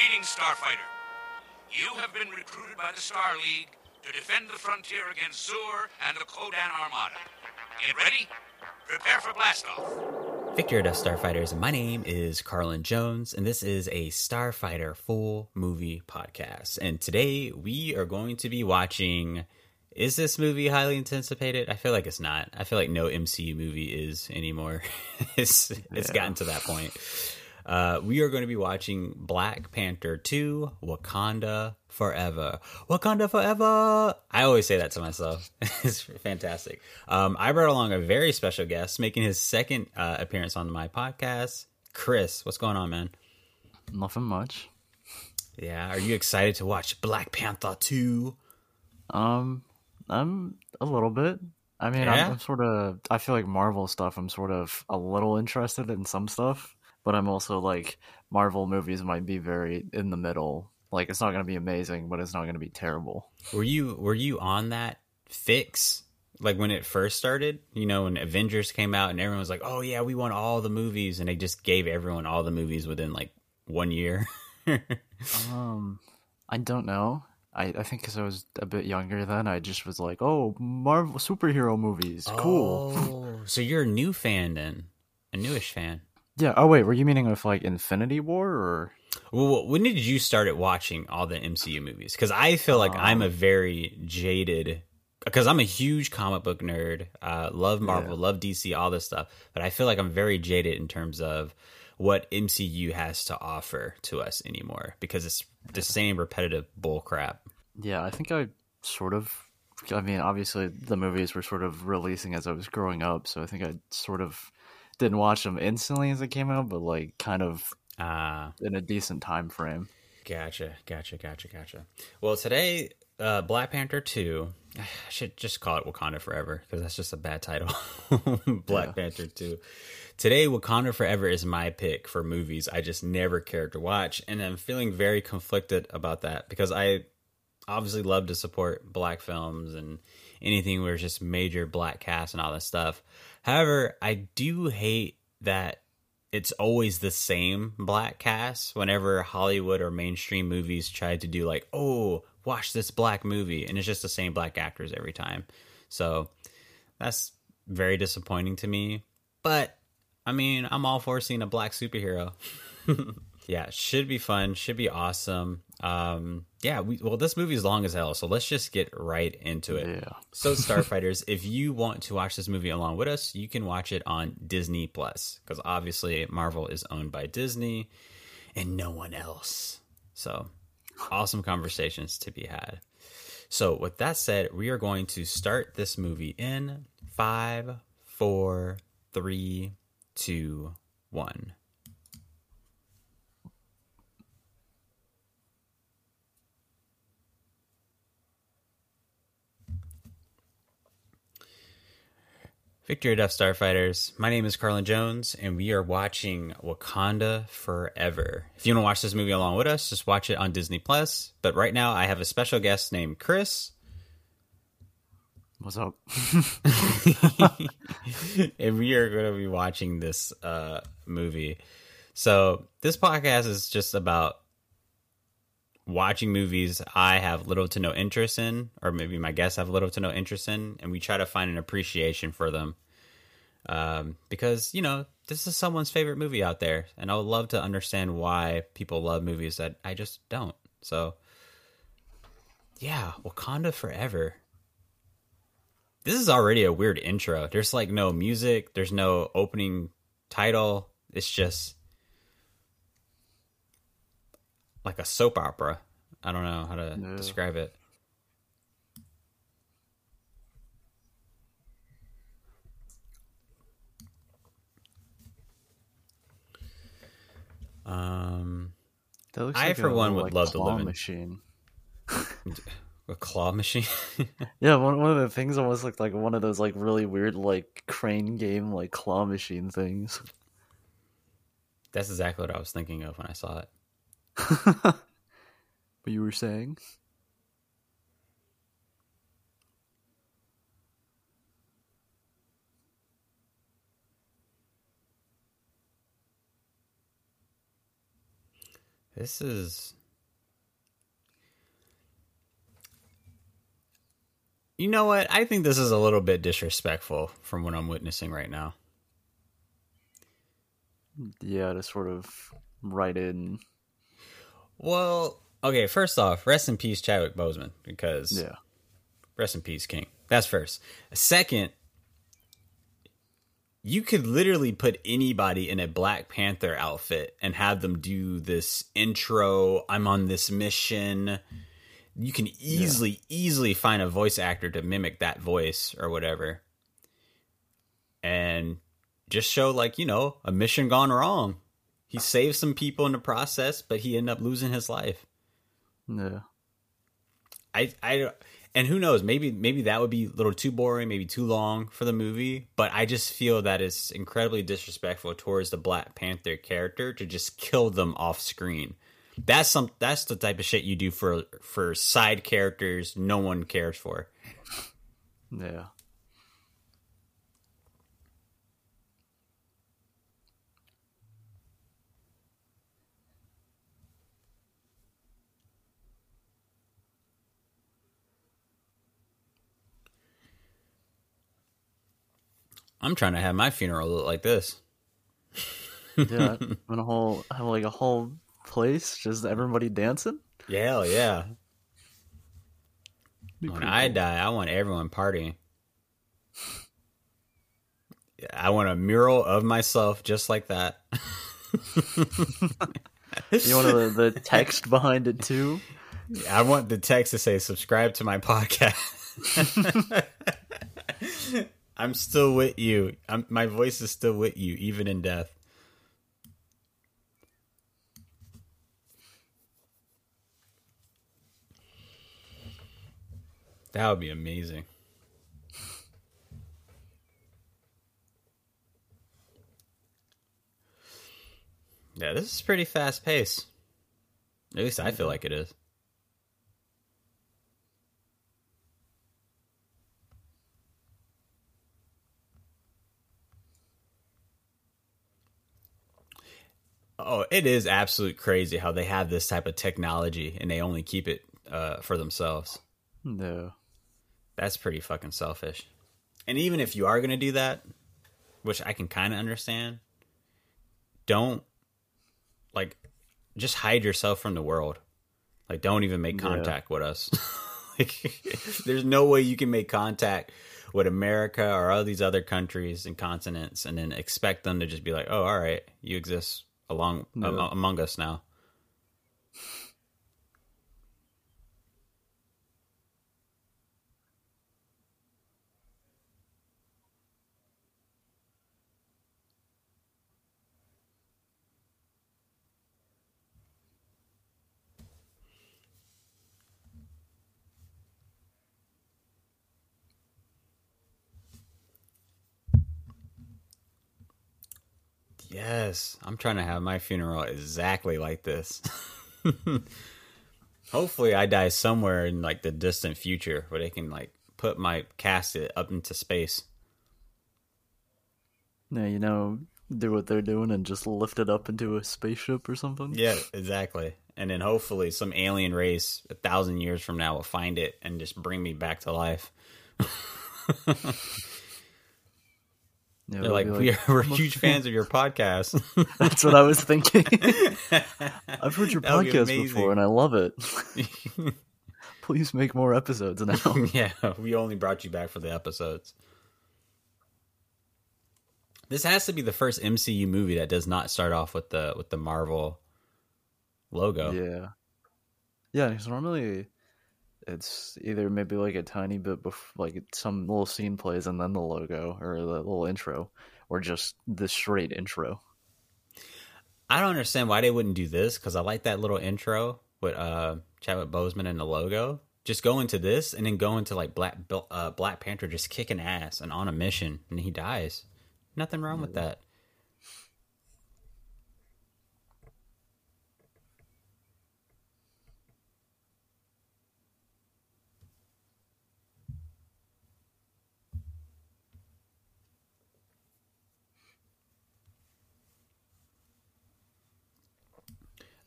Greetings, Starfighter. You have been recruited by the Star League to defend the frontier against Xur and the Kodan Armada. Get ready? Prepare for blastoff. Victor Death Starfighters, my name is Carlin Jones, and this is a Starfighter full movie podcast. And today we are going to be watching. Is this movie highly anticipated? I feel like it's not. I feel like no MCU movie is anymore. it's it's gotten to that point. Uh, we are going to be watching Black Panther 2 Wakanda Forever. Wakanda Forever! I always say that to myself. it's fantastic. Um, I brought along a very special guest making his second uh, appearance on my podcast. Chris, what's going on, man? Nothing much. Yeah, are you excited to watch Black Panther 2? Um, I'm a little bit. I mean, Yeah? I'm, I'm sort of. I feel like Marvel stuff. I'm sort of a little interested in some stuff, but I'm also like Marvel movies might be very in the middle. Like it's not going to be amazing, but it's not going to be terrible. Were you were you on that fix like when it first started? You know, when Avengers came out and everyone was like, "Oh yeah, we want all the movies," and they just gave everyone all the movies within like one year. Um, I don't know. I, I think because I was a bit younger then, I just was like, oh, Marvel superhero movies, cool. Oh, so you're a new fan then, a newish fan. Yeah. Oh wait, were you meaning with like Infinity War or? Well, when did you started watching all the MCU movies? Because I feel like I'm a very jaded. Because I'm a huge comic book nerd, uh, love Marvel, love DC, all this stuff. But I feel like I'm very jaded in terms of what MCU has to offer to us anymore. Because it's the same repetitive bull crap. Yeah, I think I sort of. I mean, obviously the movies were sort of releasing as I was growing up, so I think I sort of didn't watch them instantly as it came out, but like kind of Uh, in a decent time frame. Gotcha, gotcha, gotcha, gotcha. Well, today, uh, Black Panther 2, I should just call it Wakanda Forever because that's just a bad title. Black Yeah. Panther 2. Today, Wakanda Forever is my pick for movies I just never cared to watch. And I'm feeling very conflicted about that because I obviously love to support black films and anything where it's just major black cast and all this stuff. However, I do hate that it's always the same black cast whenever Hollywood or mainstream movies try to do like, oh, watch this black movie, and it's just the same black actors every time. So that's very disappointing to me. But I mean, I'm all for seeing a black superhero. yeah, should be fun, should be awesome. Um, yeah, we, well, this movie is long as hell, so let's just get right into it. Yeah. So, Starfighters, if you want to watch this movie along with us, you can watch it on Disney Plus because obviously Marvel is owned by Disney and no one else. So, awesome conversations to be had. So, with that said, we are going to start this movie in five, four, three, two, one. Victory of Death Starfighters. My name is Carlin Jones, and we are watching Wakanda Forever. If you want to watch this movie along with us, just watch it on Disney Plus. But right now, I have a special guest named Chris, What's up? and we are going to be watching this uh, movie. So, this podcast is just about watching movies I have little to no interest in, or maybe my guests have little to no interest in, and we try to find an appreciation for them. Um, because, you know, this is someone's favorite movie out there, and I would love to understand why people love movies that I just don't. So, yeah, Wakanda Forever. This is already a weird intro. There's like no music, there's no opening title. It's just like a soap opera. I don't know how to Yeah. describe it. Um, That looks I, like for a one, would like, love to claw live in- machine. a claw machine. Yeah, one one of the things almost looked like one of those like really weird like crane game like claw machine things. That's exactly what I was thinking of when I saw it. What you were saying? This is. You know what? I think this is a little bit disrespectful from what I'm witnessing right now. Yeah, to sort of write in. Well, okay, first off, rest in peace, Chadwick Boseman, because Yeah. rest in peace, King. That's first. Second, you could literally put anybody in a Black Panther outfit and have them do this intro. I'm on this mission. You can easily, easily find a voice actor to mimic that voice or whatever. And just show, like, you know, a mission gone wrong. He saved some people in the process, but he ended up losing his life. Yeah. I I and who knows maybe maybe that would be a little too boring maybe too long for the movie but i just feel that it's incredibly disrespectful towards the black panther character to just kill them off screen that's some that's the type of shit you do for for side characters no one cares for Yeah. I'm trying to have my funeral look like this Yeah. and a whole have like a whole place, just everybody dancing. yeah hell yeah when i cool. die i want everyone partying i want a mural of myself just like that You want the, the text behind it too? I want the text to say subscribe to my podcast. I'm still with you. I'm, my voice is still with you, even in death. That would be amazing. Yeah, this is pretty fast paced. At least I feel like it is. Oh, it is absolute crazy how they have this type of technology and they only keep it uh, for themselves. No. That's pretty fucking selfish. And even if you are going to do that, which I can kind of understand, don't like just hide yourself from the world. Like don't even make Yeah. contact with us. like there's no way you can make contact with America or all these other countries and continents and then expect them to just be like, "Oh, all right, you exist along No. am- among us now." Yes, I'm trying to have my funeral exactly like this. Hopefully, I die somewhere in like the distant future where they can like put my casket up into space. Yeah, you know, do what they're doing and just lift it up into a spaceship or something. Yeah, exactly. And then hopefully, some alien race a thousand years from now will find it and just bring me back to life. Yeah, They're they'll like, we are, we're huge fans of your podcast. That's what I was thinking. I've heard your That would be podcast amazing. before and I love it. Please make more episodes now. yeah, we only brought you back for the episodes. This has to be the first MCU movie that does not start off with the with the Marvel logo. Yeah. Yeah, because normally it's either maybe like a tiny bit bef- like some little scene plays and then the logo or the little intro or just the straight intro. I don't understand why they wouldn't do this because I like that little intro with uh, Chadwick Boseman and the logo. Just go into this and then go into like Black uh, Black Panther just kicking ass and on a mission and he dies. Nothing wrong with that.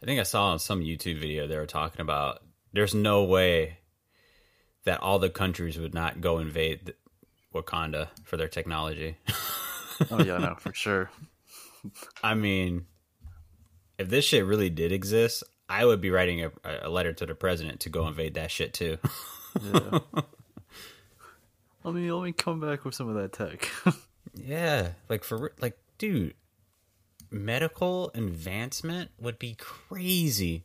I think I saw on some YouTube video they were talking about there's no way that all the countries would not go invade Wakanda for their technology. oh yeah, no, for sure. I mean, if this shit really did exist, I would be writing a, a letter to the president to go invade that shit too. Yeah. let me let me come back with some of that tech. yeah, like for like, dude, medical advancement would be crazy.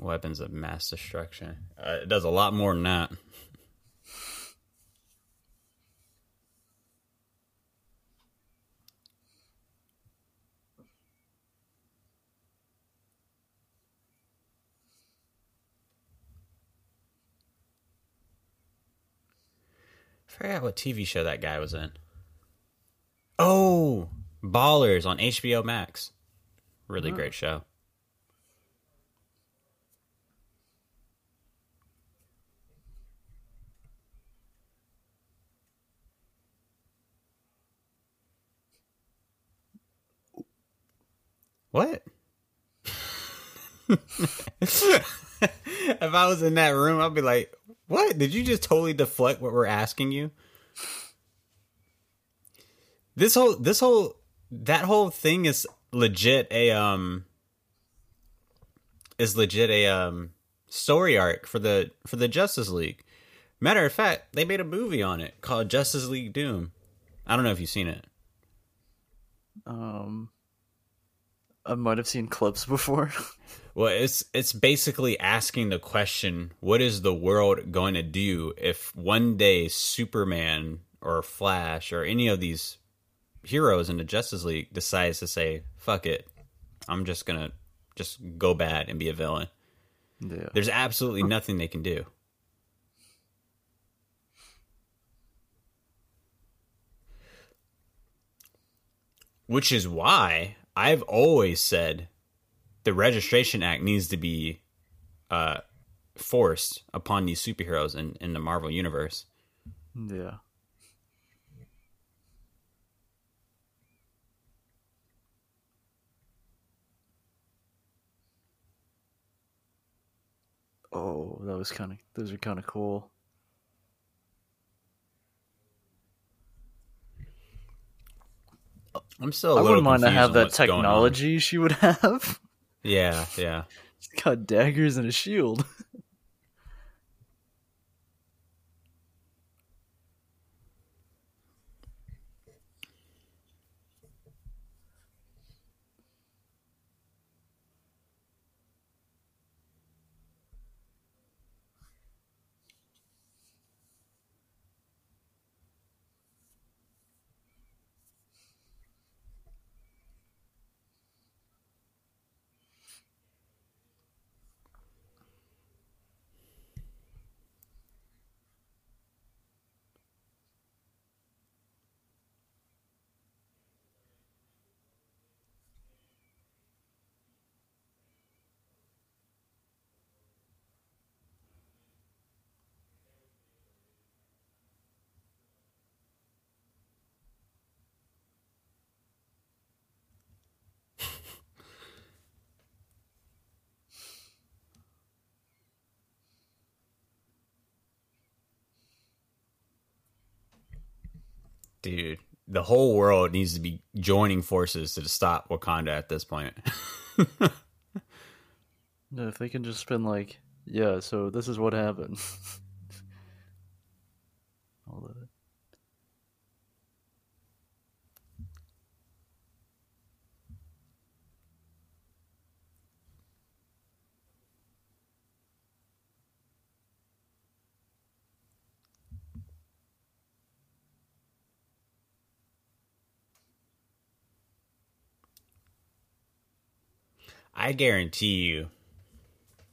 Weapons of mass destruction. Uh, it does a lot more than that. Forgot what TV show that guy was in. Oh, Ballers on HBO Max. Really oh. great show. What? if I was in that room, I'd be like, "What? Did you just totally deflect what we're asking you?" This whole this whole that whole thing is legit a um is legit a um story arc for the for the Justice League. Matter of fact, they made a movie on it called Justice League Doom. I don't know if you've seen it. Um I might have seen clips before. well, it's it's basically asking the question, what is the world going to do if one day Superman or Flash or any of these heroes in the Justice League decides to say, "Fuck it. I'm just going to just go bad and be a villain." Yeah. There's absolutely nothing they can do. Which is why I've always said the Registration Act needs to be uh, forced upon these superheroes in, in the Marvel universe. Yeah. Oh, that was kind of those are kind of cool. I'm still. I wouldn't mind to have that technology she would have. Yeah, yeah. She's got daggers and a shield. dude, the whole world needs to be joining forces to stop Wakanda at this point. if they can just spend like, yeah, so this is what happened. All I guarantee you,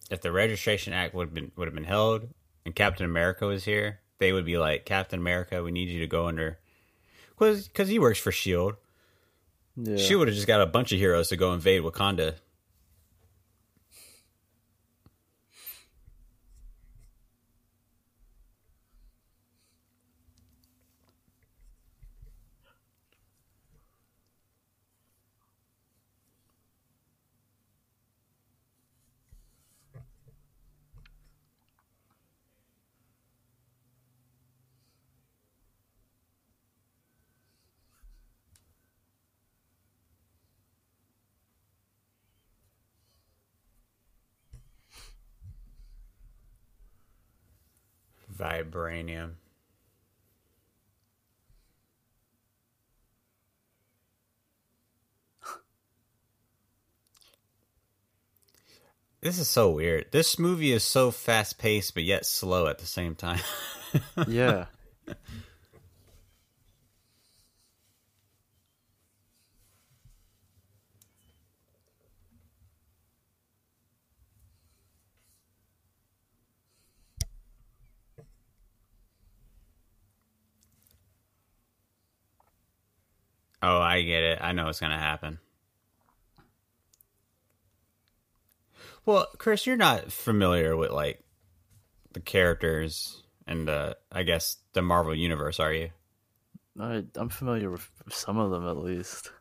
if the Registration Act would have been would have been held and Captain America was here, they would be like, Captain America, we need you to go under, because he works for Shield. Yeah. She would have just got a bunch of heroes to go invade Wakanda. Vibranium. This is so weird. This movie is so fast paced, but yet slow at the same time. Yeah. Oh, I get it. I know what's going to happen. Well, Chris, you're not familiar with like the characters and the, I guess, the Marvel universe, are you? I, I'm familiar with some of them at least.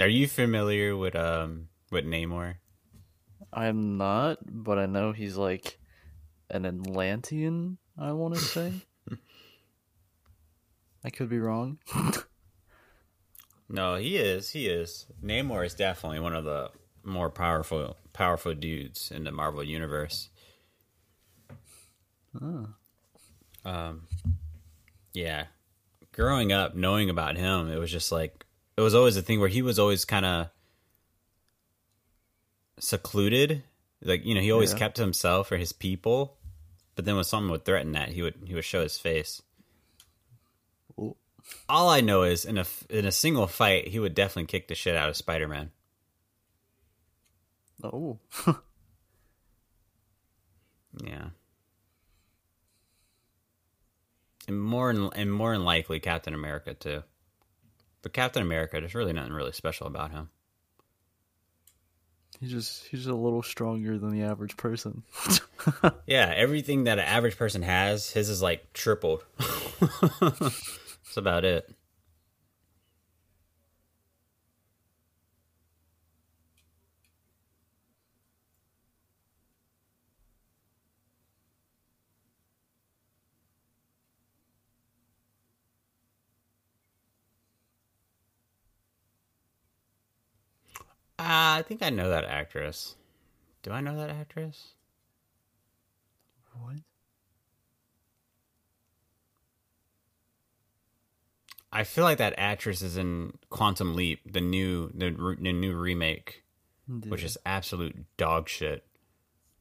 Are you familiar with um with Namor? I'm not, but I know he's like an Atlantean, I want to say. I could be wrong. No, he is. He is. Namor is definitely one of the more powerful powerful dudes in the Marvel universe. Oh. Um, yeah. Growing up, knowing about him, it was just like it was always a thing where he was always kind of secluded. Like you know, he always Yeah. kept to himself or his people. But then when someone would threaten that, he would he would show his face. All I know is in a in a single fight, he would definitely kick the shit out of Spider Man. Oh. Yeah. And more and, and more than likely Captain America too. But Captain America, there's really nothing really special about him. he's just he's just a little stronger than the average person. Yeah, everything that an average person has, his is like tripled. That's about it. Uh, I think I know that actress. Do I know that actress? what? I feel like that actress is in Quantum Leap, the new the, the new remake, which is absolute dog shit.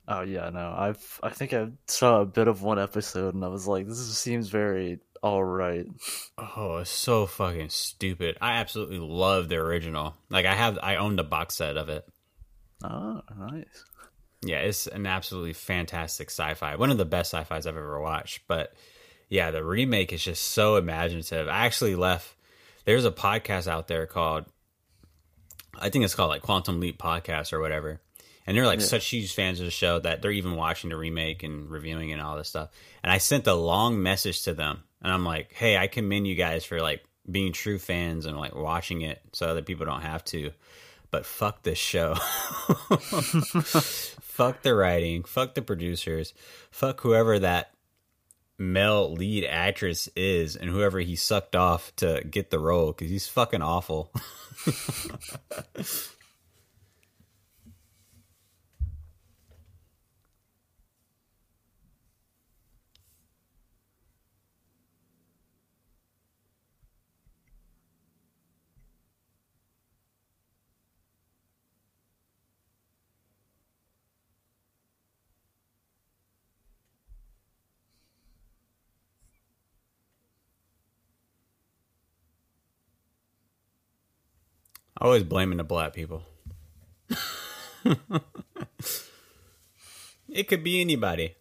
Oh yeah, no. I've I think I saw a bit of one episode and I was like, this is- seems very all right. Oh, it's so fucking stupid. I absolutely love the original. Like I have I own the box set of it. Oh, nice. Yeah, it's an absolutely fantastic sci-fi. One of the best sci-fis I've ever watched. But yeah, the remake is just so imaginative. I actually left. There's a podcast out there called, I think it's called like Quantum Leap Podcast or whatever. And they're like Yeah. such huge fans of the show that they're even watching the remake and reviewing and all this stuff. And I sent a long message to them, and I'm like, "Hey, I commend you guys for like being true fans and like watching it so other people don't have to." But fuck this show. fuck the writing. Fuck the producers. Fuck whoever that male lead actress is and whoever he sucked off to get the role because he's fucking awful. Always blaming the black people. it could be anybody.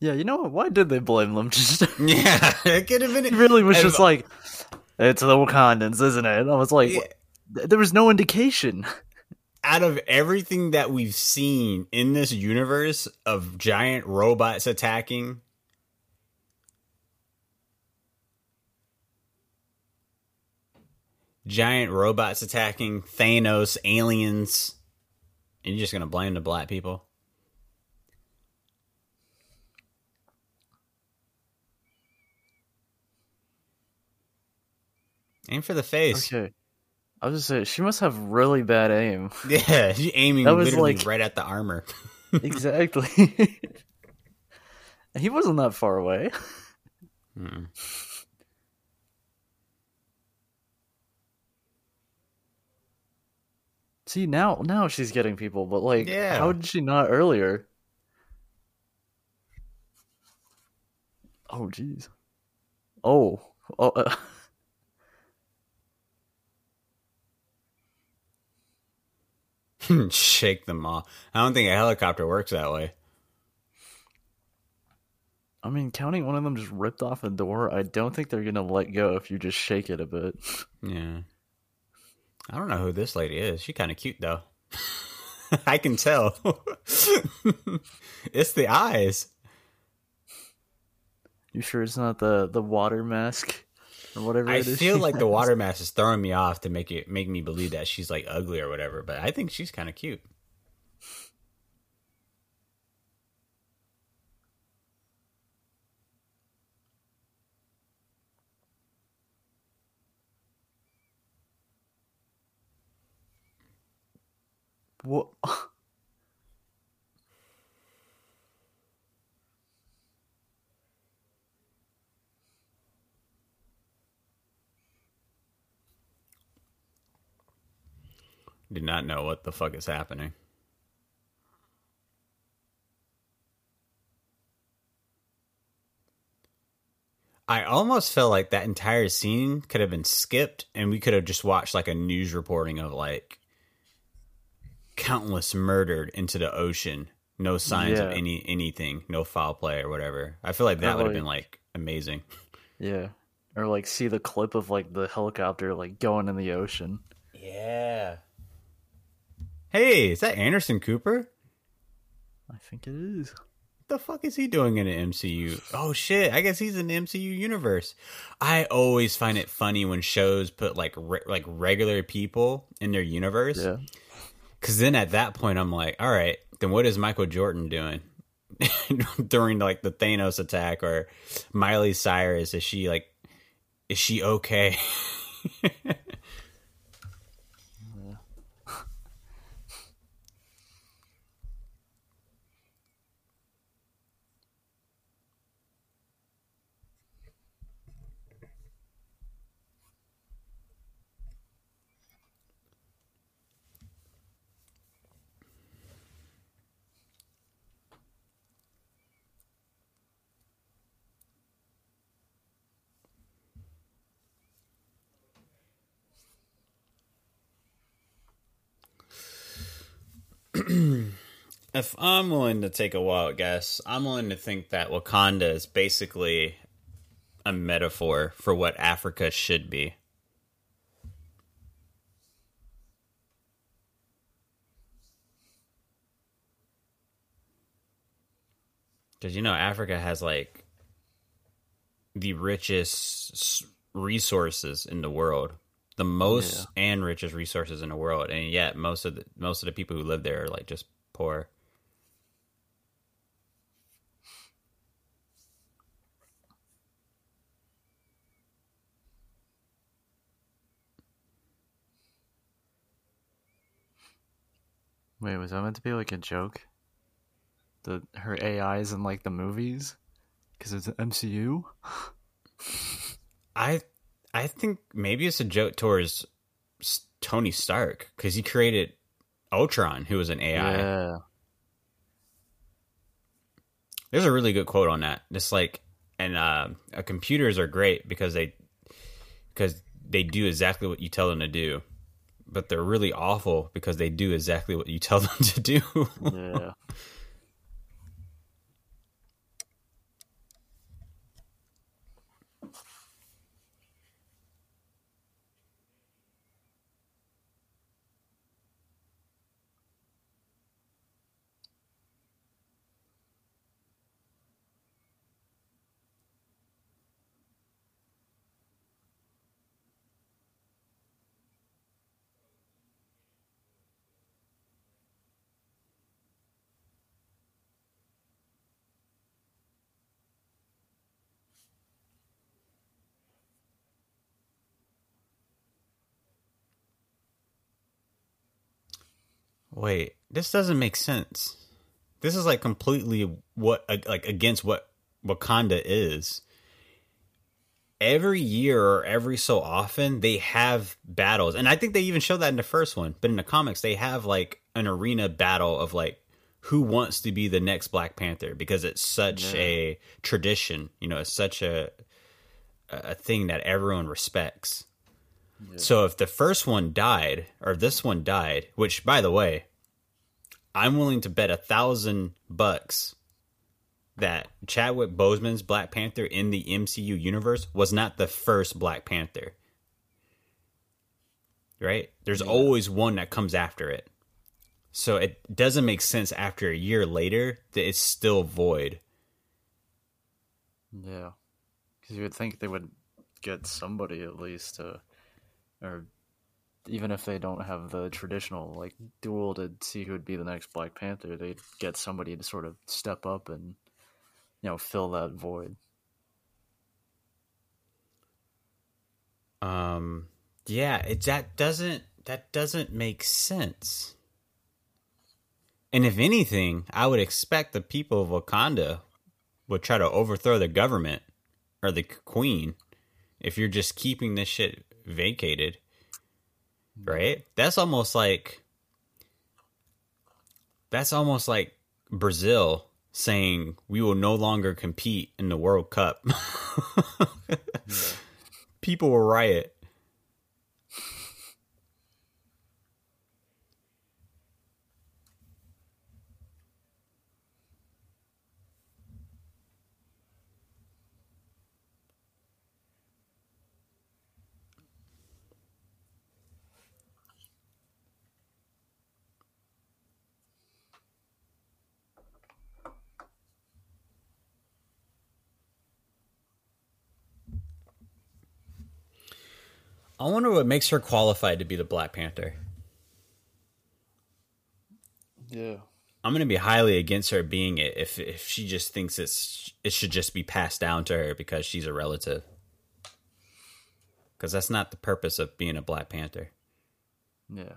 Yeah, you know what? Why did they blame them? Just Yeah, it could have been. it really was just like it's the Wakandans, isn't it? I was like, Yeah. there was no indication. out of everything that we've seen in this universe of giant robots attacking, giant robots attacking Thanos, aliens, and you're just gonna blame the black people? Aim for the face. Okay, I was just saying she must have really bad aim. Yeah, she's aiming That was literally like- right at the armor. exactly. He wasn't that far away. Mm. See now, now she's getting people, but like, Yeah. how did she not earlier? Oh, jeez. Oh, oh. Uh, Shake them off. I don't think a helicopter works that way. I mean, counting one of them just ripped off a door. I don't think they're gonna let go if you just shake it a bit. Yeah. I don't know who this lady is. She kind of cute though. I can tell. it's the eyes. You sure it's not the the water mask or whatever? I it is feel like the water mask is throwing me off to make it make me believe that she's like ugly or whatever, but I think she's kind of cute. What? Did not know what the fuck is happening. I almost felt like that entire scene could have been skipped and we could have just watched like a news reporting of like countless murdered into the ocean. No signs of any anything, no foul play or whatever. I feel like that would have like- been like amazing. Yeah, or like see the clip of like the helicopter like going in the ocean. Yeah. Hey, is that Anderson Cooper? I think it is. What the fuck is he doing in the MCU? Oh shit, I guess he's in the MCU universe. I always find it funny when shows put like re- like regular people in their universe Yeah. Cuz then at that point I'm like, all right, then what is Michael Jordan doing? during like the Thanos attack or Miley Cyrus is she like is she okay? if I'm willing to take a wild guess, I'm willing to think that Wakanda is basically a metaphor for what Africa should be. Because you know, Africa has like the richest resources in the world, the most and richest resources in the world, and yet most of the most of the people who live there are like just poor. Wait, was that meant to be like a joke? The her AI is in like the movies because it's an MCU. I I think maybe it's a joke towards Tony Stark because he created Ultron, who was an AI. Yeah, There's a really good quote on that. It's like, and uh, uh, computers are great because they because they do exactly what you tell them to do, but they're really awful because they do exactly what you tell them to do. yeah. Wait, this doesn't make sense. This is like completely what like against what Wakanda is, every year or every so often they have battles. And I think they even show that in the first one, but in the comics they have like an arena battle of like who wants to be the next Black Panther because it's such Yeah. a tradition, you know, it's such a a thing that everyone respects. So if the first one died or this one died, which by the way, I'm willing to bet a thousand bucks that Chadwick Boseman's Black Panther in the MCU universe was not the first Black Panther. Right? There's always one that comes after it. So it doesn't make sense after a year later that it's still void. Yeah, because you would think they would get somebody at least to, or even if they don't have the traditional like duel to see who would be the next Black Panther, they'd get somebody to sort of step up and you know fill that void. Um yeah, it that doesn't that doesn't make sense. And if anything, I would expect the people of Wakanda would try to overthrow the government or the queen if you're just keeping this shit vacated. Right? That's almost like that's almost like Brazil saying we will no longer compete in the World Cup. People will riot. I wonder what makes her qualified to be the Black Panther. Yeah, I'm gonna be highly against her being it if if she just thinks it's it should just be passed down to her because she's a relative. Because that's not the purpose of being a Black Panther. yeah.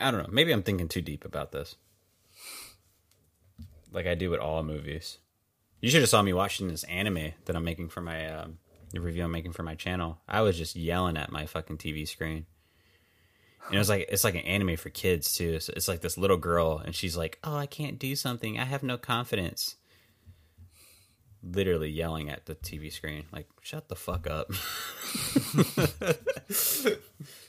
I don't know. Maybe I'm thinking too deep about this. Like I do with all movies. You should have saw me watching this anime that I'm making for my um, the review I'm making for my channel. I was just yelling at my fucking TV screen. And it was like it's like an anime for kids too. So it's like this little girl, and she's like, "Oh, I can't do something. I have no confidence." Literally yelling at the TV screen, like, "Shut the fuck up."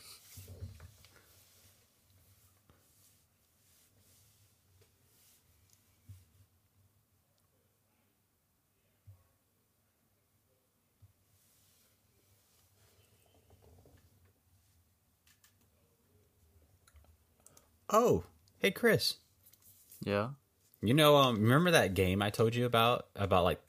oh, hey Chris. Yeah. You know, um, remember that game I told you about about like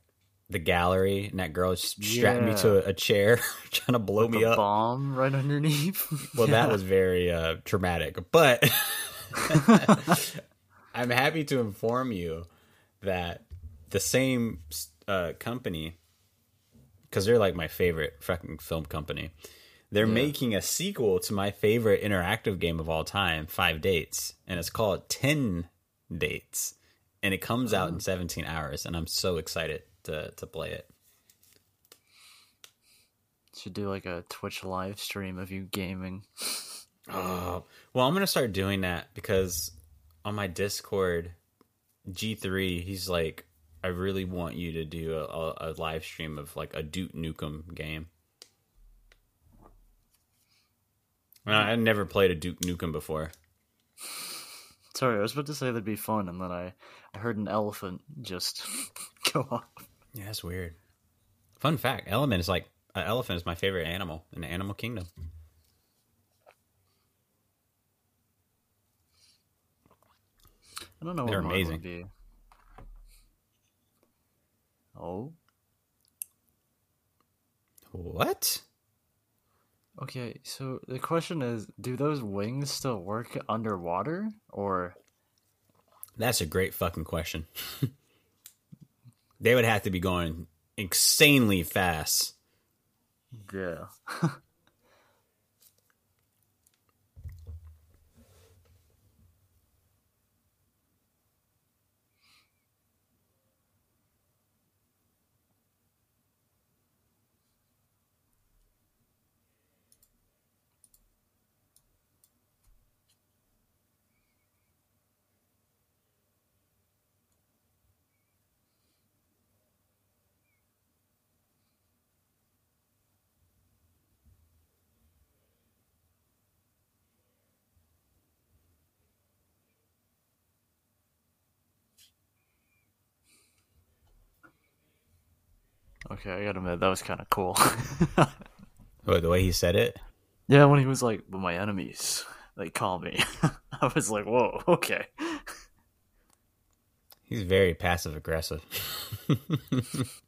the gallery and that girl strapped me to a, chair trying to blow me the up. bomb right underneath. Well, that was very uh, traumatic, but I'm happy to inform you that the same uh, company, because they're like my favorite fucking film company, they're Yeah. making a sequel to my favorite interactive game of all time, Five Dates, and it's called Ten Dates, and it comes out in 17 hours, and I'm so excited to to play it. Should do like a Twitch live stream of you gaming. Oh, well, I'm gonna start doing that because on my Discord, G3, he's like, I really want you to do a, a, a live stream of like a Duke Nukem game. I, never played a Duke Nukem before. Sorry, I was about to say that'd be fun, and then I, I heard an elephant just go off. Yeah, that's weird. Fun fact: Element is like an elephant is my favorite animal in the animal kingdom. I don't know They're what amazing. would be. Oh, What? Okay. So the question is, do those wings still work underwater, or That's a great fucking question. they would have to be going insanely fast. yeah? Okay, I gotta admit that was kind of cool. Oh, the way he said it. yeah, when he was like, "But my enemies, they call me," I was like, "Whoa, okay." He's very passive aggressive.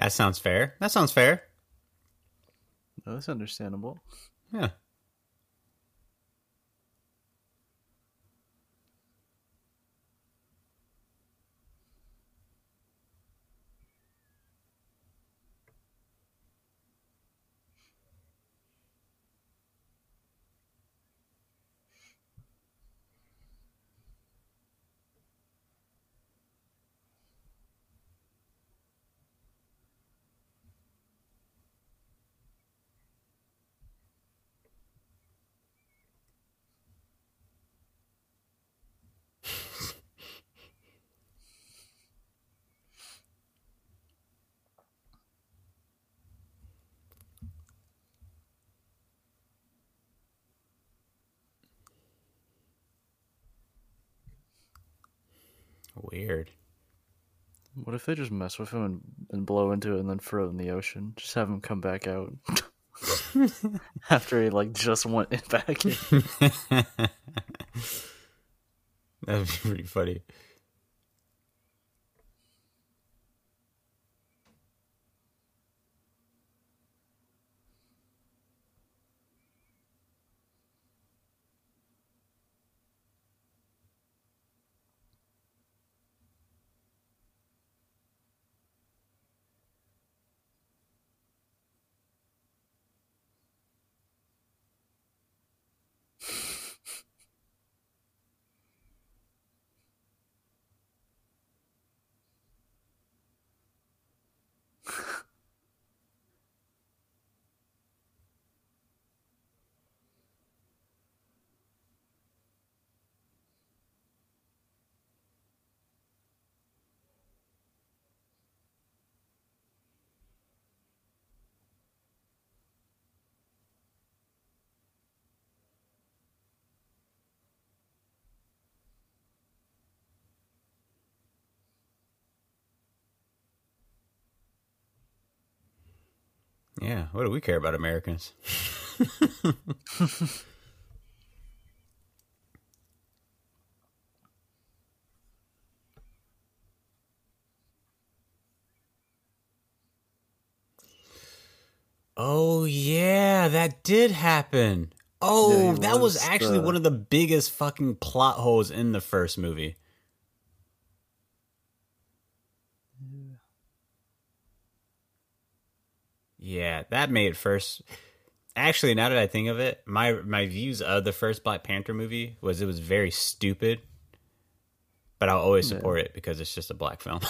That sounds fair. That sounds fair. No, that's understandable. Yeah. Weird. What if they just mess with him and, and blow into it and then throw it in the ocean? Just have him come back out after he like just went in back in. That'd be pretty funny. Yeah. What do we care about Americans? oh yeah, that did happen. Oh, Yeah, that was, was, actually uh, one of the biggest fucking plot holes in the first movie. Yeah, that made first. Actually, now that I think of it, my my views of the first Black Panther movie was it was very stupid, but I'll always Yeah. support it because it's just a black film.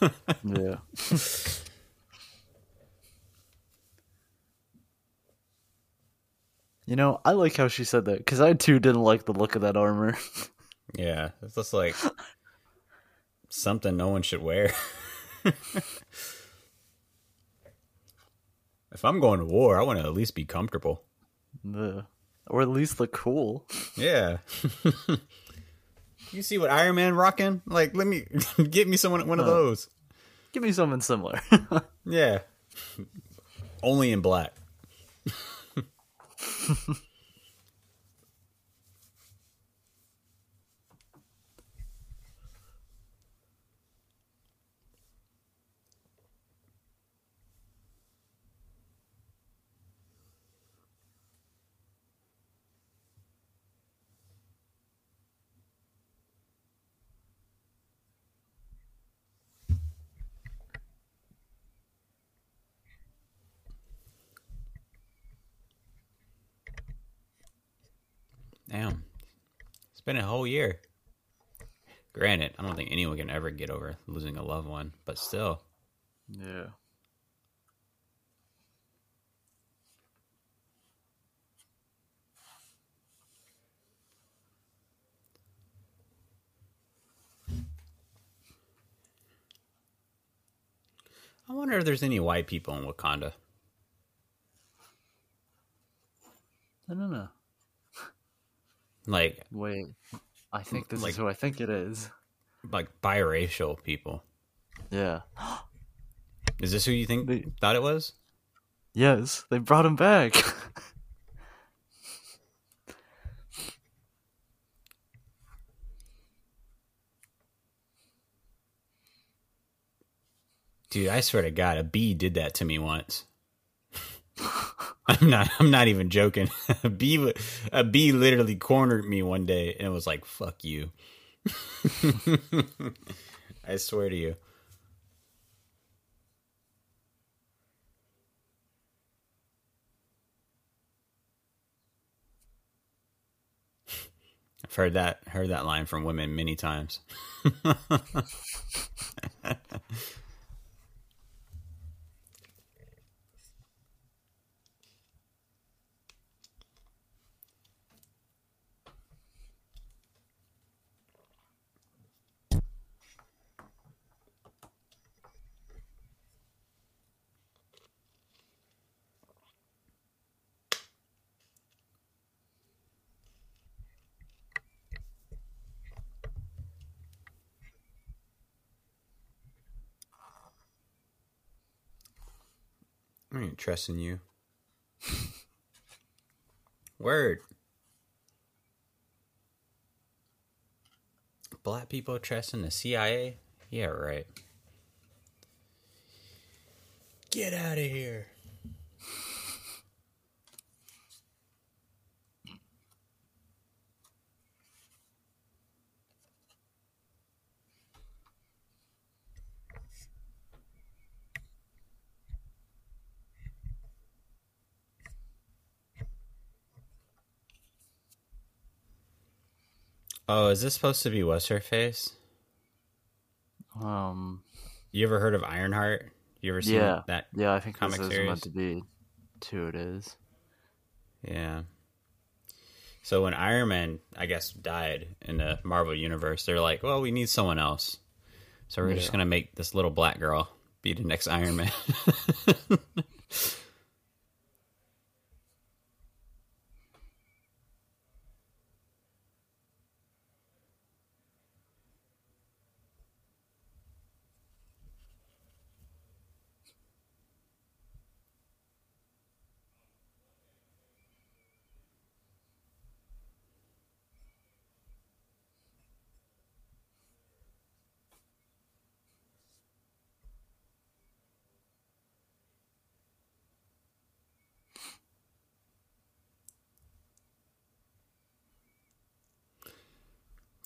Yeah. You know, I like how she said that because I too didn't like the look of that armor. yeah, it's just like something no one should wear. if I'm going to war, I want to at least be comfortable. Yeah. Or at least look cool. Yeah. you see what Iron Man rocking? Like, let me get me someone one of those. Give me something similar. Yeah. Only in black. been a whole year. Granted, I don't think anyone can ever get over losing a loved one, but still. Yeah. I wonder if there's any white people in Wakanda. I don't know. Like Wait, I think this Like- is who I think it is. like biracial people. Yeah. Is this who you think They- thought it was? Yes, they brought him back. Dude, I swear to God, a bee did that to me once. I'm not. I'm not even joking. A bee, a bee literally cornered me one day and was like, "Fuck you." I swear to you. I've heard that heard that line from women many times. Ain't trusting you. Word. Black people trusting the CIA? Yeah, right. Get out of here. Oh, is this supposed to be what's her face? um, You ever heard of Ironheart? You ever seen yeah, that? yeah. I think comic this is series? meant to be who it is. Yeah. So when Iron Man, I guess, died in the Marvel universe, they're like, "Well, we need someone else." So we're just gonna make this little black girl be the next Iron Man.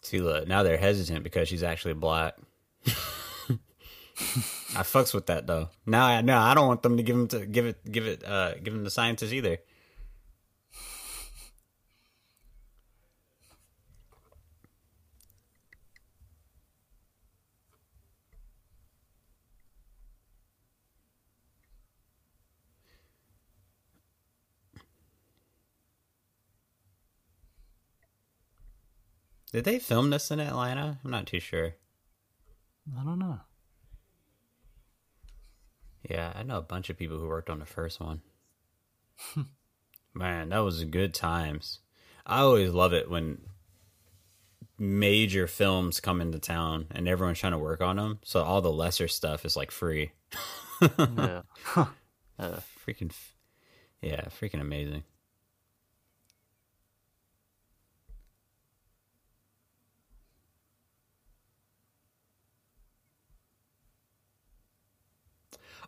See, look, now they're hesitant because she's actually black. I fucks with that though. Now, I no, I don't want them to give him to give it, give it, uh, give him the scientists either. Did they film this in Atlanta? I'm not too sure. I don't know. Yeah, I know a bunch of people who worked on the first one. Man, that was good times. I always love it when major films come into town and everyone's trying to work on them. So all the lesser stuff is like free. yeah. Uh, Freaking, yeah, freaking amazing.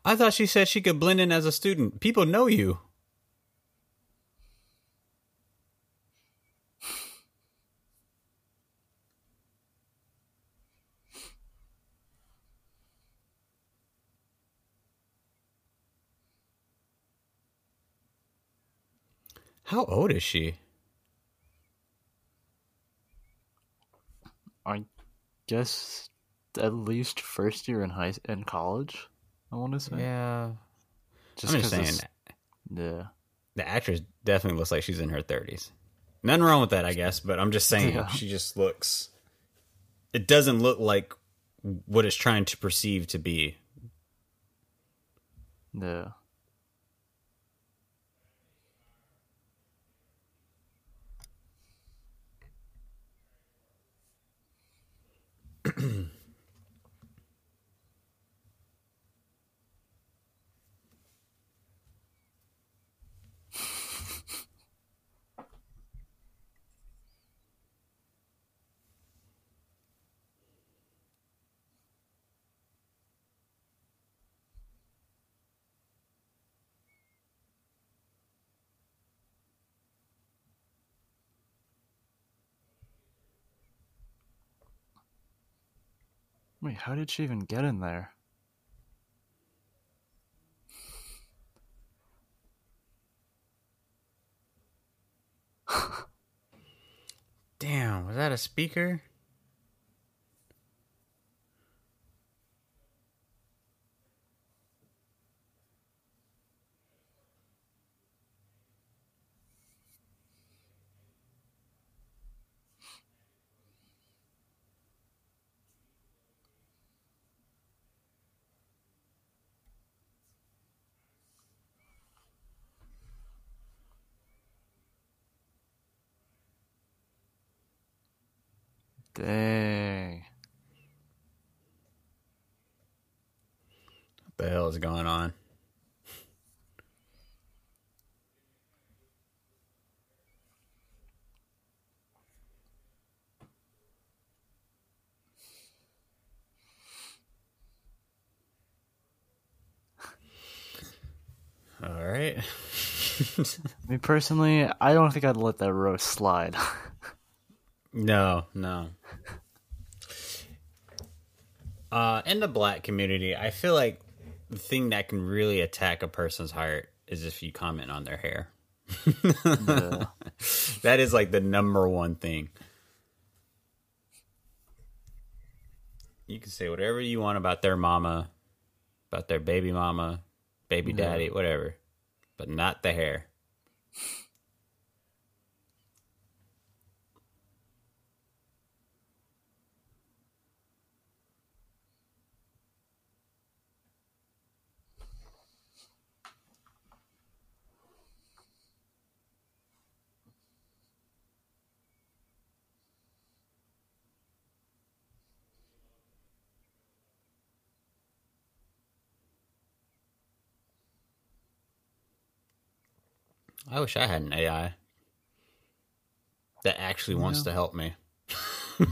I thought she said she could blend in as a student. People know you. How old is she? I guess at least first year in high in college. I want to say. Yeah. Just I'm just 'cause saying, it's- Yeah. the actress definitely looks like she's in her 30s. Nothing wrong with that, I guess, but I'm just saying Yeah. she just looks. It doesn't look like what it's trying to perceive to be. Yeah. Wait, how did she even get in there? Damn, was that a speaker? Is going on? All right. Me personally, I don't think I'd let that roast slide. No, no. Uh, in the black community, I feel like the thing that can really attack a person's heart is if you comment on their hair. yeah. That is like the number one thing. You can say whatever you want about their mama, about their baby mama, baby Yeah. daddy, whatever, but not the hair. I wish I had an AI that actually wants Yeah. to help me.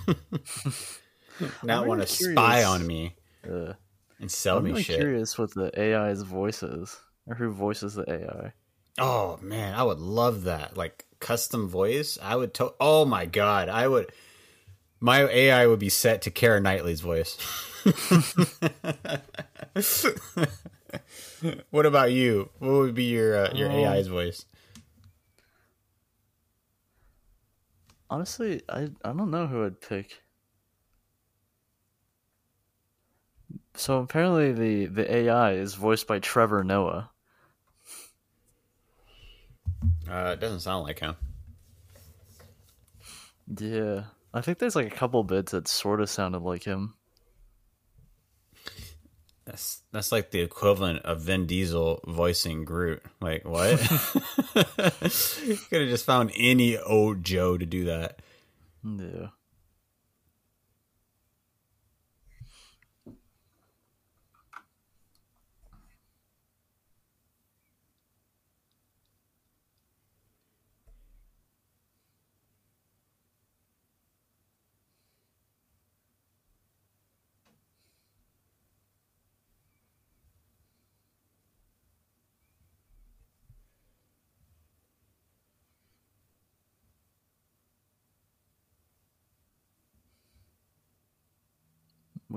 Not I'm want to spy on me Uh, and sell I'm me really shit. curious what the AI's voice is, or who voices the AI. Oh man, I would love that. Like custom voice. I would to- Oh my god, I would my AI would be set to Keira Knightley's voice. what about you? What would be your uh, your Um, AI's voice? Honestly, I I don't know who I'd pick. So apparently the the AI is voiced by Trevor Noah. Uh, it doesn't sound like him. Yeah, I think there's like a couple bits that sort of sounded like him. That's that's like the equivalent of Vin Diesel voicing Groot. Like what? Could have just found any old Joe to do that. Yeah.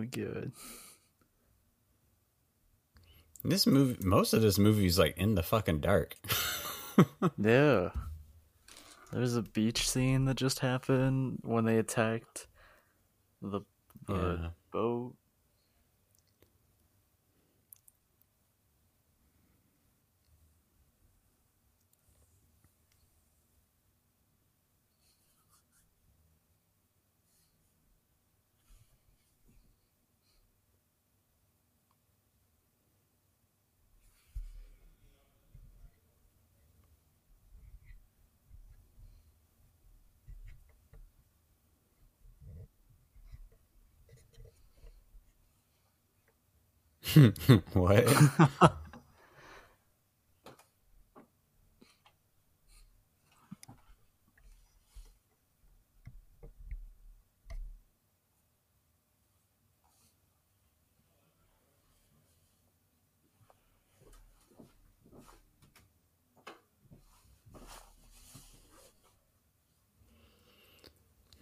We good. This movie, most of this movie is like in the fucking dark. Yeah. There's a beach scene that just happened when they attacked the, the Yeah. boat. what?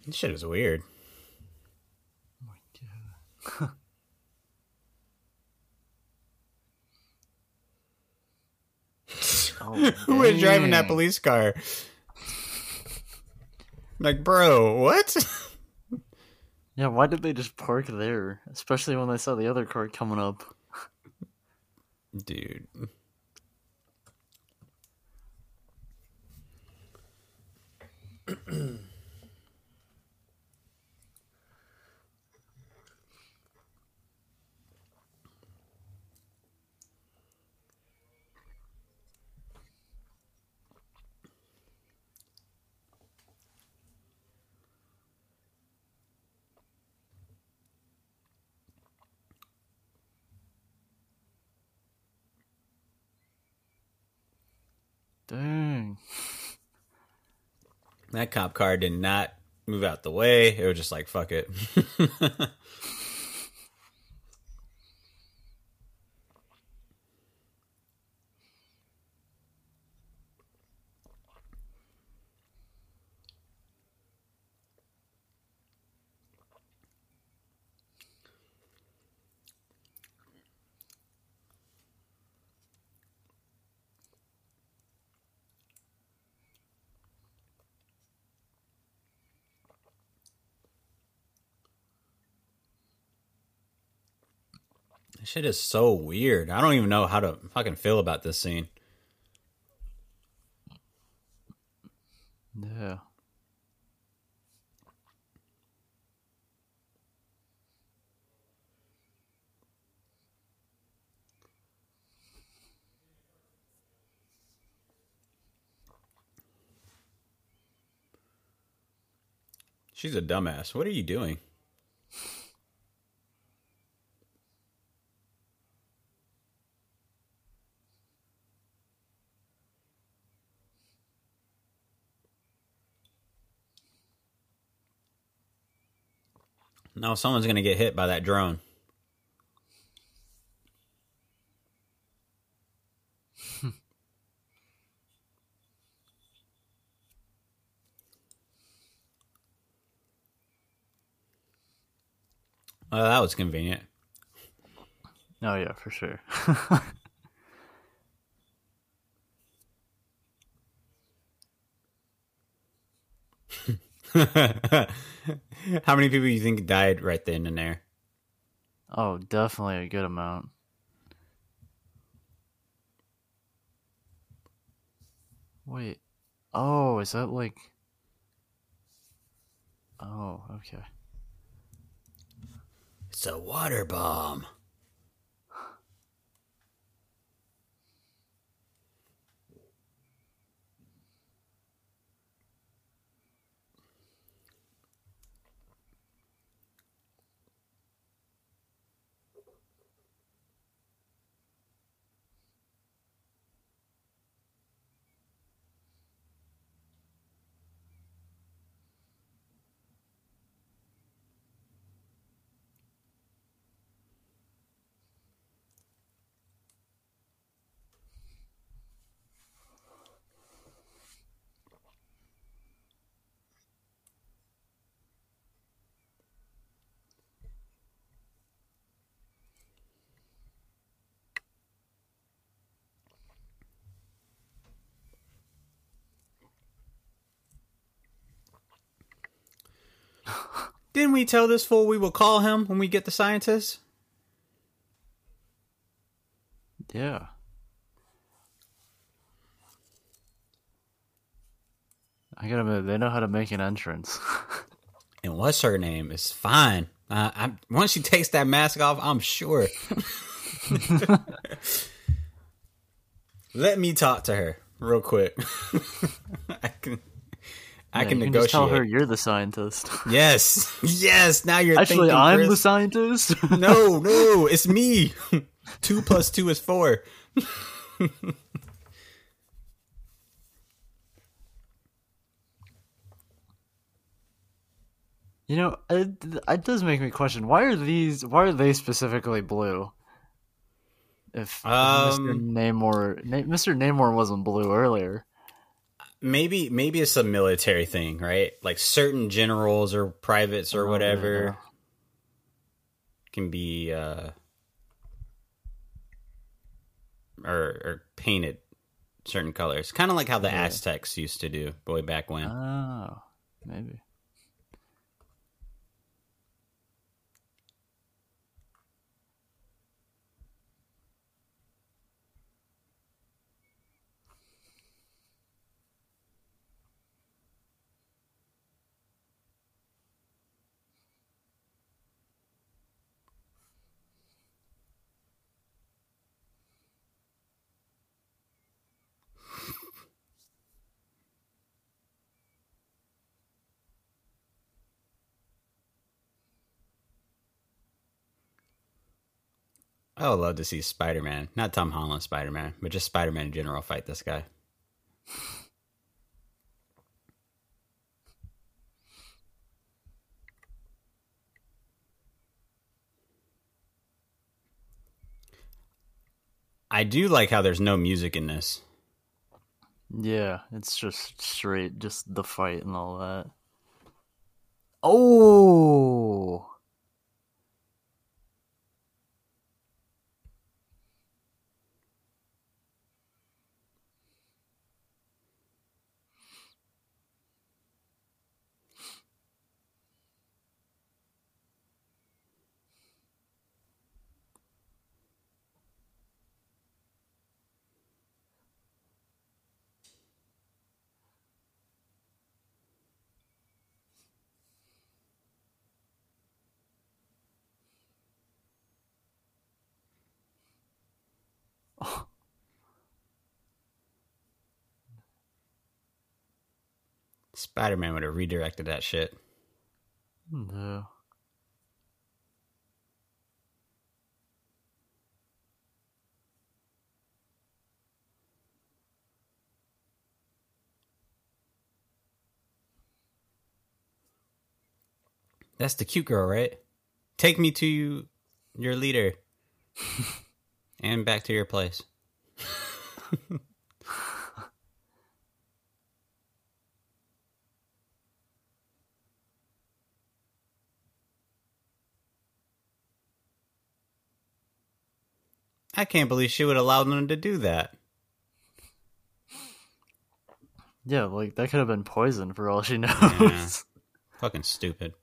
this shit is weird. Oh, Oh, Who was driving that police car? Like, bro, what? Yeah, why did they just park there? Especially when they saw the other car coming up. Dude. Dang. That cop car did not move out the way. It was just like, fuck it. shit is so weird. I don't even know how to fucking feel about this scene. Yeah. She's a dumbass. What are you doing? No, someone's gonna get hit by that drone. Well, that was convenient. Oh yeah, for sure. How many people you think died right then and there? oh, definitely a good amount. Wait. Oh, is that like Oh, okay. It's a water bomb. Didn't we tell this fool we will call him when we get the scientists? Yeah. I gotta admit, they know how to make an entrance. And what's her name It's fine. Uh, I'm, once she takes that mask off, I'm sure. Let me talk to her real quick. I can. I Yeah, can you negotiate. just tell her you're the scientist. Yes, yes. Now you're Actually, I'm the scientist. no, no, it's me. two plus two is four. You know, it, it does make me question why are these? Why are they specifically blue? If, Um, Mr. Namor, Na- Mr. Namor wasn't blue earlier. Maybe, maybe it's a military thing, right? Like certain generals or privates or Oh, whatever can be uh, or, or painted certain colors, kind of like how the Yeah. Aztecs used to do way back when. Oh, maybe. I would love to see Spider Man, not Tom Holland Spider Man, but just Spider Man in general fight this guy. I do like how there's no music in this. Yeah, it's just straight, just the fight and all that. Oh, Spider Man would have redirected that shit. no. That's the cute girl, right? Take me to you, your leader, and back to your place. I can't believe she would allow them to do that. Yeah, like that could have been poison for all she knows. Yeah. Fucking stupid.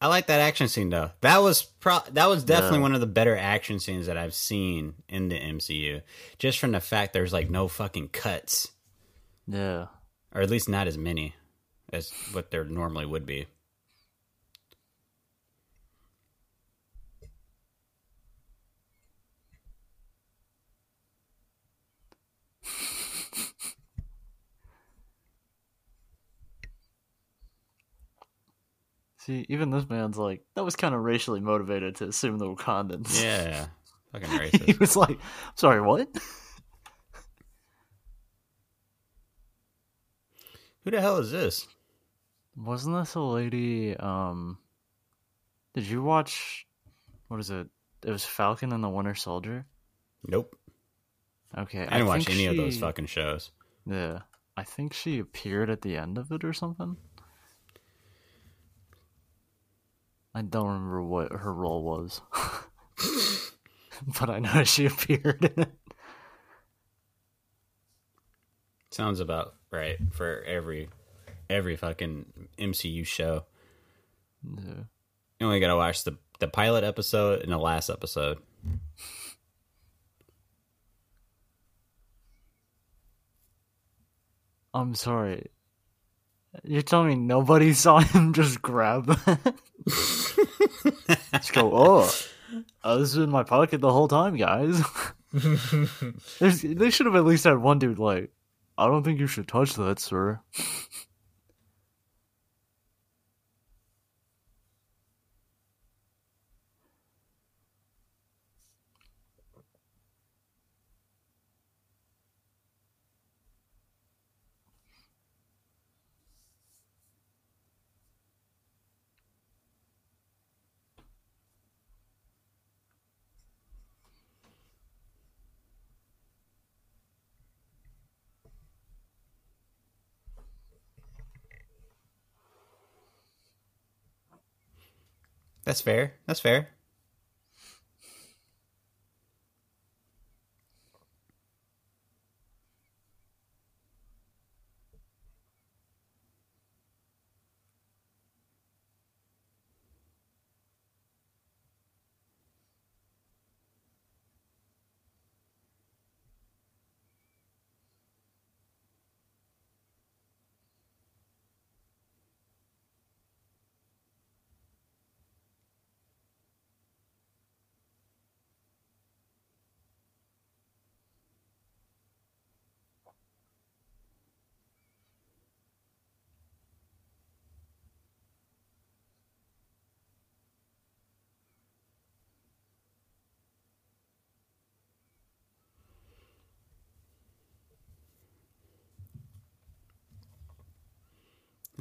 I like that action scene though. That was pro- that was definitely Yeah. one of the better action scenes that I've seen in the MCU. Just from the fact there's like no fucking cuts, yeah. or at least not as many as what there normally would be. See, even this man's like, that was kind of racially motivated to assume the Wakandans. Yeah, fucking racist. he was like, sorry, what? Who the hell is this? Wasn't this a lady? Um, did you watch? What is it? It was Falcon and the Winter Soldier. Nope, Okay, I didn't watch think any of those fucking shows. Yeah, I think she appeared at the end of it or something. I don't remember what her role was, but I know she appeared in it. Sounds about right for every every fucking MCU show. Yeah. You only gotta watch the the pilot episode and the last episode. I'm sorry. You're telling me nobody saw him just grab that? just go, oh, oh, this is in my pocket the whole time, guys. They should have at least had one dude like, I don't think you should touch that, sir. That's fair. That's fair.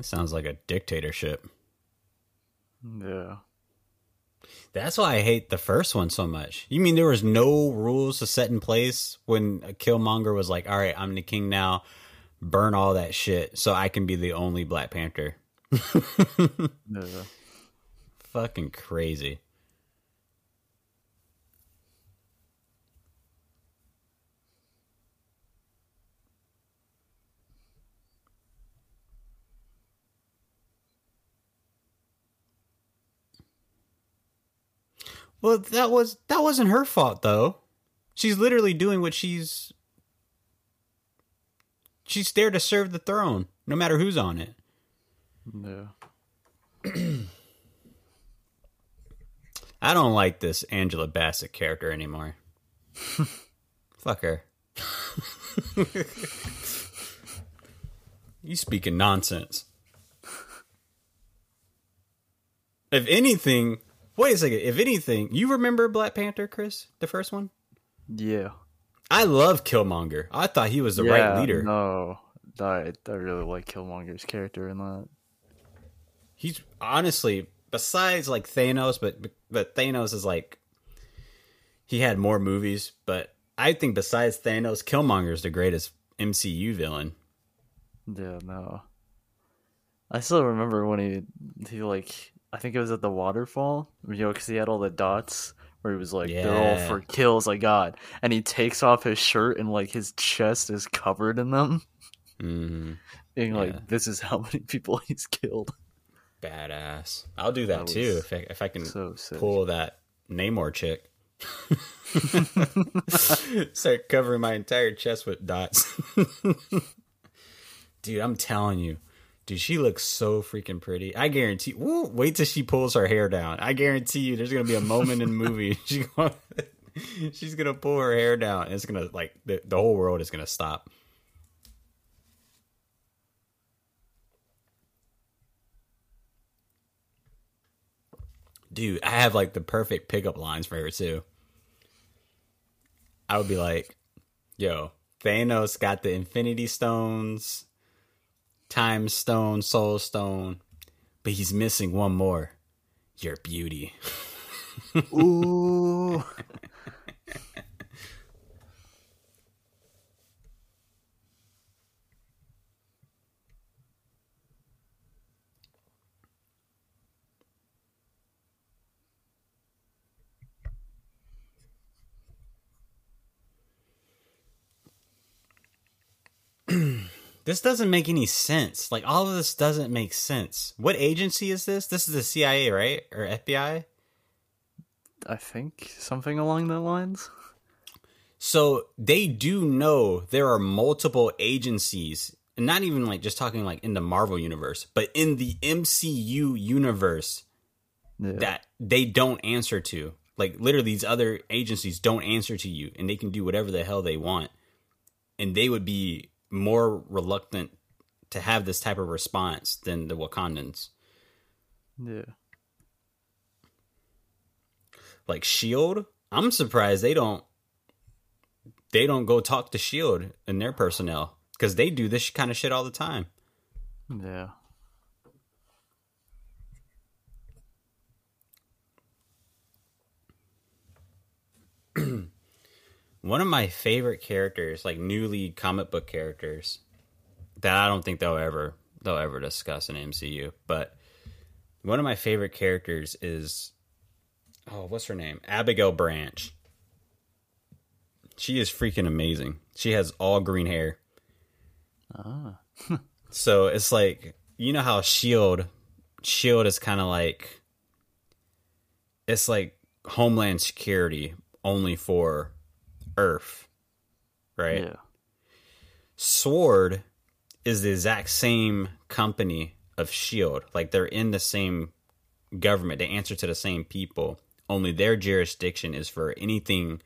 It sounds like a dictatorship. Yeah. That's why I hate the first one so much. You mean there was no rules to set in place when Killmonger was like, "All right, I'm the king now. Burn all that shit so I can be the only Black Panther." Yeah. Fucking crazy. Well, that was that wasn't her fault though. She's literally doing what she's she's there to serve the throne, no matter who's on it. Yeah. I don't like this Angela Bassett character anymore. Fuck her. you speaking nonsense. If anything, wait a second. If anything, you remember Black Panther, Chris, the first one? Yeah. I love Killmonger. I thought he was the right leader. No. I, I really like Killmonger's character in that. He's honestly, besides like Thanos, but but Thanos is like he had more movies, but I think besides Thanos, Killmonger is the greatest MCU villain. Yeah, no. I still remember when he he like I think it was at the waterfall, you know, because he had all the dots where he was like, "They're all for kills I got," and he takes off his shirt and like his chest is covered in them, hmm being Yeah. like, "This is how many people he's killed." Badass. I'll do that, That too if I, if I can So pull that Namor chick. Start covering my entire chest with dots. Dude, I'm telling you. Dude, she looks so freaking pretty. I guarantee. Woo, wait till she pulls her hair down. I guarantee you, there's gonna be a moment in the movie. She, gonna- she's gonna pull her hair down. It's gonna like the, the whole world is gonna stop. Dude, I have like the perfect pickup lines for her too. I would be like, yo, Thanos got the Infinity Stones, Time Stone, Soul Stone, but he's missing one more. Your beauty. Ooh. This doesn't make any sense. Like all of this doesn't make sense. What agency is this? This is the CIA, right? Or FBI? I think something along that lines. So they do know there are multiple agencies, and not even like just talking like in the Marvel universe, but in the MCU universe Yeah. that they don't answer to. Like literally, these other agencies don't answer to you, and they can do whatever the hell they want, and they would be more reluctant to have this type of response than the Wakandans. Yeah. Like Shield, I'm surprised they don't they don't go talk to Shield and their personnel because they do this kind of shit all the time. Yeah. One of my favorite characters, like newly comic book characters, that I don't think they'll ever they'll ever discuss in MCU, but one of my favorite characters is oh, what's her name? Abigail Brand. She is freaking amazing. She has all green hair. Ah. So it's like you know how Shield Shield is kind of like it's like Homeland Security only for Earth, right? Yeah. Sword is the exact same company of Shield. Like they're in the same government. They answer to the same people. Only their jurisdiction is for anything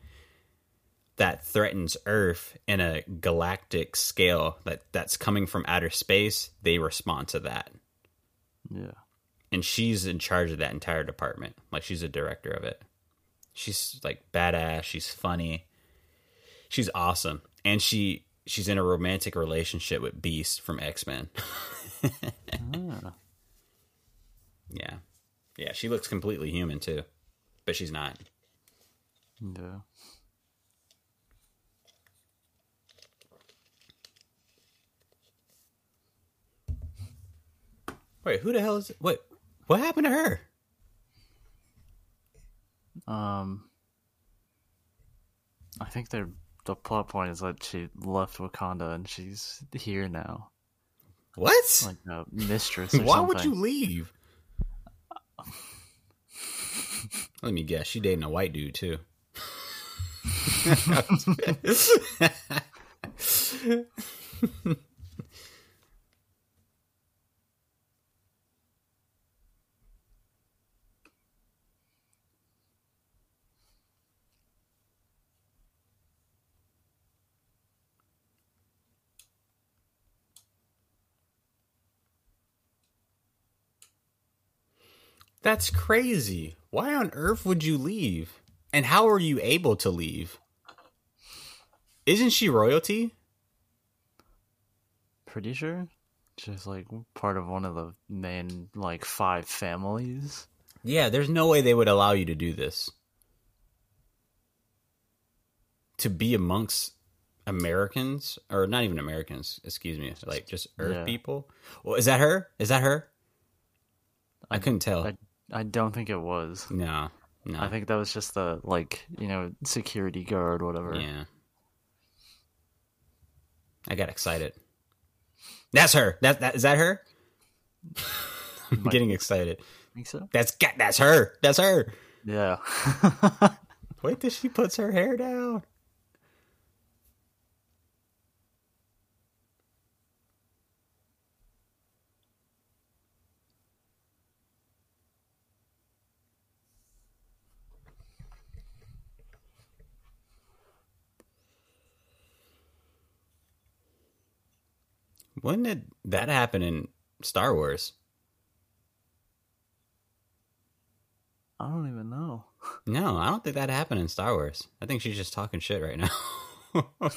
that threatens Earth in a galactic scale that that's coming from outer space. They respond to that. Yeah. and she's in charge of that entire department. Like she's a director of it. She's like badass. She's funny. She's awesome, and she she's in a romantic relationship with Beast from X Men. Ah. yeah, yeah. She looks completely human too, but she's not. Yeah. Wait, who the hell is? Wait, what happened to her? Um, I think they're the plot point is that she left Wakanda and she's here now, What? like a mistress. Or Why something. would you leave? Let me guess. She dating a white dude too. That's crazy. Why on earth would you leave? And how are you able to leave? Isn't she royalty? Pretty sure she's like part of one of the main like five families. Yeah, there's no way they would allow you to do this. To be amongst Americans, or not even Americans, excuse me, like just Earth Yeah. people. Well, is that her? Is that her? I couldn't tell. I I don't think it was. no, no. I think that was just the like you know security guard whatever. Yeah. I got excited. That's her. That that is that her? I'm getting excited. think so. That's that's her. That's her. Yeah. Wait till she puts her hair down. When did that happen in Star Wars? I don't even know. No, I don't think that happened in Star Wars. I think she's just talking shit right now.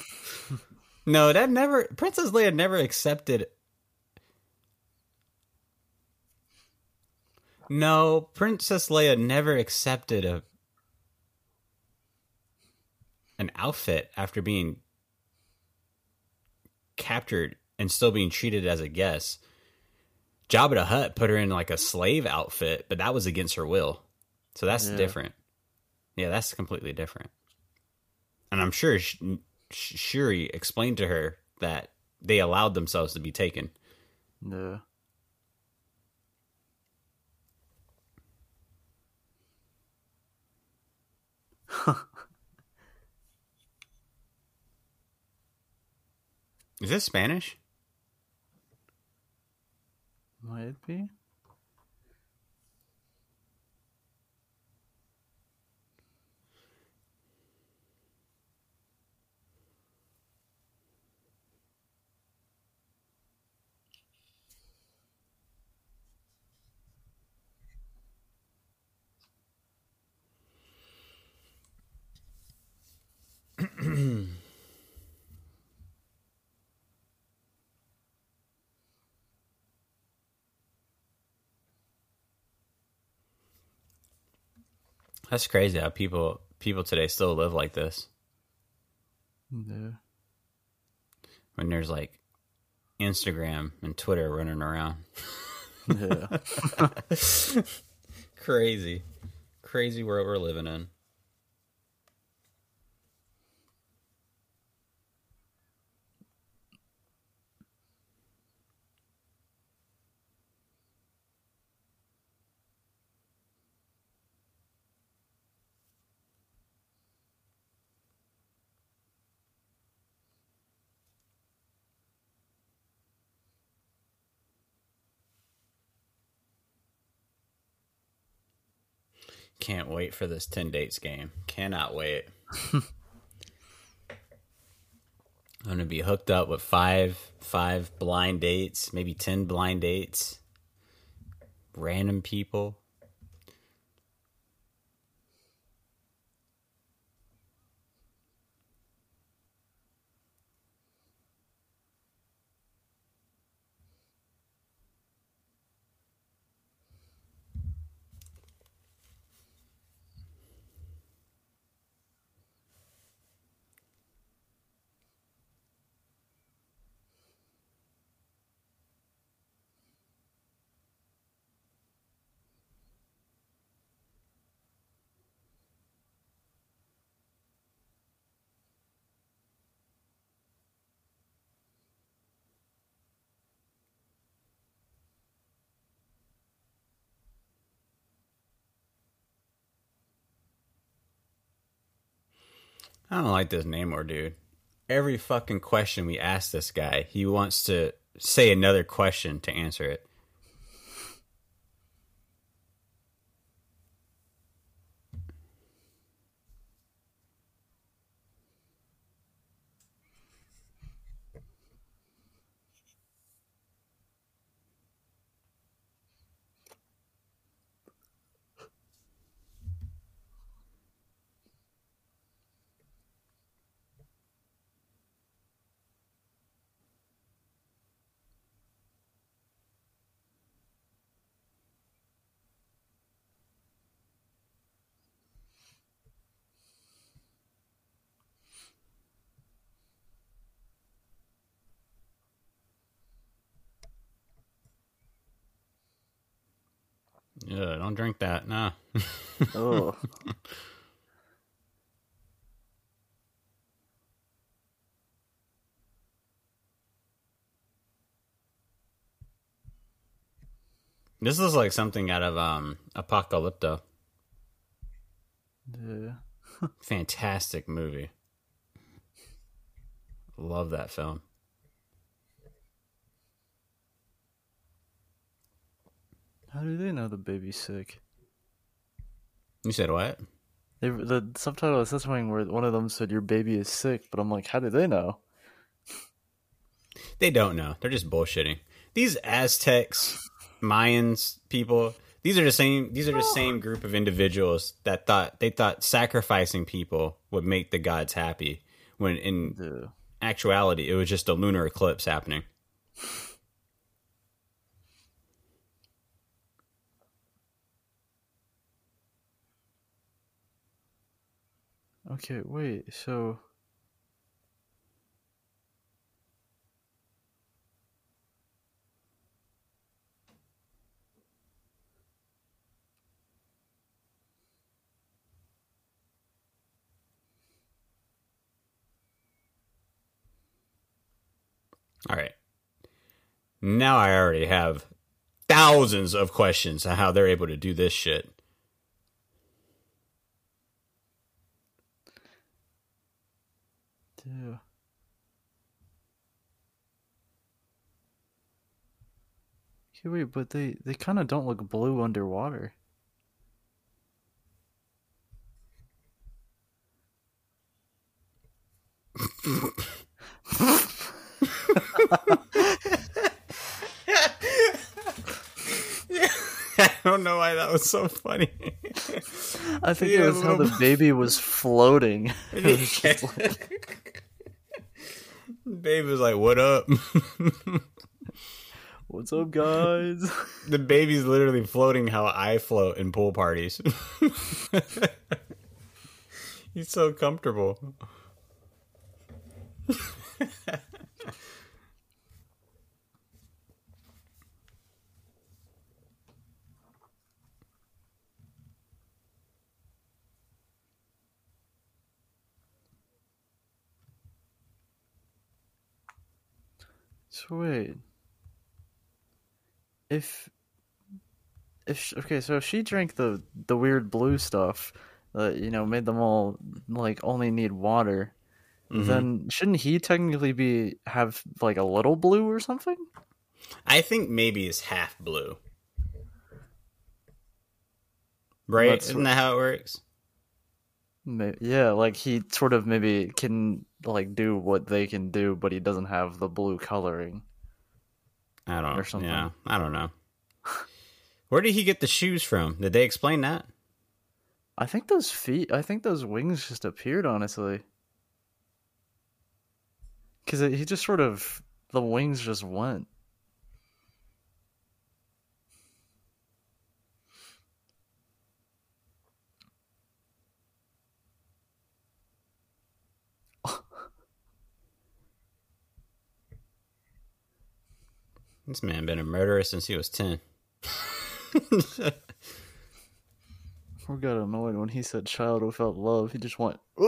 no, that never. Princess Leia never accepted. No, Princess Leia never accepted a an outfit after being captured and still being treated as a guest. Jabba the Hutt put her in like a slave outfit, but that was against her will. So that's Yeah. different. Yeah, that's completely different. And I'm sure Sh- Sh- Shuri explained to her that they allowed themselves to be taken. Yeah. Is this Spanish? Might be? That's crazy how people people today still live like this. Yeah. When there's like Instagram and Twitter running around. Yeah. Crazy. Crazy world we're living in. Can't wait for this 10 dates game. Cannot wait. I'm going to be hooked up with five five blind dates, maybe 10 blind dates. Random people. I don't like this Namor dude. Every fucking question we ask this guy, he wants to say another question to answer it. Yeah, don't drink that. Nah. oh. This is like something out of um Apocalypto. Yeah. Fantastic movie. Love that film. How do they know the baby's sick? You said what? They, the subtitle is this one where one of them said your baby is sick, but I'm like, how do they know? They don't know. They're just bullshitting. These Aztecs, Mayans, people. These are the same. These are the same group of individuals that thought they thought sacrificing people would make the gods happy. When in Yeah. actuality, it was just a lunar eclipse happening. Okay, wait. So All right. Now I already have thousands of questions on how they're able to do this shit. Yeah. Okay, wait, but they they kind of don't look blue underwater. I don't know why that was so funny. I think Yeah, it was how the baby was floating. Was like, Babe was like, "What up?" What's up, guys? The baby's literally floating how I float in pool parties. He's so comfortable. so wait, if if sh- okay, so if she drank the the weird blue stuff that you know made them all like only need water, mm-hmm. then shouldn't he technically be have like a little blue or something? I think maybe it's half blue. Right? That's Isn't that how it works? Yeah, like he sort of maybe can like do what they can do, but he doesn't have the blue coloring. I don't Or something. Yeah, I don't know. Where did he get the shoes from? Did they explain that? I think those feet, I think those wings just appeared, honestly. Because he just sort of, the wings just went. This man been a murderer since he was 10. Poor got annoyed when he said child without love. He just went,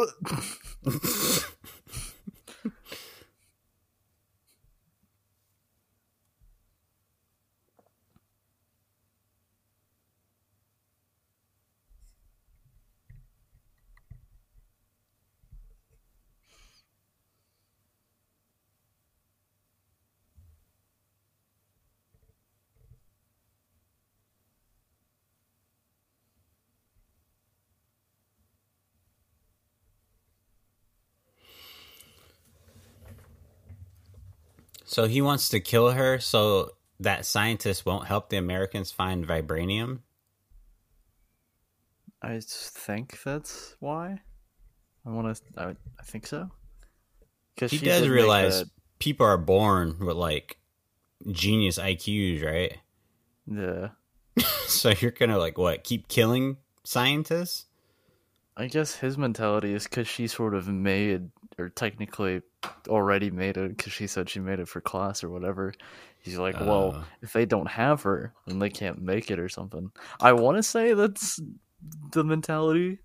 So he wants to kill her so that scientist won't help the Americans find vibranium? I think that's why. I want to, I, I think so. Because He does realize people are born with like genius IQs, right? yeah. So you're gonna like what? Keep killing scientists? I guess his mentality is because she sort of made, or technically already made it, because she said she made it for class or whatever. He's like, well, Oh. if they don't have her, then they can't make it or something. I want to say that's the mentality.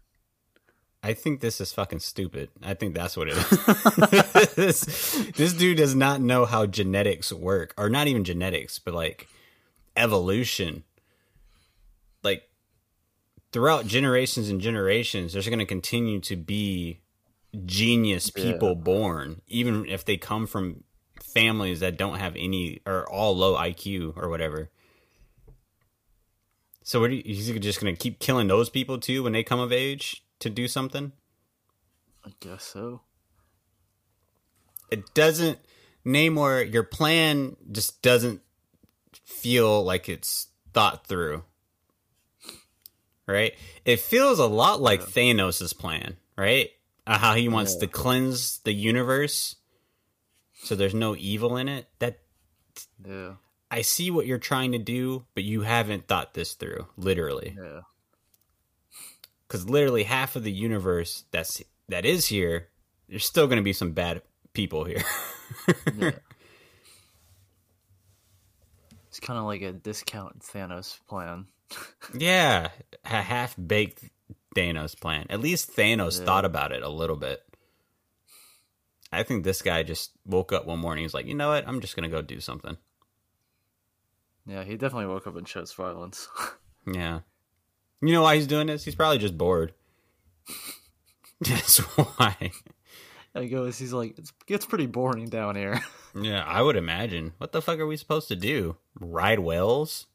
I think this is fucking stupid. I think that's what it is. this, this dude does not know how genetics work, or not even genetics, but like evolution. Like throughout generations and generations, there's going to continue to be genius people Yeah. born, even if they come from families that don't have any or all low IQ or whatever. So what are you, he's just to keep killing those people too when they come of age to do something? I guess so. It doesn't Namor, your plan just doesn't feel like it's thought through. Right? It feels a lot like Thanos' plan, right? Uh, how he wants Yeah. to cleanse the universe so there's no evil in it. That Yeah, I see what you're trying to do, but you haven't thought this through, literally. yeah. Because literally half of the universe that's that is here, there's still going to be some bad people here. yeah. It's kind of like a discount Thanos plan. yeah, a half baked Thanos plan. At least Thanos Yeah. thought about it a little bit. I think this guy just woke up one morning. He's like, you know what? I'm just going to go do something. Yeah, he definitely woke up and chose violence. Yeah. You know why he's doing this? He's probably just bored. That's why. I goes, he's like, it's gets pretty boring down here. Yeah, I would imagine. What the fuck are we supposed to do? Ride whales?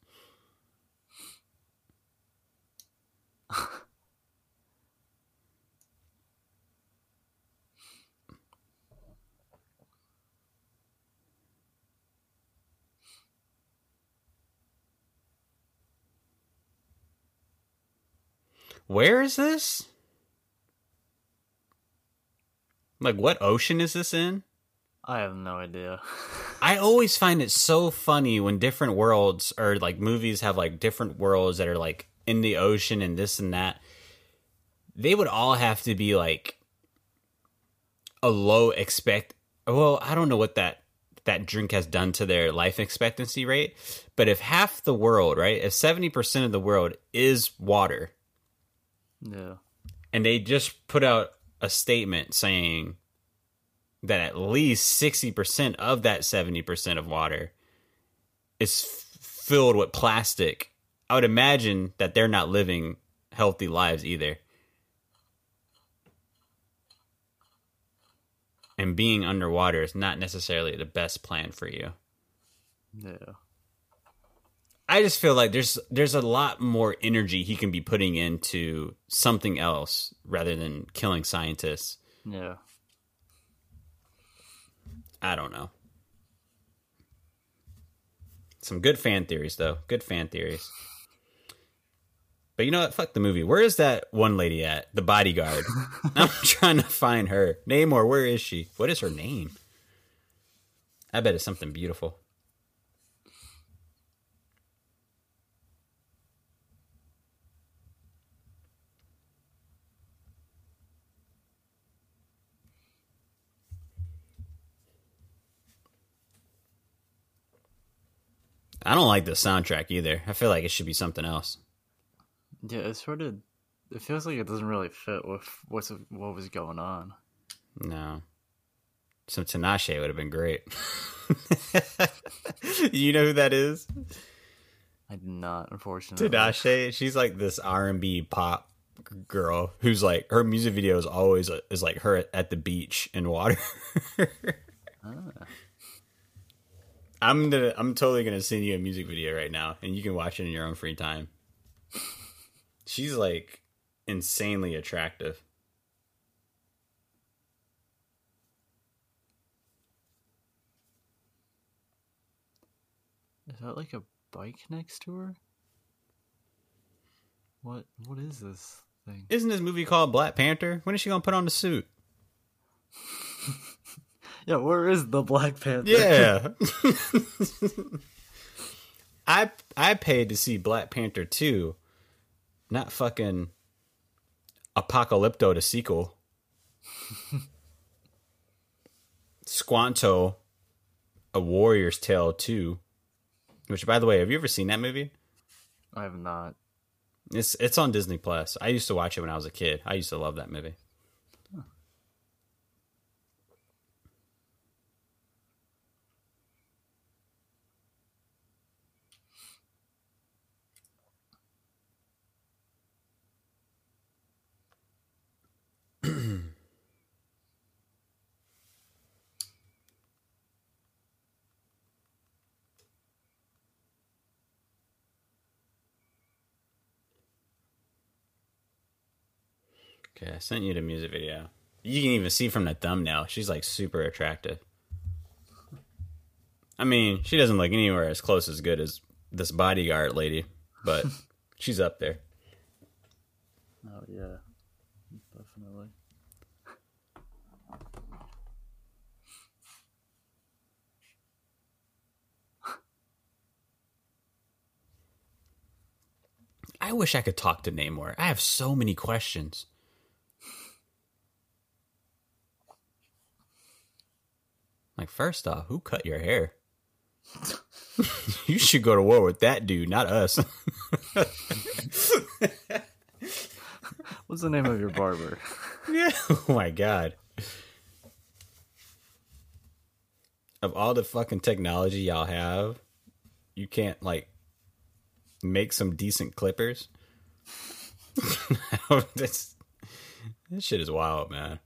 Where is this? Like, what ocean is this in? I have no idea. I always find it so funny when different worlds or like movies have like different worlds that are like in the ocean and this and that. They would all have to be like a low expect. Well, I don't know what that that drink has done to their life expectancy rate, but if half the world, right, if seventy percent of the world is water, yeah. and they just put out a statement saying that at least 60% of that 70% of water is f- filled with plastic, I would imagine that they're not living healthy lives either. And being underwater is not necessarily the best plan for you. Yeah. I just feel like there's there's a lot more energy he can be putting into something else rather than killing scientists. Yeah. I don't know. Some good fan theories, though. Good fan theories. But you know what? Fuck the movie. Where is that one lady at? The bodyguard. I'm trying to find her. Namor, where is she? What is her name? I bet it's something beautiful. I don't like the soundtrack either. I feel like it should be something else. Yeah, it's sort of. It feels like it doesn't really fit with what's what was going on. No. Some Tinashe would have been great. you know who that is? I did not, unfortunately. Tinashe. She's like this R and B pop girl who's like her music video is always is like her at the beach in water. Ah. I'm gonna I'm totally gonna send you a music video right now, and you can watch it in your own free time. She's like insanely attractive. Is that like a bike next to her? What what is this thing? Isn't this movie called Black Panther? When is she gonna put on the suit? Yeah, where is the Black Panther? Yeah. I I paid to see Black Panther 2, not fucking Apocalypto the sequel. Squanto, A Warrior's Tale 2. Which by the way, have you ever seen that movie? I have not. It's it's on Disney Plus. I used to watch it when I was a kid. I used to love that movie. Okay, I sent you the music video. You can even see from the thumbnail, she's like super attractive. I mean, she doesn't look anywhere as close as good as this bodyguard lady, but she's up there. Oh yeah, definitely. I wish I could talk to Namor. I have so many questions. Like, first off, who cut your hair? you should go to war with that dude, not us. What's the name of your barber? yeah. Oh my god. Of all the fucking technology y'all have, you can't like make some decent clippers. That's, this shit is wild, man.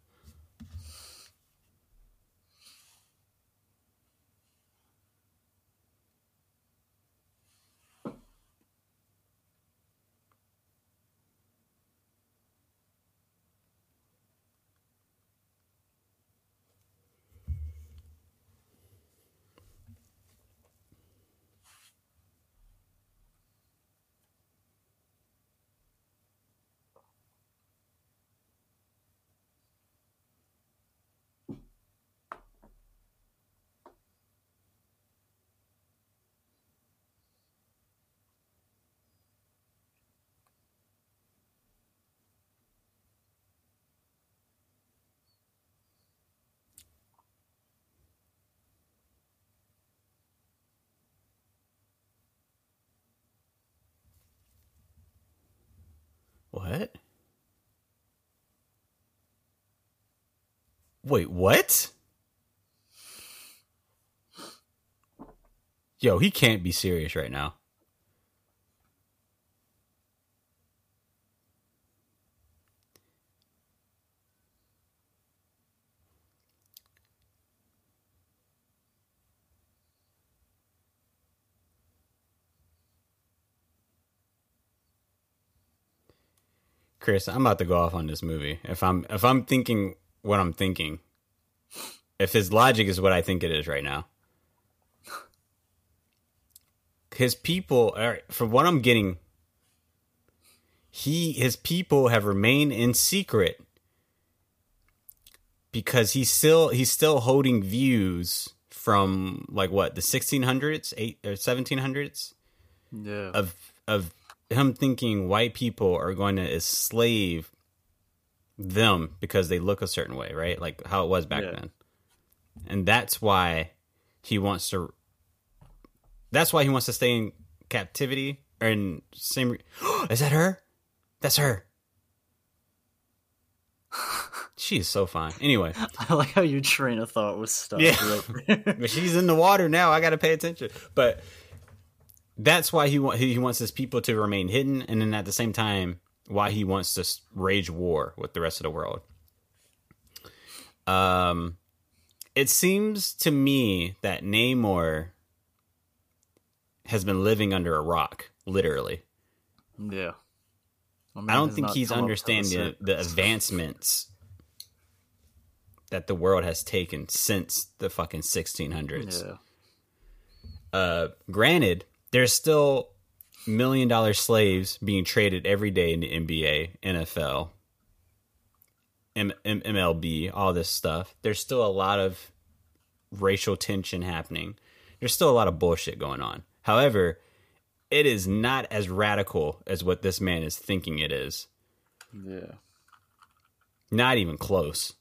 What? Wait, what? Yo, he can't be serious right now. Chris, I'm about to go off on this movie. If I'm if I'm thinking what I'm thinking, if his logic is what I think it is right now, his people, are, from what I'm getting, he his people have remained in secret because he's still he's still holding views from like what the 1600s, eight or 1700s Yeah. of of him thinking white people are going to enslave them because they look a certain way, right? Like how it was back Yeah. then. And that's why he wants to that's why he wants to stay in captivity or in same Is that her? That's her. She is so fine. Anyway, I like how your train of thought was stuck. Yeah. right she's in the water now. I got to pay attention. But that's why he wa- he wants his people to remain hidden, and then at the same time, why he wants to rage war with the rest of the world. Um, it seems to me that Namor has been living under a rock, literally. yeah. My I don't think he's understanding the, the the advancements that the world has taken since the fucking 1600s. Yeah. uh, granted, there's still million dollar slaves being traded every day in the NBA, NFL, M- M- MLB, all this stuff. There's still a lot of racial tension happening. There's still a lot of bullshit going on. However, it is not as radical as what this man is thinking it is. Yeah. Not even close.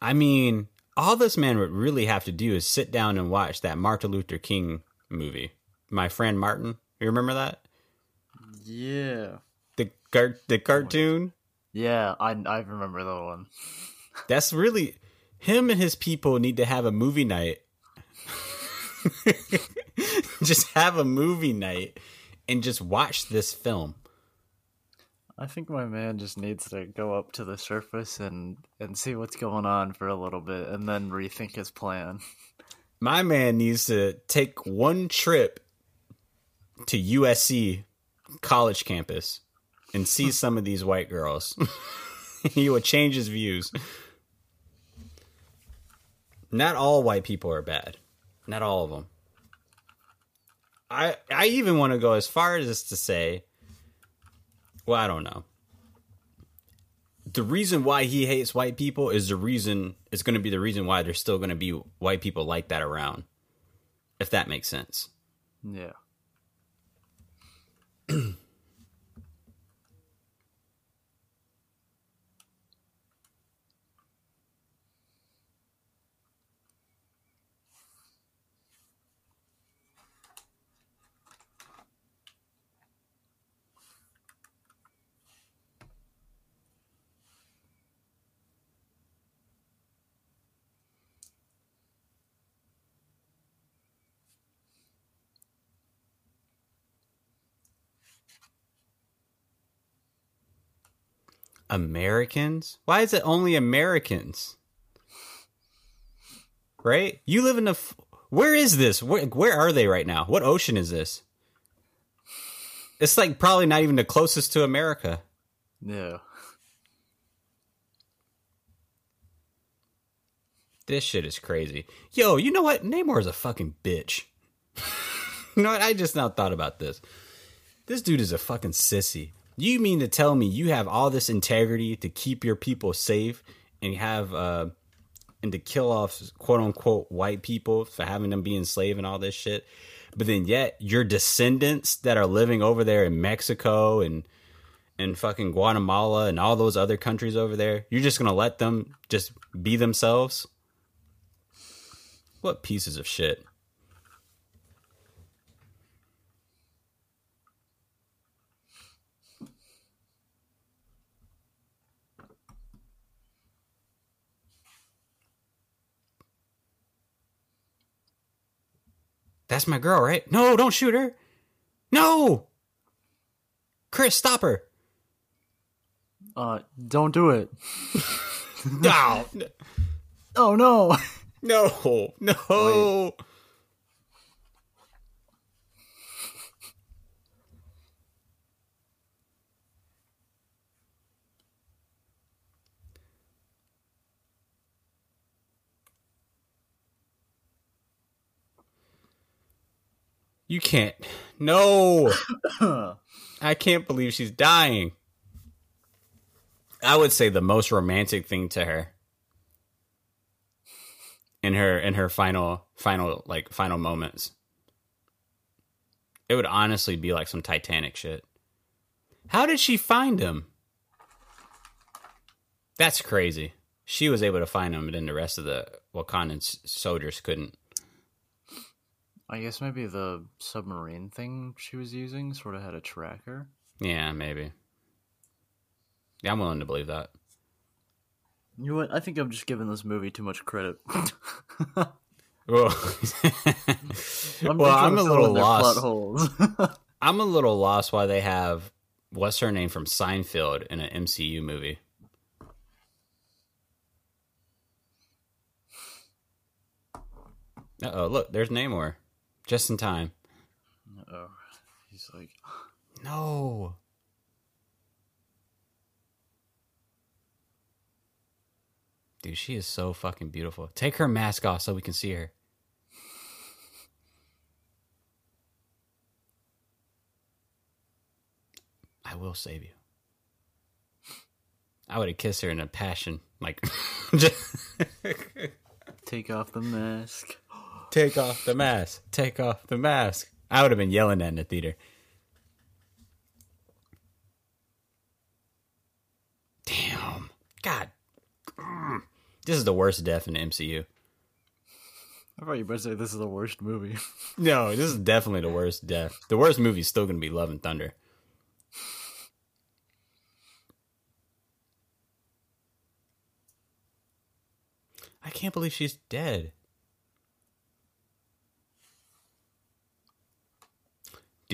I mean, all this man would really have to do is sit down and watch that Martin Luther King movie. My friend Martin. You remember that? Yeah. The car- the cartoon? Yeah, I I remember that one. That's really him and his people need to have a movie night. just have a movie night and just watch this film. I think my man just needs to go up to the surface and and see what's going on for a little bit and then rethink his plan. my man needs to take one trip to USC college campus and see some of these white girls. he would change his views. Not all white people are bad. Not all of them. I I even want to go as far as to say well, I don't know. The reason why he hates white people is the reason it's going to be the reason why there's still going to be white people like that around. If that makes sense. Yeah. Americans? Why is it only Americans? Right? You live in the where is this? Where, where are they right now? What ocean is this? It's like probably not even the closest to America. No. This shit is crazy. Yo, you know what? Namor is a fucking bitch. you know what? I just now thought about this. This dude is a fucking sissy. You mean to tell me you have all this integrity to keep your people safe and have uh and to kill off quote unquote white people for having them be enslaved and all this shit. But then yet your descendants that are living over there in Mexico and and fucking Guatemala and all those other countries over there, you're just gonna let them just be themselves? What pieces of shit. That's my girl, right? No, don't shoot her. No! Chris, stop her. Uh, don't do it. No. Oh no! No. No. You can't. No. I can't believe she's dying. I would say the most romantic thing to her in her in her final final like final moments. It would honestly be like some Titanic shit. How did she find him? That's crazy. She was able to find him, but then the rest of the Wakandan soldiers couldn't. I guess maybe the submarine thing she was using sort of had a tracker. Yeah, maybe. Yeah, I'm willing to believe that. You know what? I think I'm just giving this movie too much credit. Well, I'm well, I'm a little lost. I'm a little lost why they have what's her name from Seinfeld in an MCU movie. Uh oh, look, there's Namor. Just in time. oh, he's like, No. Dude, she is so fucking beautiful. Take her mask off so we can see her. I will save you. I would have kissed her in a passion. Like, take off the mask. Take off the mask. Take off the mask. I would have been yelling that in the theater. Damn. God. This is the worst death in the MCU. I thought you better say this is the worst movie. No, this is definitely the worst death. The worst movie is still going to be Love and Thunder. I can't believe she's dead.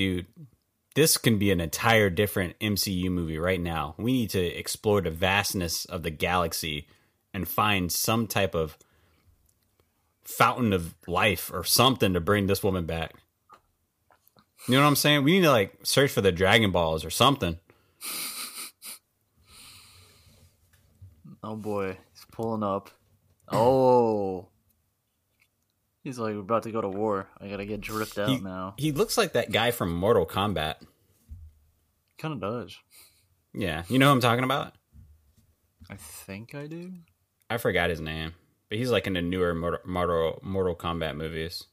Dude, this can be an entire different MCU movie right now. We need to explore the vastness of the galaxy and find some type of fountain of life or something to bring this woman back. You know what I'm saying? We need to like search for the Dragon Balls or something. Oh boy, he's pulling up. Oh. He's like, we're about to go to war. I gotta get dripped out He, now. he looks like that guy from Mortal Kombat. Kind of does. Yeah, you know who I'm talking about? I think I do. I forgot his name, but he's like in the newer Mortal Mortal, Mortal Kombat movies.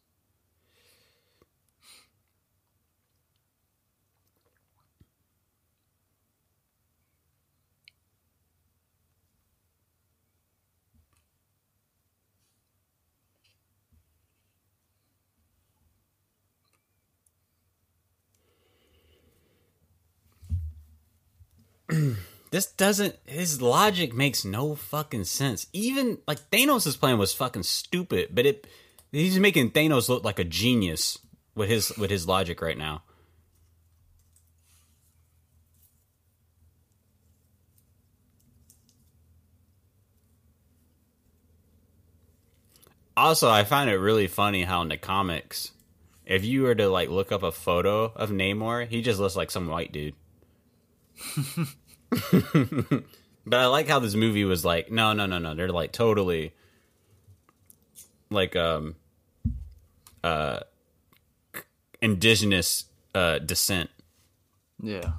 this doesn't his logic makes no fucking sense. Even like Thanos' plan was fucking stupid, but it he's making Thanos look like a genius with his with his logic right now. Also, I find it really funny how in the comics, if you were to like look up a photo of Namor, he just looks like some white dude. But I like how this movie was like, no, no, no, no. They're like totally like um uh indigenous uh descent. Yeah.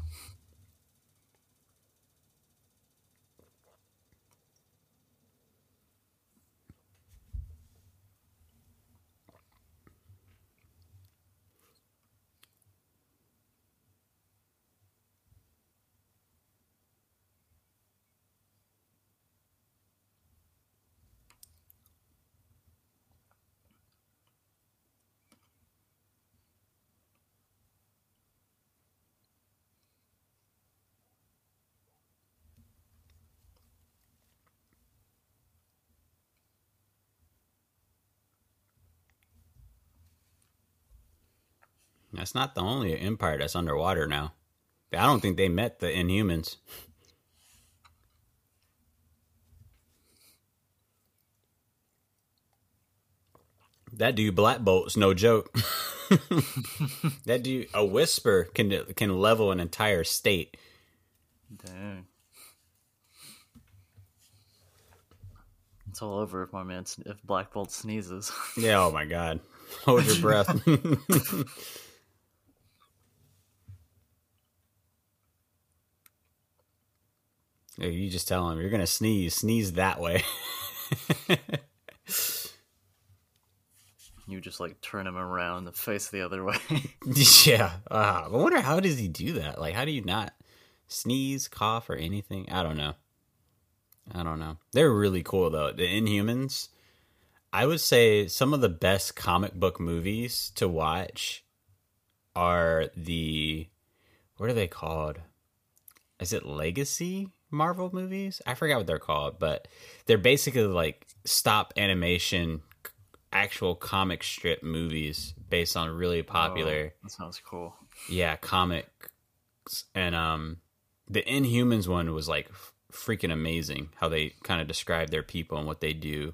That's not the only empire that's underwater now. I don't think they met the Inhumans. That dude Black Bolt's no joke. that dude, a whisper can can level an entire state. Dang. It's all over if my man if Black Bolt sneezes. Yeah. Oh my god. Hold your breath. you just tell him you're gonna sneeze. Sneeze that way. you just like turn him around and face the other way. yeah. Uh, I wonder how does he do that? Like, how do you not sneeze, cough, or anything? I don't know. I don't know. They're really cool though. The Inhumans. I would say some of the best comic book movies to watch are the what are they called? Is it Legacy Marvel movies? I forgot what they're called, but they're basically like stop animation actual comic strip movies based on really popular Oh, that sounds cool. yeah comics and um the inhumans one was like freaking amazing how they kind of describe their people and what they do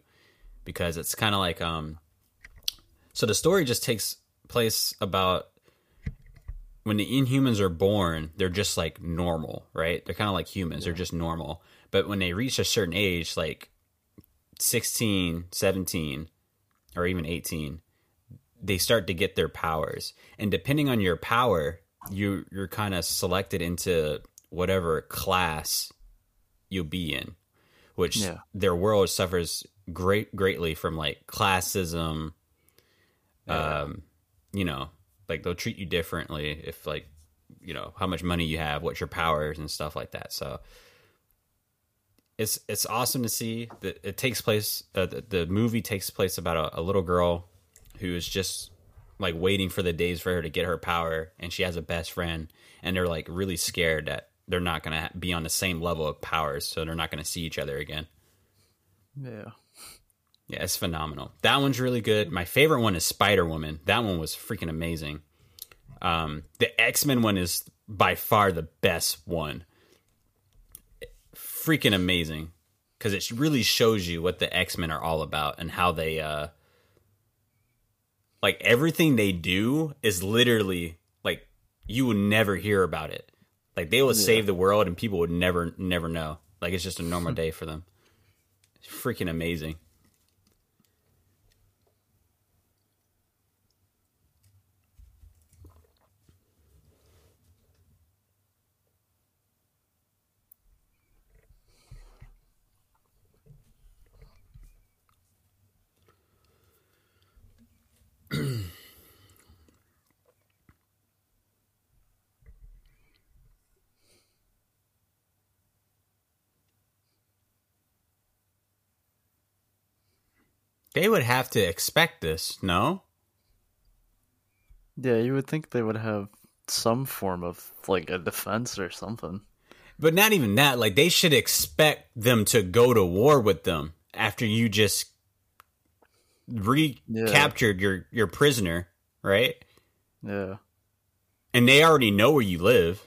because it's kind of like um so the story just takes place about when the inhumans are born they're just like normal right? They're kind of like humans. They're just normal. But when they reach a certain age like 16 17 or even 18 they start to get their powers. And depending on your power you you're kind of selected into whatever class you'll be in which Yeah. their world suffers great greatly from like classism Yeah. um you know like they'll treat you differently if like you know how much money you have what your powers and stuff like that so it's it's awesome to see that it takes place uh, the, the movie takes place about a, a little girl who is just like waiting for the days for her to get her power and she has a best friend and they're like really scared that they're not going to be on the same level of powers so they're not going to see each other again Yeah. Yeah it's phenomenal. That one's really good. My favorite one is spider woman. That one was freaking amazing. Um the x-men one is by far the best one. Freaking amazing. Because it really shows you what the x-men are all about and how they uh like everything they do is literally like you would never hear about it. Like they would save the world and people would never never know. Like it's just a normal day for them. It's freaking amazing they would have to expect this no Yeah, you would think they would have some form of like a defense or something. But not even that. Like they should expect them to go to war with them after you just recaptured your your prisoner, right? Yeah. And they already know where you live.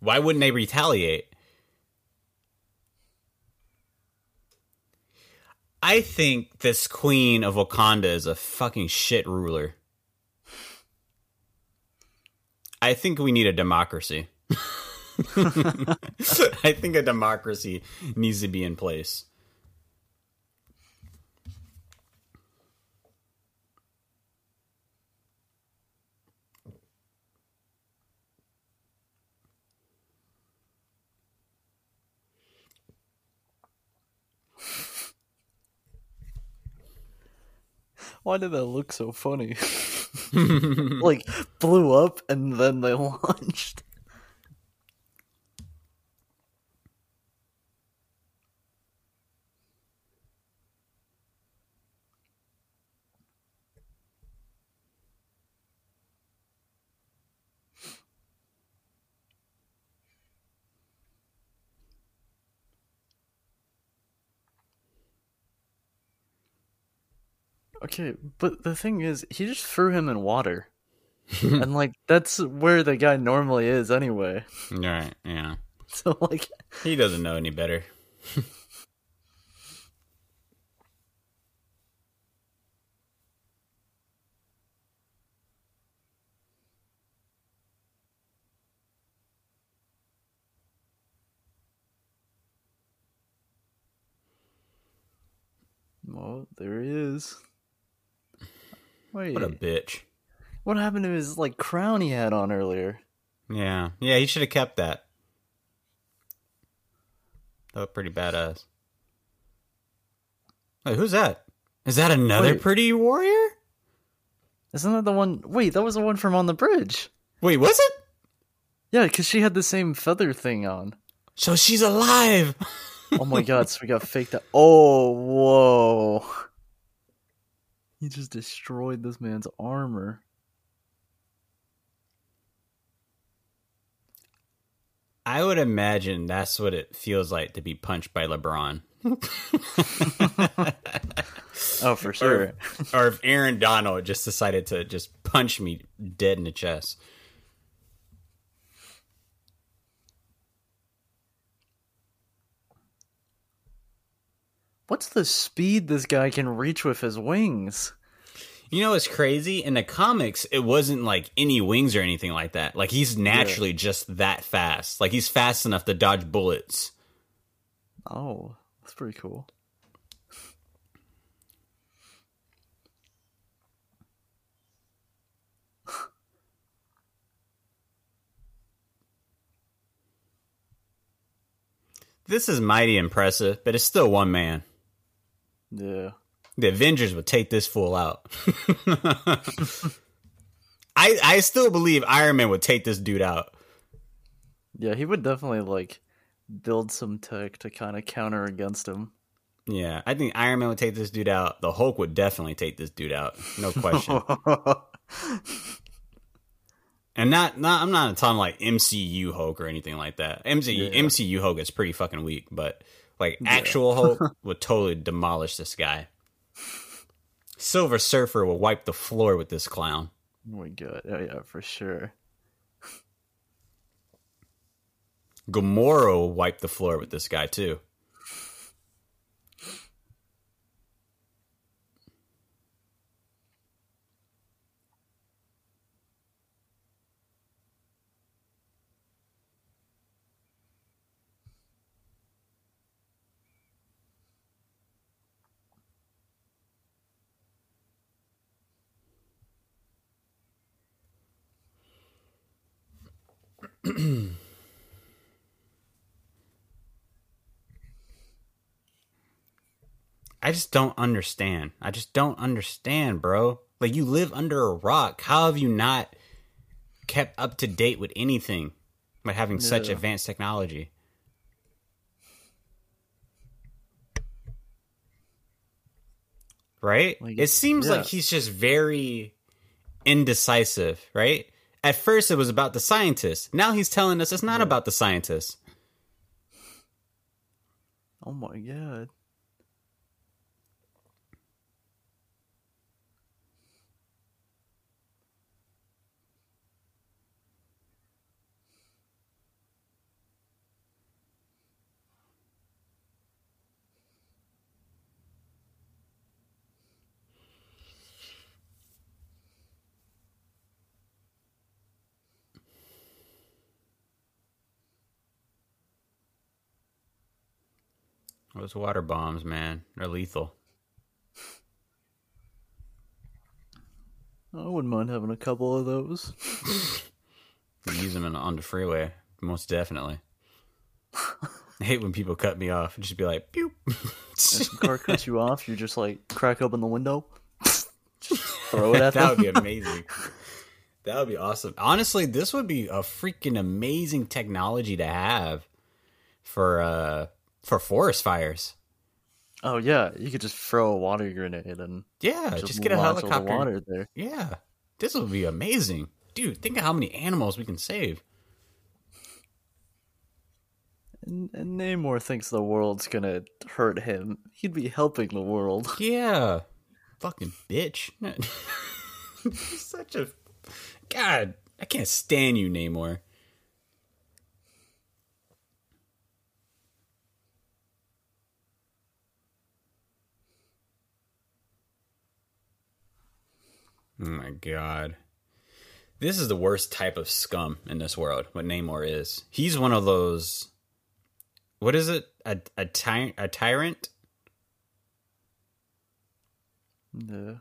Why wouldn't they retaliate? I think this queen of Wakanda is a fucking shit ruler. I think we need a democracy. I think a democracy needs to be in place. Why did that look so funny? like blew up and then they launched. Okay, but the thing is, he just threw him in water. and like that's where the guy normally is anyway. Right, yeah. So like, He doesn't know any better. well, there he is. Wait, What a bitch. what happened to his like crown he had on earlier? Yeah. Yeah, he should have kept that. That was pretty badass. Wait, who's that? Is that another Wait. pretty warrior? Isn't that the one? Wait, that was the one from on the bridge. Wait, was it? Yeah, because she had the same feather thing on. So she's alive. Oh my god, so we got faked out. Oh, whoa. He just destroyed this man's armor. I would imagine that's what it feels like to be punched by LeBron. Oh, for sure. or if Aaron Donald just decided to just punch me dead in the chest. What's the speed this guy can reach with his wings? You know it's crazy? In the comics, it wasn't like any wings or anything like that. Like he's naturally just that fast. Like he's fast enough to dodge bullets. Oh, that's pretty cool. This is mighty impressive, but it's still one man. Yeah. The Avengers would take this fool out. I I still believe Iron Man would take this dude out. Yeah, he would definitely like build some tech to kind of counter against him. Yeah, I think Iron Man would take this dude out. The Hulk would definitely take this dude out, no question. and not, not, I'm not a ton like MCU Hulk or anything like that. MCU, Yeah. MCU Hulk is pretty fucking weak, but like actual Hulk would totally demolish this guy. Silver Surfer will wipe the floor with this clown. oh my god. Yeah, yeah, for sure. Gamora will wipe the floor with this guy too. I just don't understand. I just don't understand, bro. Like you live under a rock. How have you not kept up to date with anything by having such advanced technology? Right? Like, it seems yeah. like he's just very indecisive, right? At first it was about the scientists. Now he's telling us it's not about the scientists. Oh my god. Those water bombs, man, they're lethal. I wouldn't mind having a couple of those. use them in, on the freeway, most definitely. I hate when people cut me off and just be like, pew. If the car cuts you off, you just like crack open the window, just throw it at them. that would be amazing. That would be awesome. Honestly, this would be a freaking amazing technology to have for uh for forest fires. Oh yeah, you could just throw a water grenade and Yeah, just, just, get a all the helicopter. water there. Yeah, this would be amazing, dude. Think of how many animals we can save. And, and Namor thinks the world's gonna hurt him. He'd be helping the world. Yeah, fucking bitch. Such a God, I can't stand you, Namor. Oh my god. This is the worst type of scum in this world, what Namor is. He's one of those what is it? A a, ty- a tyrant? No.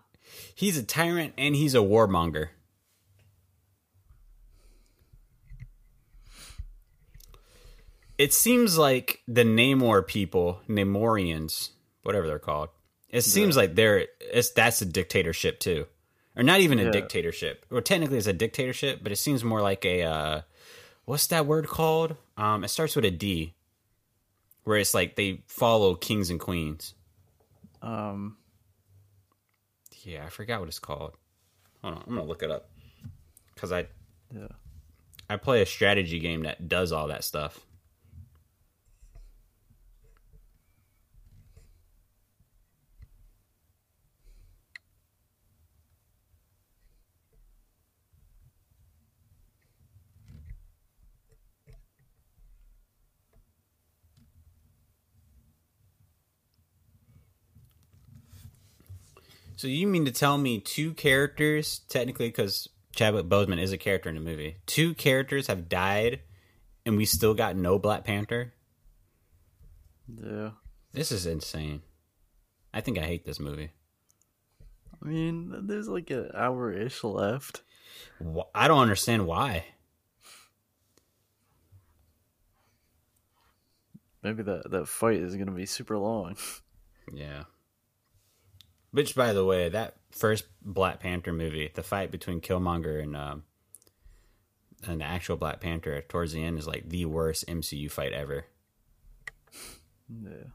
He's a tyrant and he's a warmonger. It seems like the Namor people, Namorians, whatever they're called, it seems like they're it's that's a dictatorship too, or not even a Yeah. dictatorship. Well, technically it's a dictatorship, but it seems more like a uh, what's that word called? Um, it starts with a D, where it's like they follow kings and queens. Um. Yeah, I forgot what it's called. Hold on, I'm gonna look it up because I Yeah. I play a strategy game that does all that stuff. So you mean to tell me two characters, technically, because Chadwick Boseman is a character in the movie, two characters have died, and we still got no Black Panther? Yeah. This is insane. I think I hate this movie. I mean, there's like an hour ish left. I don't understand why. Maybe that that fight is gonna be super long. Yeah. Which, by the way, that first Black Panther movie, the fight between Killmonger and um, the actual Black Panther towards the end is like the worst MCU fight ever. Yeah.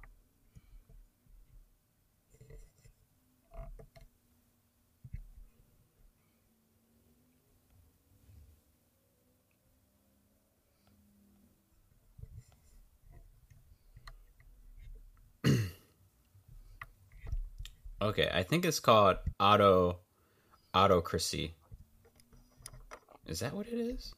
Okay, I think it's called auto autocracy. Is that what it is?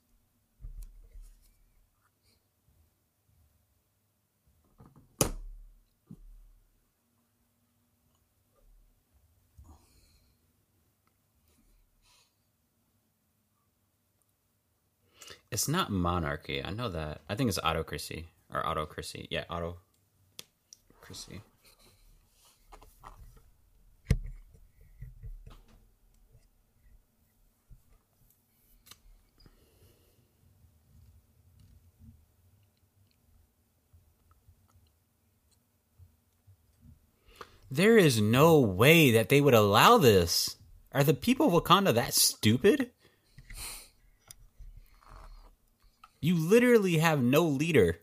It's not monarchy. I know that. I think it's autocracy or autocracy. Yeah, autocracy. There is no way that they would allow this. Are the people of Wakanda that stupid? You literally have no leader.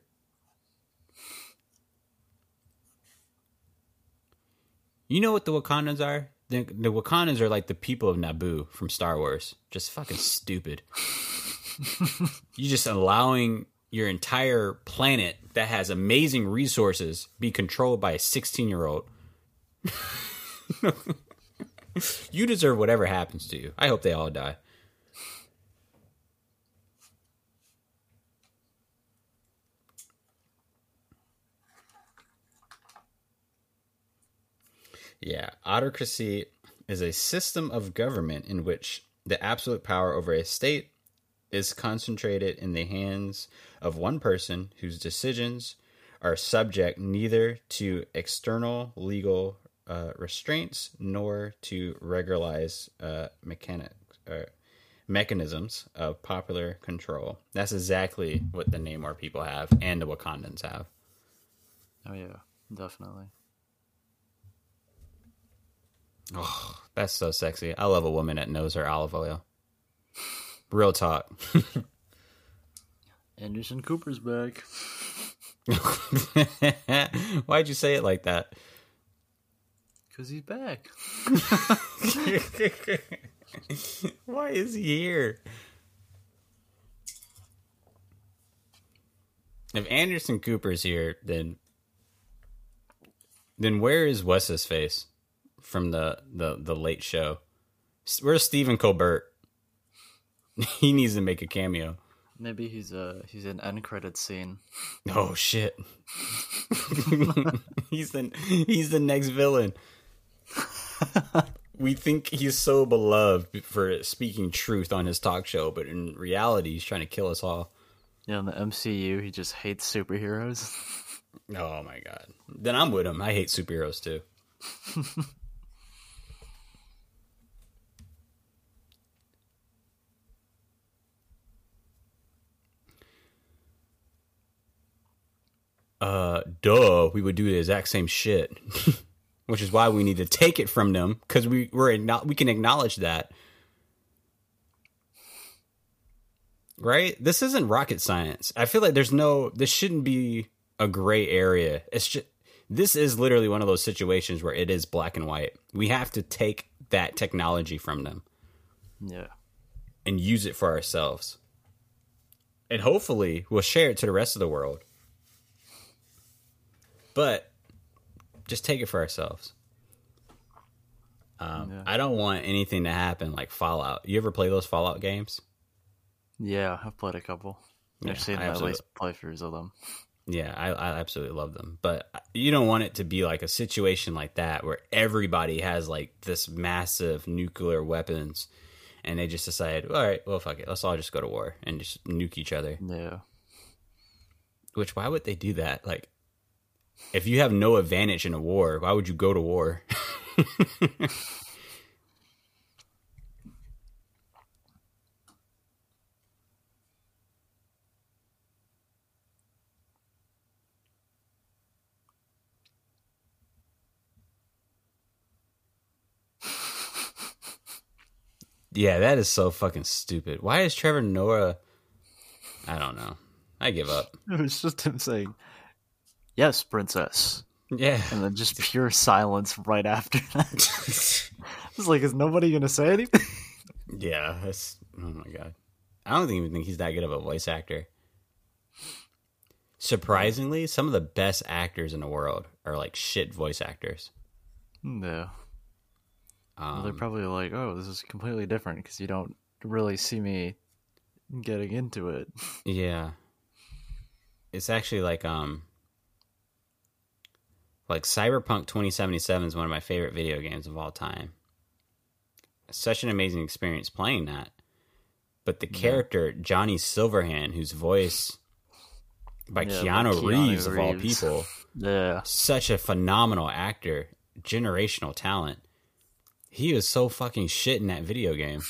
You know what the Wakandans are? The, the Wakandans are like the people of Naboo from Star Wars. Just fucking stupid. You're just allowing your entire planet that has amazing resources be controlled by a 16 year old. you deserve whatever happens to you. I hope they all die. Yeah, autocracy is a system of government in which the absolute power over a state is concentrated in the hands of one person whose decisions are subject neither to external legal uh, restraints nor to regularize uh, mechanic, uh, mechanisms of popular control. That's exactly what the Namor people have and the Wakandans have. Oh yeah, definitely. Oh, that's so sexy. I love a woman that knows her olive oil. Real talk. Anderson Cooper's back. Why'd you say it like that? Cause he's back. Why is he here? If Anderson Cooper's here, then then where is Wes's face from the the the late show? Where's Stephen Colbert? he needs to make a cameo. Maybe he's a he's an end credit scene. Oh shit. he's the he's the next villain. we think he's so beloved for speaking truth on his talk show, but in reality, he's trying to kill us all. Yeah, in the MCU, he just hates superheroes. Oh my god. Then I'm with him. I hate superheroes too. uh duh, we would do the exact same shit. Which is why we need to take it from them cuz we we're we can acknowledge that. Right? This isn't rocket science. I feel like there's no this shouldn't be a gray area. It's just this is literally one of those situations where it is black and white. We have to take that technology from them. Yeah. And use it for ourselves. And hopefully we'll share it to the rest of the world. But just take it for ourselves. Um, yeah. I don't want anything to happen like Fallout. You ever play those Fallout games? Yeah, I've played a couple. Yeah, I've seen at least playthroughs of them. Yeah, I, I absolutely love them. But you don't want it to be like a situation like that where everybody has like this massive nuclear weapons and they just decide, all right, well, fuck it. Let's all just go to war and just nuke each other. Yeah. Which, why would they do that? Like, if you have no advantage in a war, why would you go to war? Yeah, that is so fucking stupid. Why is Trevor Noah? I don't know. I give up. It was just him saying, "Yes, princess." Yeah, and then just pure silence right after that. it's like, is nobody gonna say anything? yeah, that's. Oh my god, I don't even think he's that good of a voice actor. Surprisingly, some of the best actors in the world are like shit voice actors. No. Um, well, they're probably like, "Oh, this is completely different because you don't really see me getting into it." Yeah, it's actually like um, like Cyberpunk 2077 is one of my favorite video games of all time. Such an amazing experience playing that. But the character Johnny Silverhand, whose voice by yeah, Keanu, Keanu Reeves, Reeves of all people, yeah, such a phenomenal actor, generational talent he was so fucking shit in that video game.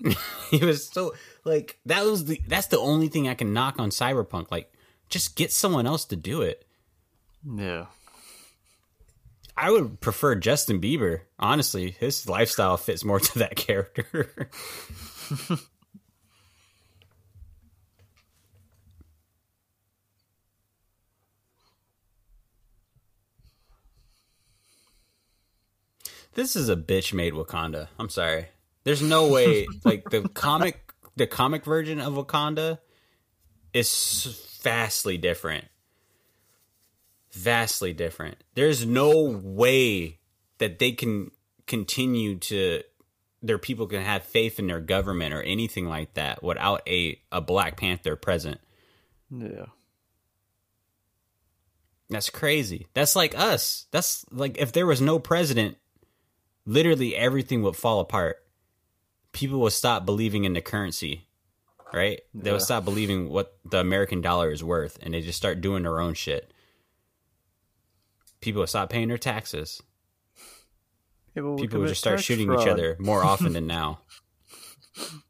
he was so like that was the that's the only thing I can knock on Cyberpunk. Like, just get someone else to do it. Yeah. I would prefer Justin Bieber. Honestly, his lifestyle fits more to that character. This is a bitch made Wakanda. I'm sorry. There's no way like the comic the comic version of Wakanda is vastly different. Vastly different. There's no way that they can continue to their people can have faith in their government or anything like that without a a Black Panther present. Yeah. That's crazy. That's like us. That's like if there was no president, literally everything would fall apart. People would stop believing in the currency, right? They would stop believing what the American dollar is worth and they just start doing their own shit. People would stop paying their taxes. People People will just start shooting fraud. each other more often than now.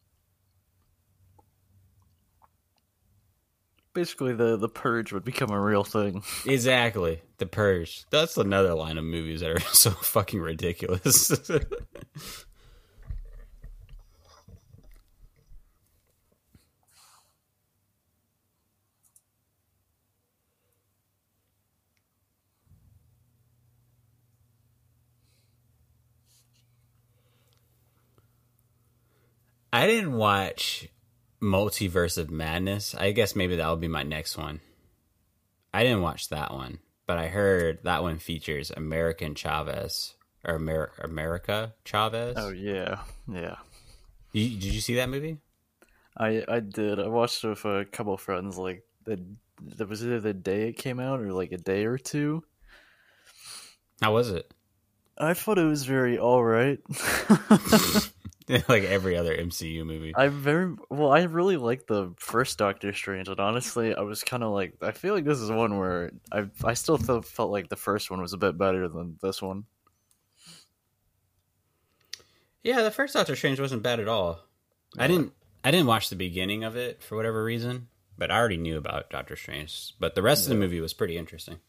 Basically, the the purge would become a real thing. Exactly, the purge. That's another line of movies that are so fucking ridiculous. I didn't watch Multiverse of Madness. I guess maybe that will be my next one. I didn't watch that one, but I heard that one features American Chavez or Amer- America Chavez. Oh yeah, yeah. You, did you see that movie? I I did. I watched it with a couple of friends. Like the that was either the day it came out or like a day or two. How was it? I thought it was very all right. like every other MCU movie. I very well. I really like the first Doctor Strange, and honestly, I was kind of like, I feel like this is one where I I still felt felt like the first one was a bit better than this one. Yeah, the first Doctor Strange wasn't bad at all. I didn't I didn't watch the beginning of it for whatever reason, but I already knew about Doctor Strange. But the rest of the movie was pretty interesting.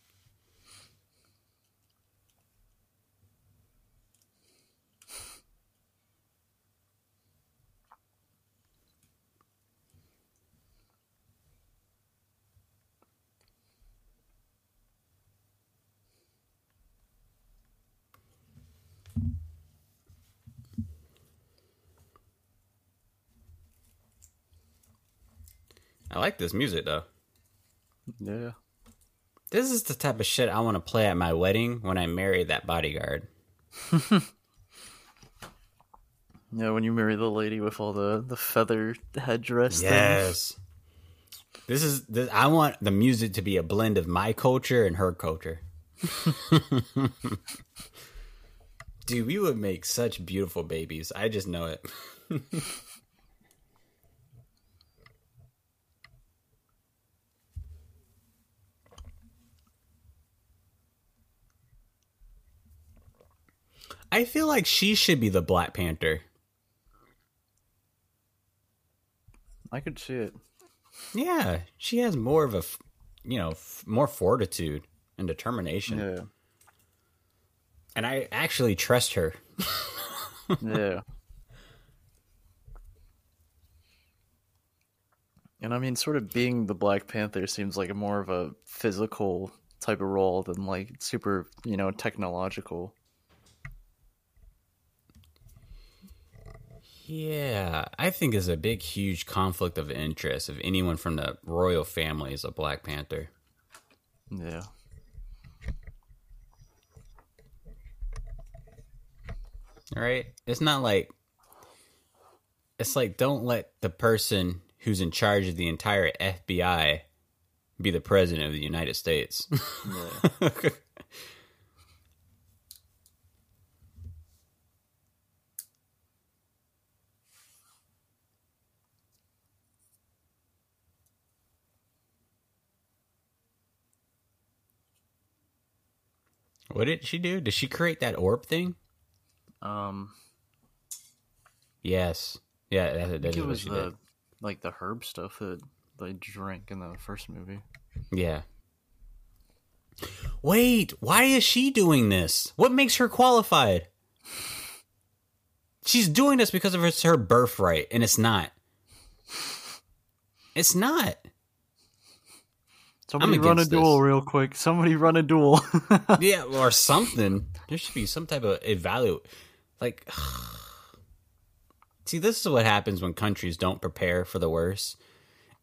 I like this music though. Yeah. This is the type of shit I want to play at my wedding when I marry that bodyguard. Yeah, when you marry the lady with all the the feather headdress. Yes. This is this, I want the music to be a blend of my culture and her culture. Dude, we would make such beautiful babies. I just know it. I feel like she should be the Black Panther. I could see it. Yeah, she has more of a, you know, f- more fortitude and determination. Yeah. And I actually trust her. yeah. And I mean, sort of being the Black Panther seems like a more of a physical type of role than like super, you know, technological. Yeah, I think is a big, huge conflict of interest if anyone from the royal family is a Black Panther. Yeah. All right, it's not like it's like don't let the person who's in charge of the entire FBI be the president of the United States. Yeah. what did she do? Did she create that orb thing? um, Yes. Yeah, that, I think is it what was she the did. like the herb stuff that they drank in the first movie. Yeah. Wait, why is she doing this? What makes her qualified? She's doing this because of it's her birthright, and it's not. It's not. Somebody run a duel this. real quick. Somebody run a duel. Yeah, or something. There should be some type of evaluate. Like, see, this is what happens when countries don't prepare for the worst,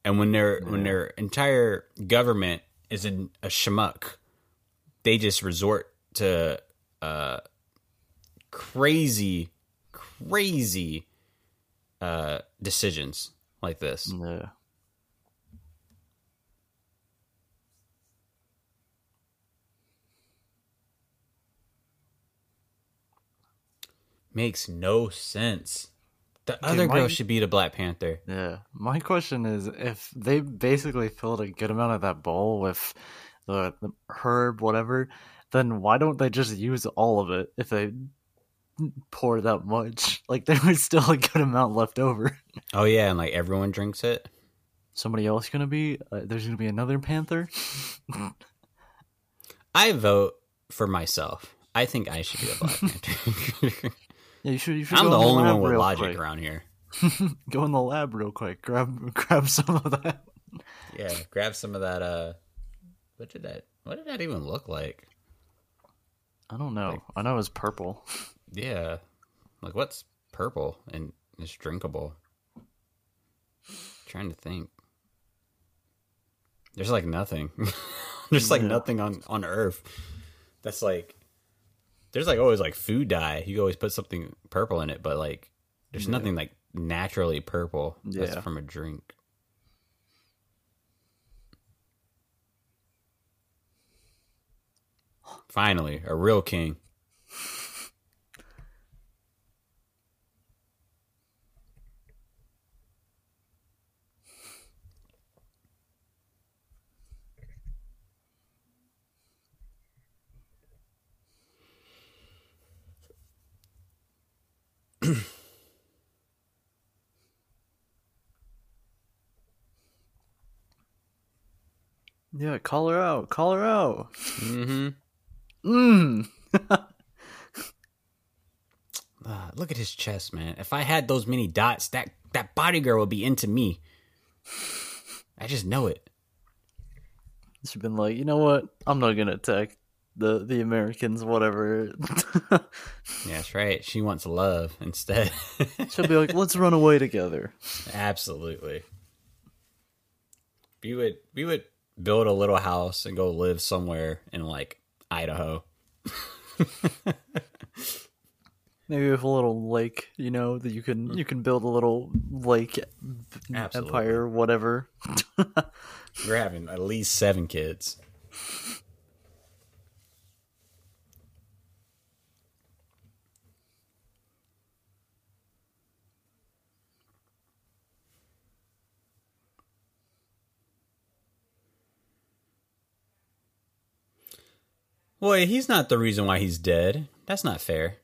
and when their when their entire government is in a schmuck, they just resort to uh, crazy, crazy uh, decisions like this. yeah. Makes no sense. The other my- girl should be the Black Panther. Yeah. My question is if they basically filled a good amount of that bowl with the, the herb, whatever, then why don't they just use all of it if they pour that much? Like, there was still a good amount left over. Oh yeah, and like everyone drinks it. Somebody else gonna be? Uh, there's gonna be another panther? I vote for myself. I think I should be a Black Panther. Yeah, you should. You should I'm the only one with logic quick. around here. Go in the lab real quick. Grab grab some of that. Yeah, grab some of that. Uh, what did that? What did that even look like? I don't know. I know it's purple. Yeah, like what's purple and it's drinkable? trying to think. There's like nothing. There's like Yeah. nothing on on Earth. That's like. There's like always like food dye. You always put something purple in it, but like there's Yeah. nothing like naturally purple. That's Yeah. from a drink. Finally, a real king. Yeah, call her out. Call her out. Mm-hmm. Mmm. Uh, look at his chest, man. If I had those many dots, that that body girl would be into me. I just know it. She's been like, you know what? I'm not gonna attack the the Americans. Whatever. Yeah, that's right. She wants love instead. She'll be like, let's run away together. Absolutely. We would we would build a little house and go live somewhere in like Idaho. Maybe with a little lake, you know, that you can you can build a little lake Absolutely. empire, whatever. You're having at least seven kids. Boy, he's not the reason why he's dead. That's not fair.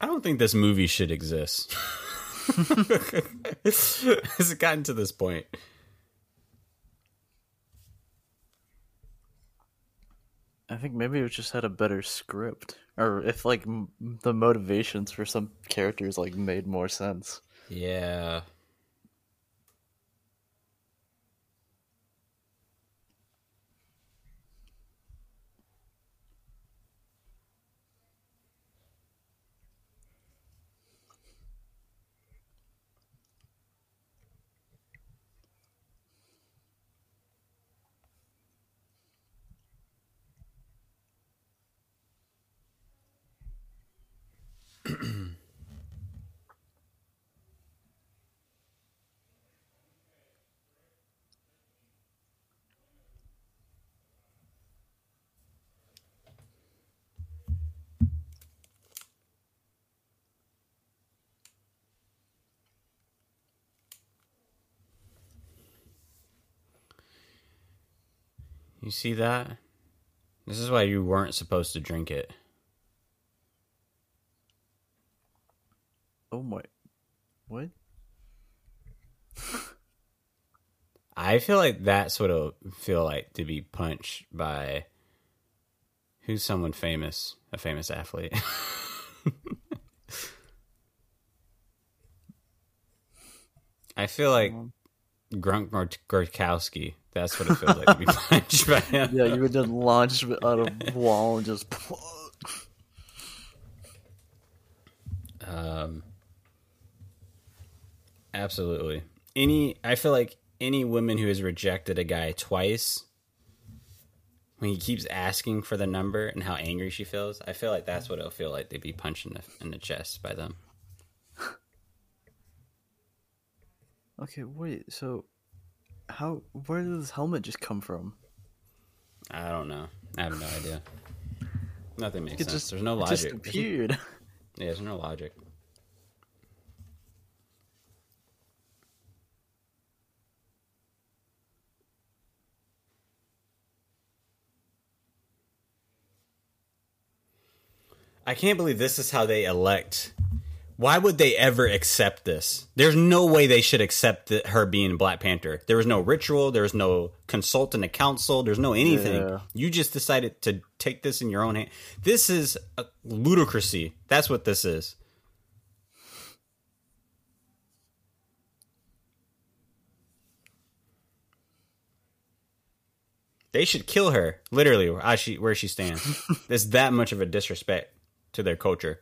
I don't think this movie should exist. Has it gotten to this point? I think maybe it just had a better script, or if like m- the motivations for some characters like made more sense. Yeah. You see that? This is why you weren't supposed to drink it. Oh my, what? I feel like that's what it'll feel like to be punched by who's someone famous, a famous athlete. I feel like Grunk Gor- Gorkowski. That's what it feels like to be punched by him. Yeah, you would just launch out of wall and just. Um, absolutely. Any, I feel like any woman who has rejected a guy twice, when he keeps asking for the number and how angry she feels, I feel like that's what it'll feel like to be punched in the, in the chest by them. Okay, wait. So, how? Where did this helmet just come from? I don't know. I have no idea. Nothing makes It sense. just There's no logic. Just There's- appeared. yeah, there's no logic. I can't believe this is how they elect. Why would they ever accept this? There's no way they should accept the, her being Black Panther. There was no ritual. There was no consultant, a council. There's no anything. Yeah. You just decided to take this in your own hand. This is a ludicrousy. That's what this is. They should kill her, literally, where she where she stands. There's that much of a disrespect to their culture.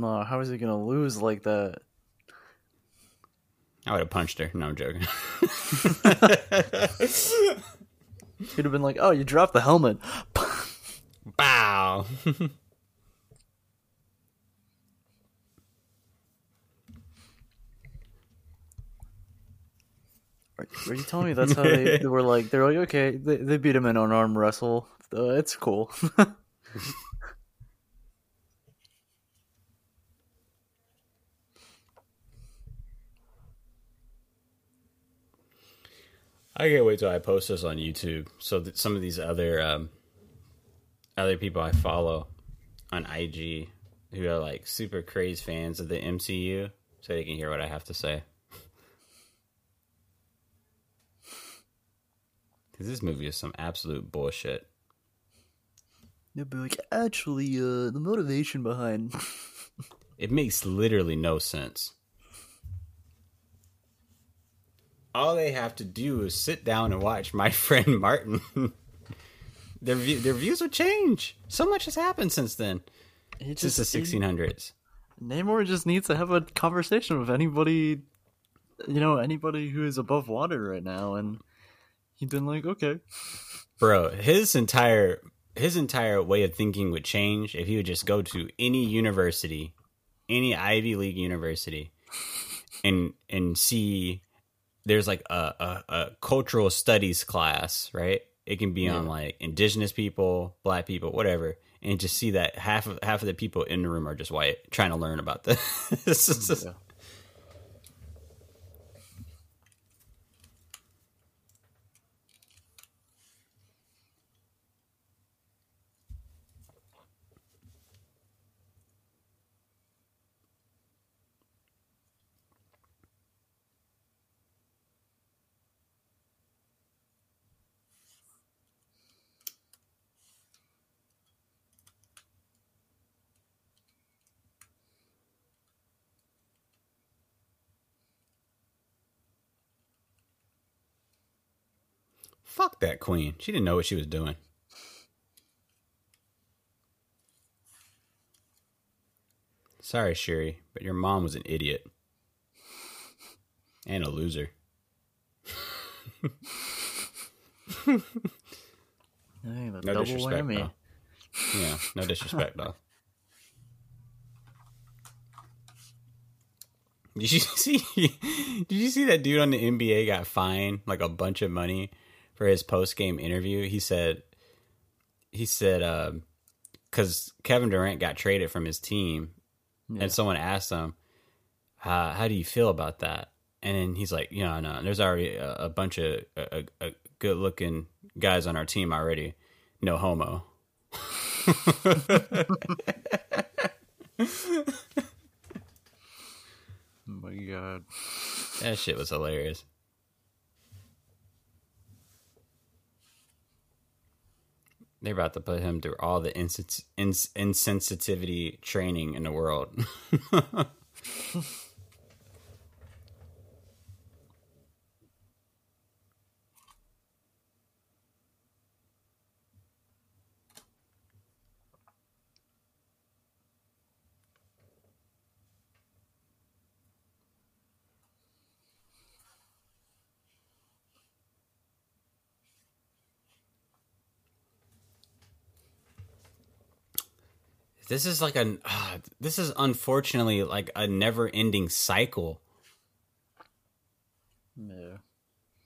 No, how is he gonna lose like that? I would have punched her. No, I'm joking. He'd have been like, "Oh, you dropped the helmet." Bow. Are, are you telling me that's how they, they were like? They're like, okay, they, they beat him in an arm wrestle. Uh, it's cool. I can't wait till I post this on YouTube, so that some of these other um, other people I follow on IG who are like super crazy fans of the MCU, so they can hear what I have to say. Because this movie is some absolute bullshit. They'd be like, actually, uh, the motivation behind. It makes literally no sense. All they have to do is sit down and watch my friend Martin. their view, their views would change. So much has happened since then. It Since the just- 1600s. Namor just needs to have a conversation with anybody, you know, anybody who is above water right now, and he'd been like, okay, Bro, his entire his entire way of thinking would change if he would just go to any university, any Ivy League university, and and see there's like a, a, a cultural studies class, right? It can be on like indigenous people, black people, whatever, and just see that half of half of the people in the room are just white, trying to learn about this. Yeah. Fuck that queen. She didn't know what she was doing. Sorry, Sherry, but your mom was an idiot. And a loser. Hey, No disrespect, whammy. though. Yeah, no disrespect, though. Did you see? Did you see that dude on the NBA got fined like a bunch of money for his post game interview? He said, he said, because Kevin Durant got traded from his team, Yeah. and someone asked him, uh, "How do you feel about that?" And then he's like, "You know, no, there's already a, a bunch of uh, uh, good looking guys on our team already. No homo." Oh my god. That shit was hilarious. They're about to put him through all the insens- ins- insensitivity training in the world. this is like a uh, this is unfortunately like a never-ending cycle. Yeah.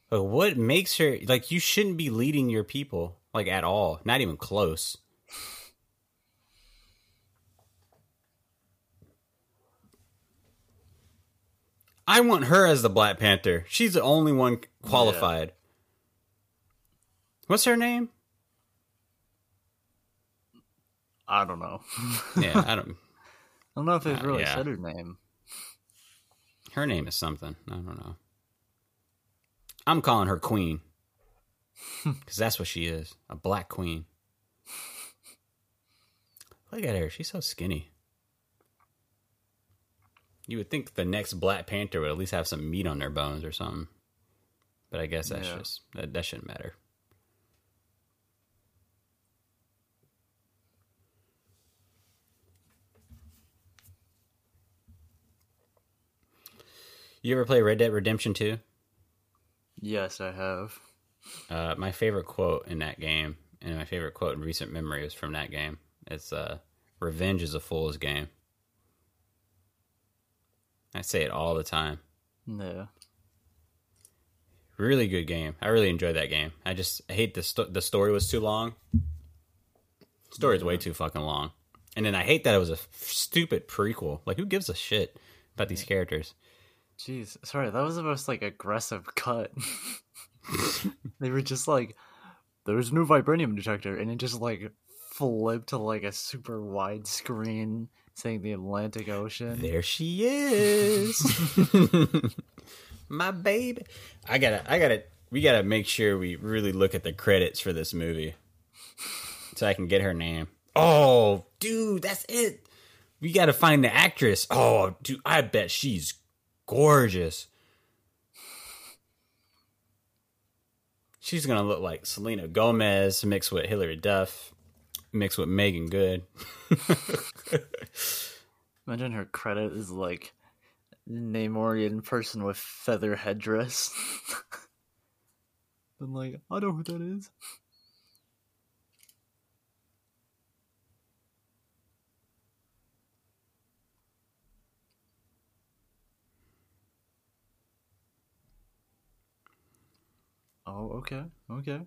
But what makes her like you shouldn't be leading your people like at all, not even close. I want her as the Black Panther. She's the only one qualified. What's her name? I don't know. Yeah, I don't. I don't know if they've Uh, really yeah. said her name. Her name is something. I don't know. I'm calling her Queen because that's what she is a black queen. Look at her. She's so skinny. You would think the next Black Panther would at least have some meat on their bones or something. But I guess that's Yeah. just, that, that shouldn't matter. You ever play Red Dead Redemption 2? Yes, I have. Uh, my favorite quote in that game, and my favorite quote in recent memory is from that game. It's uh, "Revenge is a fool's game." I say it all the time. No. Really good game. I really enjoyed that game. I just hate the sto- the story was too long. story is way too fucking long, and then I hate that it was a f- stupid prequel. Like, who gives a shit about these characters? Jeez, sorry, that was the most like aggressive cut. they were just like, "There's no vibranium detector," and it just like flipped to like a super wide screen saying the Atlantic Ocean. There she is. My baby. I gotta I gotta we gotta make sure we really look at the credits for this movie. So I can get her name. Oh, dude, that's it. We gotta find the actress. Oh, dude, I bet she's gorgeous. She's gonna look like Selena Gomez mixed with Hilary Duff, mixed with Meagan Good. Imagine her credit is like Namorian person with feather headdress. I'm like, I don't know who that is. Oh, okay, okay.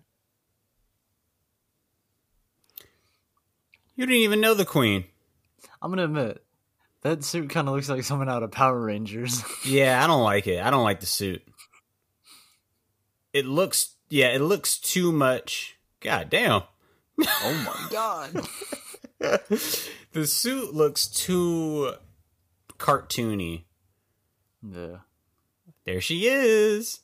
You didn't even know the queen. I'm gonna admit, that suit kind of looks like someone out of Power Rangers. Yeah, I don't like it. I don't like the suit. It looks, yeah, it looks too much. God damn. oh my god. the suit looks too cartoony. Yeah. There she is.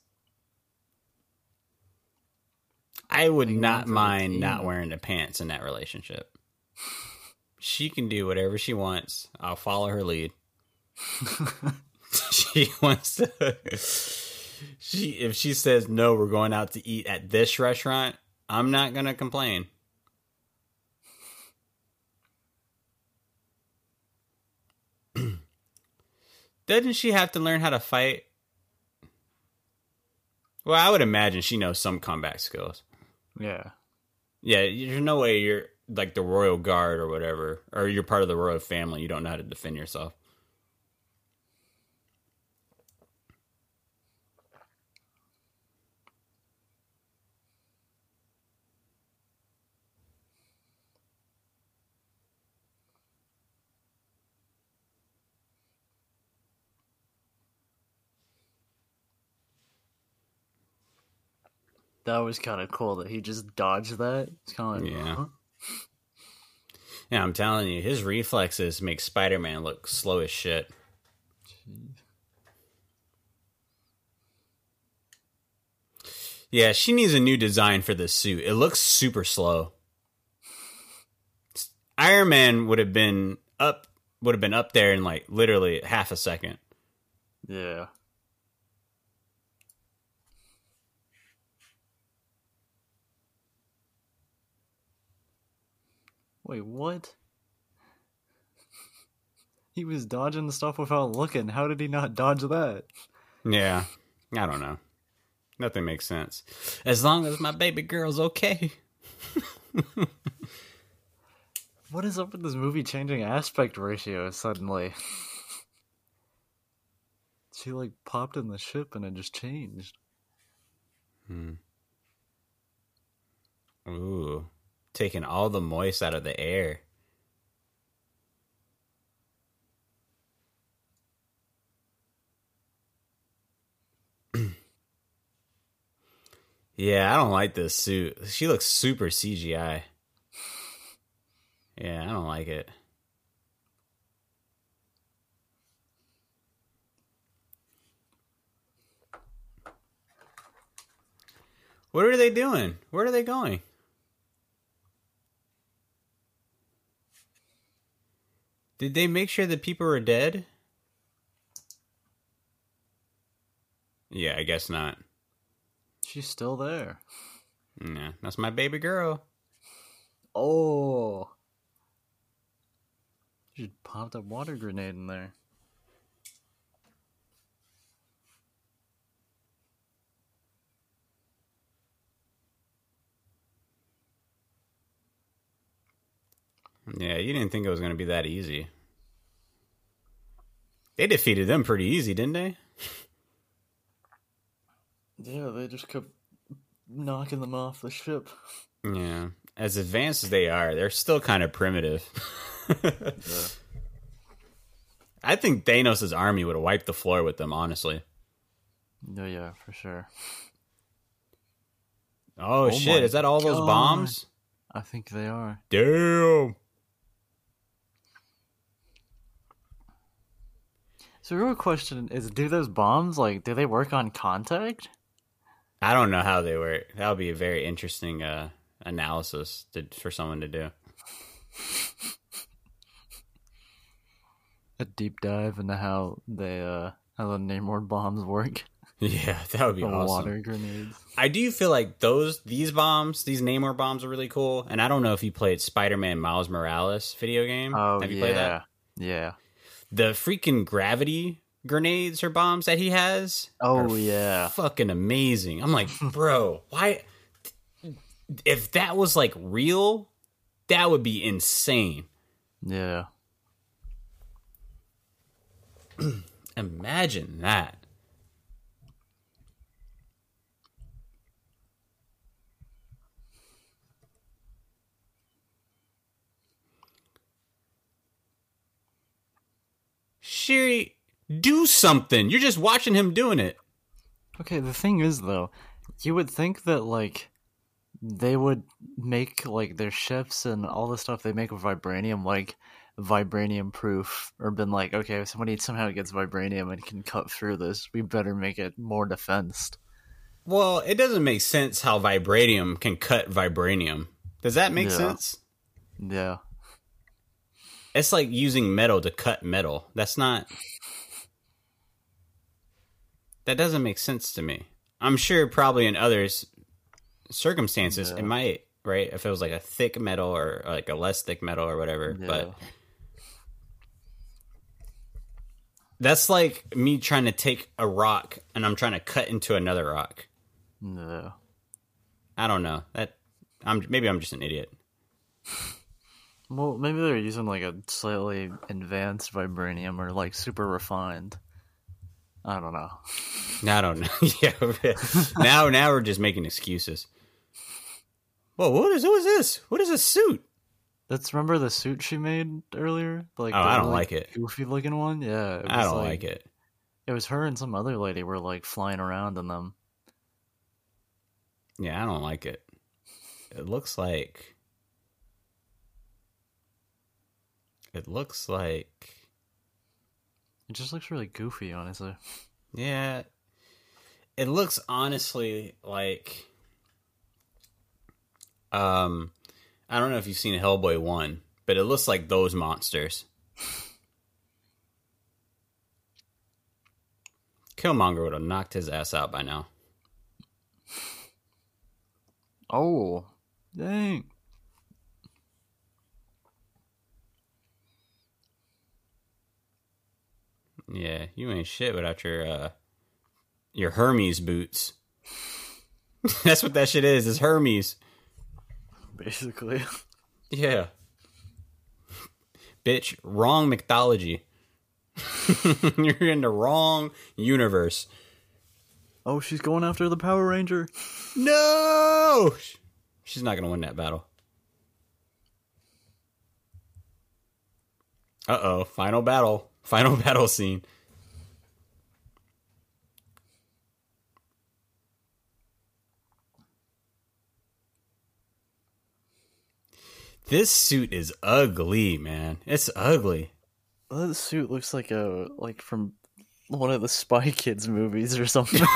I would on not mind not wearing the pants in that relationship. She can do whatever she wants. I'll follow her lead. she wants to she if she says no we're going out to eat at this restaurant i'm not gonna complain doesn't she have to learn how to fight well i would imagine she knows some combat skills Yeah. yeah there's no way you're like the royal guard or whatever or you're part of the royal family you don't know how to defend yourself That was kind of cool that he just dodged that. It's kind of like, Yeah. huh? Yeah, I'm telling you, his reflexes make Spider Man look slow as shit. Yeah, she needs a new design for this suit. It looks super slow. Iron Man would have been up would have been up there in like literally half a second. Yeah. Wait, what? He was dodging stuff without looking. How did he not dodge that? Yeah. I don't know. Nothing makes sense. As long as my baby girl's okay. What is up with this movie changing aspect ratio suddenly? she like popped in the ship and it just changed. Hmm. Ooh. Taking all the moist out of the air. yeah, I don't like this suit. She looks super CGI. Yeah, I don't like it. What are they doing? Where are they going? Did they make sure that people were dead? Yeah, I guess not. She's still there. Yeah, that's my baby girl. Oh. You should pop that water grenade in there. Yeah, you didn't think it was going to be that easy. They defeated them pretty easy, didn't they? Yeah, they just kept knocking them off the ship. Yeah. As advanced as they are, they're still kind of primitive. Yeah. I think Thanos' army would have wiped the floor with them, honestly. No, yeah, for sure. Oh, Oh shit, is that all those God. bombs? I think they are. Damn. So, real question is: Do those bombs like do they work on contact? I don't know how they work. That would be a very interesting uh, analysis to, for someone to do. A deep dive into how they uh how the Namor bombs work. Yeah, that would be The awesome. water grenades. I do feel like those these bombs, these Namor bombs, are really cool. And I don't know if you played Spider-Man Miles Morales video game. Oh Have you yeah, played that? yeah. The freaking gravity grenades or bombs that he has. Oh yeah. fucking amazing. I'm like, bro, why? If that was like real, that would be insane. Yeah. Imagine that. Shiri, do something. You're just watching him doing it. Okay, the thing is though, you would think that like they would make like their ships and all the stuff they make with vibranium like vibranium proof or been like, okay, if somebody somehow gets vibranium and can cut through this, we better make it more defensed. Well, it doesn't make sense how vibranium can cut vibranium. Does that make Yeah. sense? Yeah. It's like using metal to cut metal. That's not. That doesn't make sense to me. I'm sure probably in others circumstances Yeah. it might, right? If it was like a thick metal or like a less thick metal or whatever. Yeah. But that's like me trying to take a rock and I'm trying to cut into another rock. no I don't know. That I'm maybe I'm just an idiot. Well, maybe they're using like a slightly advanced vibranium or like super refined. I don't know. I don't know. yeah. now now we're just making excuses. Whoa, what is what is this? What is this suit? That's remember the suit she made earlier? Like Oh, the I don't really like it. Goofy looking one? Yeah. I don't like it. It was her and some other lady were like flying around in them. Yeah, I don't like it. It looks like it looks like It just looks really goofy, honestly. yeah. It looks honestly like um I don't know if you've seen Hellboy 1, but it looks like those monsters. Killmonger would have knocked his ass out by now. Oh, dang. Yeah, you ain't shit without your uh your Hermes boots. That's what that shit is. It's Hermes. Basically. Yeah. Bitch, wrong mythology. You're in the wrong universe. Oh, she's going after the Power Ranger. No! She's not going to win that battle. Uh oh, final battle. Final battle scene. This suit is ugly, man. It's ugly. That suit looks like a like from one of the Spy Kids movies or something.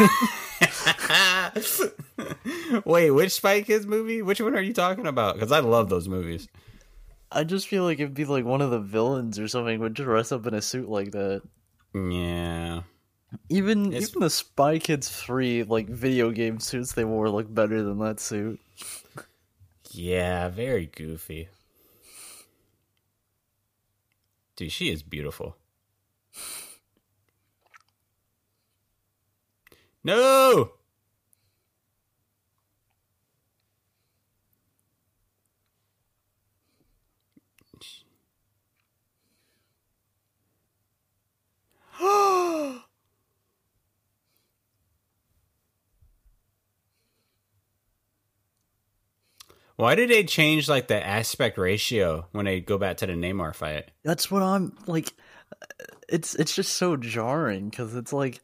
Wait, which Spy Kids movie? Which one are you talking about? Because I love those movies. I just feel like it'd be like one of the villains or something would dress up in a suit like that. Yeah. Even It's- even the Spy Kids three like video game suits they wore look better than that suit. Yeah, very goofy. Dude, she is beautiful. No! Why did they change like the aspect ratio when they go back to the Namor fight? That's what I'm like. Uh, it's it's just so jarring because it's like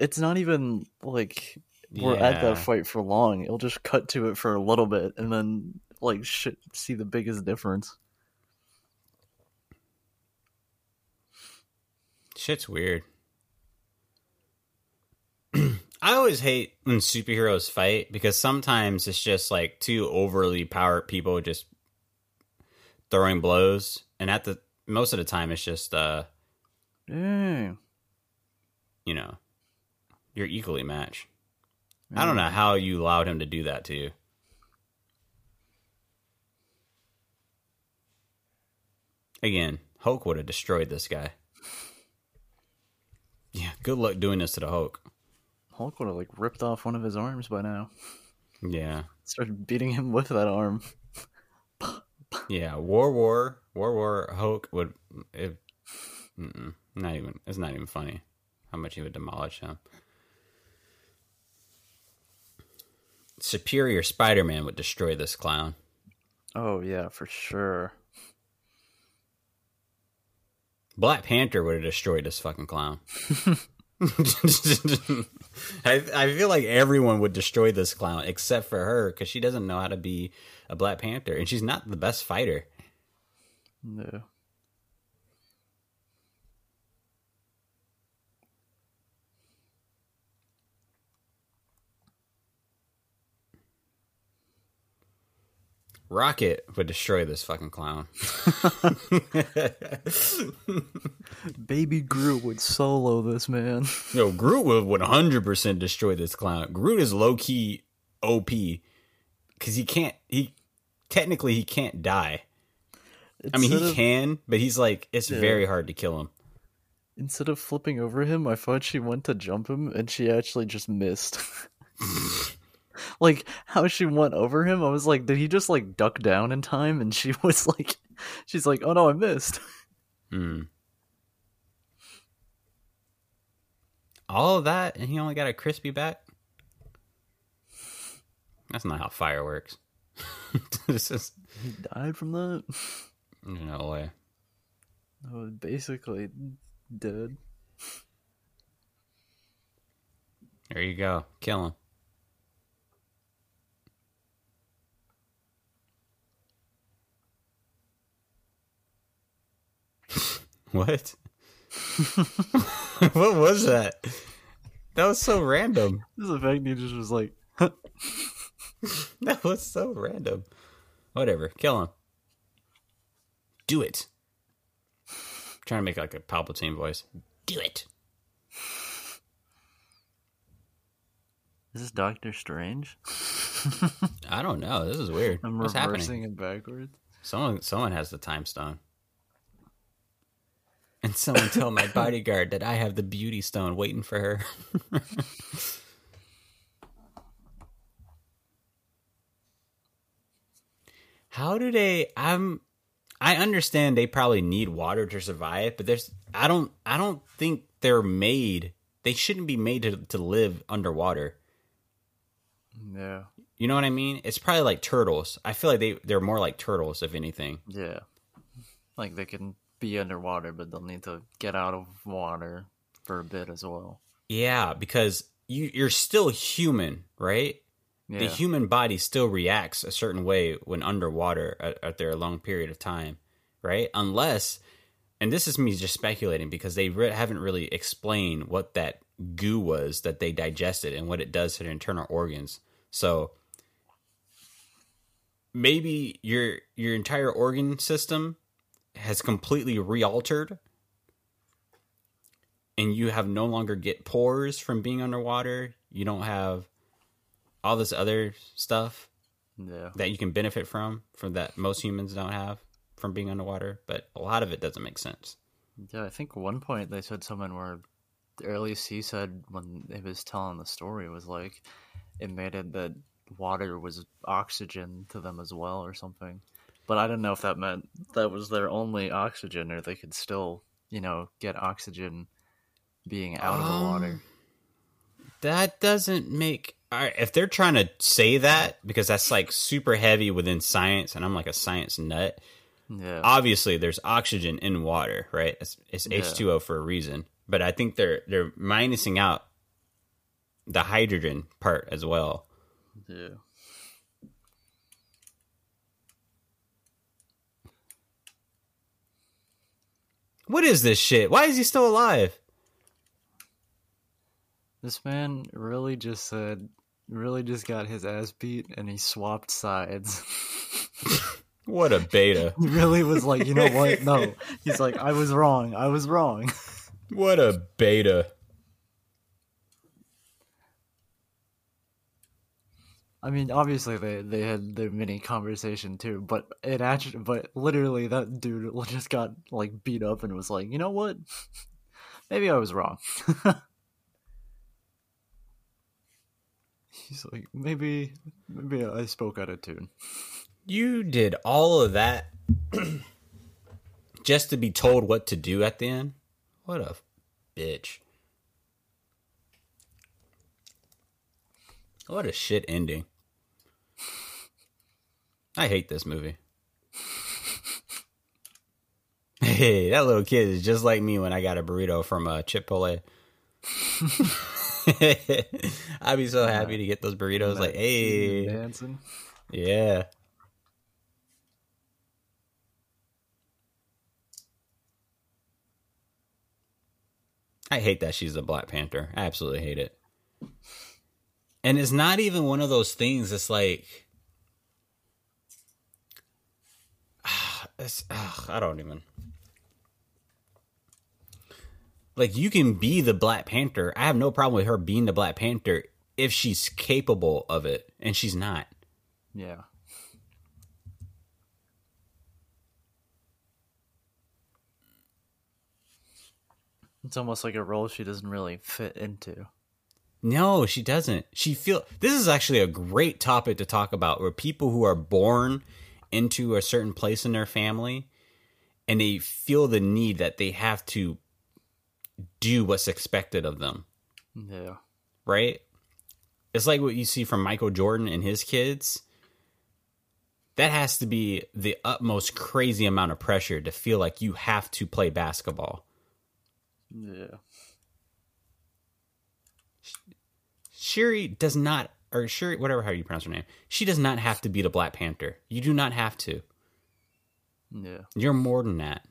it's not even like we're at that fight for long. It'll just cut to it for a little bit and then like shit, see the biggest difference. Shit's weird. I always hate when superheroes fight because sometimes it's just like two overly powered people just throwing blows, and at the most of the time it's just uh you know you're equally matched. I don't know how you allowed him to do that to you. Again, Hulk would have destroyed this guy. Yeah, good luck doing this to the Hulk. Hulk would have like ripped off one of his arms by now. Yeah, Started beating him with that arm. yeah. War, war, war, war. Hulk would. It, not even. It's not even funny how much he would demolish him. Superior Spider-Man would destroy this clown. Oh yeah, for sure. Black Panther would have destroyed this fucking clown. I, I feel like everyone would destroy this clown except for her because she doesn't know how to be a Black Panther and she's not the best fighter. No. Rocket would destroy this fucking clown. Baby Groot would solo this man. Yo, Groot would 100% destroy this clown. Groot is low key OP because he can't, he technically he can't die. I mean, he of- can, but he's like, it's Yeah. very hard to kill him. Instead of flipping over him, I thought she went to jump him and she actually just missed. like how she went over him, I was like, did he just like duck down in time? And she was like, she's like, oh no, I missed. Hmm. All of that, and he only got a crispy back. That's not how fire works. this is He died from that. no way. I was basically dead. There you go. Kill him. What? what was that? That was so random. This fact he just was like, That was so random. Whatever. Kill him. Do it. I'm trying to make like a Palpatine voice. Do it. is this Doctor Strange? I don't know. This is weird. I'm What's reversing happening? it backwards. Someone, someone has the time stone. And someone tell my bodyguard that I have the beauty stone waiting for her. How do they? I'm. I understand they probably need water to survive, but there's. I don't. I don't think they're made. They shouldn't be made to to live underwater. Yeah. You know what I mean? It's probably like turtles. I feel like they they're more like turtles, if anything. Yeah. Like they can be underwater, but they'll need to get out of water for a bit as well. Yeah, because you you're still human, right? Yeah. The human body still reacts a certain way when underwater at, at their long period of time, right? Unless, and this is me just speculating because they re- haven't really explained what that goo was that they digested and what it does to their internal organs. So maybe your your entire organ system has completely re-altered and you have no longer get pores from being underwater you don't have all this other stuff yeah. that you can benefit from from that most humans don't have from being underwater but a lot of it doesn't make sense Yeah, I think one point they said something where the earliest he said when he was telling the story was like it made it that water was oxygen to them as well or something. But I don't know if that meant that was their only oxygen or they could still, you know, get oxygen being out of the water. Um, that doesn't make all right, if they're trying to say that because that's like super heavy within science, and I'm like a science nut. Yeah. Obviously, there's oxygen in water, right? It's, it's Yeah. H2O for a reason, but I think they're they're minusing out the hydrogen part as well. yeah. What is this shit? Why is he still alive? This man really just said, really just got his ass beat and he swapped sides. What a beta! he really was like, you know what? No. He's like, I was wrong. I was wrong. What a beta! I mean, obviously they they had their mini conversation too, but it actually, but literally that dude just got like beat up and was like, you know what? Maybe I was wrong. He's like, maybe, maybe I spoke out of tune. You did all of that just to be told what to do at the end? What a bitch. What a shit ending. I hate this movie. Hey, that little kid is just like me when I got a burrito from uh, Chipotle. I'd be so happy to get those burritos. Like, hey, dancing. yeah. I hate that she's a Black Panther. I absolutely hate it. And it's not even one of those things It's like it's, ugh, I don't even like you can be the Black Panther. I have no problem with her being the Black Panther if she's capable of it, and she's not. Yeah. It's almost like a role she doesn't really fit into. No, she doesn't. She feel this is actually a great topic to talk about where people who are born into a certain place in their family and they feel the need that they have to do what's expected of them, Yeah. right? It's like what you see from Michael Jordan and his kids. That has to be the utmost crazy amount of pressure to feel like you have to play basketball. Yeah. Shuri does not, or Shuri, whatever how you pronounce her name, she does not have to be the Black Panther. You do not have to. Yeah. You're more than that.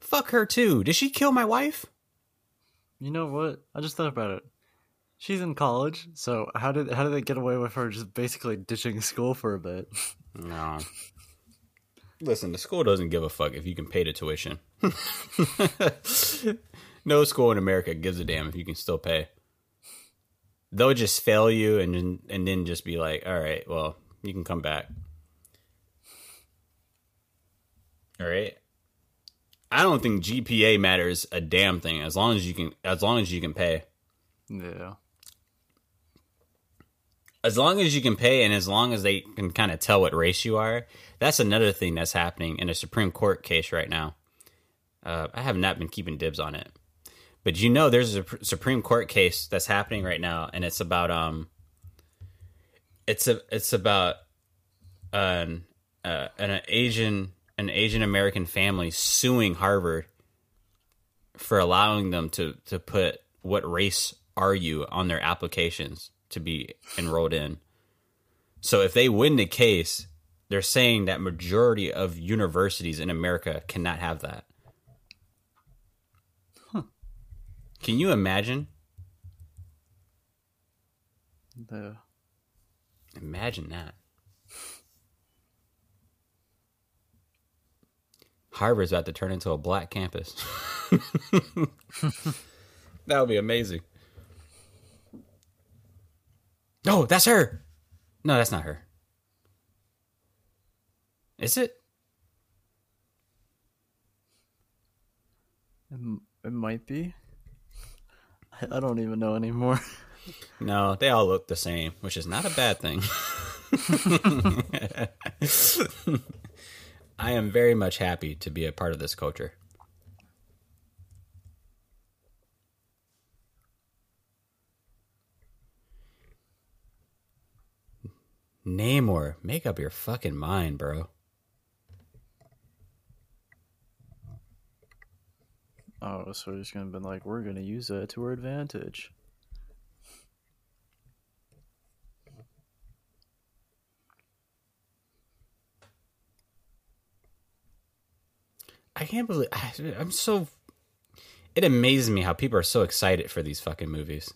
Fuck her too. Did she kill my wife? You know what? I just thought about it. She's in college, so how did how did they get away with her just basically ditching school for a bit? No. Listen, the school doesn't give a fuck if you can pay the tuition. no school in America gives a damn if you can still pay. They'll just fail you and then- and then just be like, "All right, well, you can come back." All right. I don't think GPA matters a damn thing as long as you can as long as you can pay. Yeah. As long as you can pay and as long as they can kind of tell what race you are, that's another thing that's happening in a Supreme Court case right now. Uh, I have not been keeping dibs on it, but you know, there's a Supreme Court case that's happening right now, and it's about um, it's a it's about an uh, an Asian an Asian American family suing Harvard for allowing them to to put what race are you on their applications to be enrolled in. So if they win the case, they're saying that majority of universities in America cannot have that. Can you imagine? The Imagine that. Harvard's about to turn into a black campus. that would be amazing. No, that's her. No, that's not her. Is it? it, it might be. I, I don't even know anymore. No, they all look the same, which is not a bad thing. I am very much happy to be a part of this culture. Namor, make up your fucking mind, bro. Oh, so we're just gonna be like, we're gonna use that to our advantage. I can't believe I, I'm so. It amazes me how people are so excited for these fucking movies.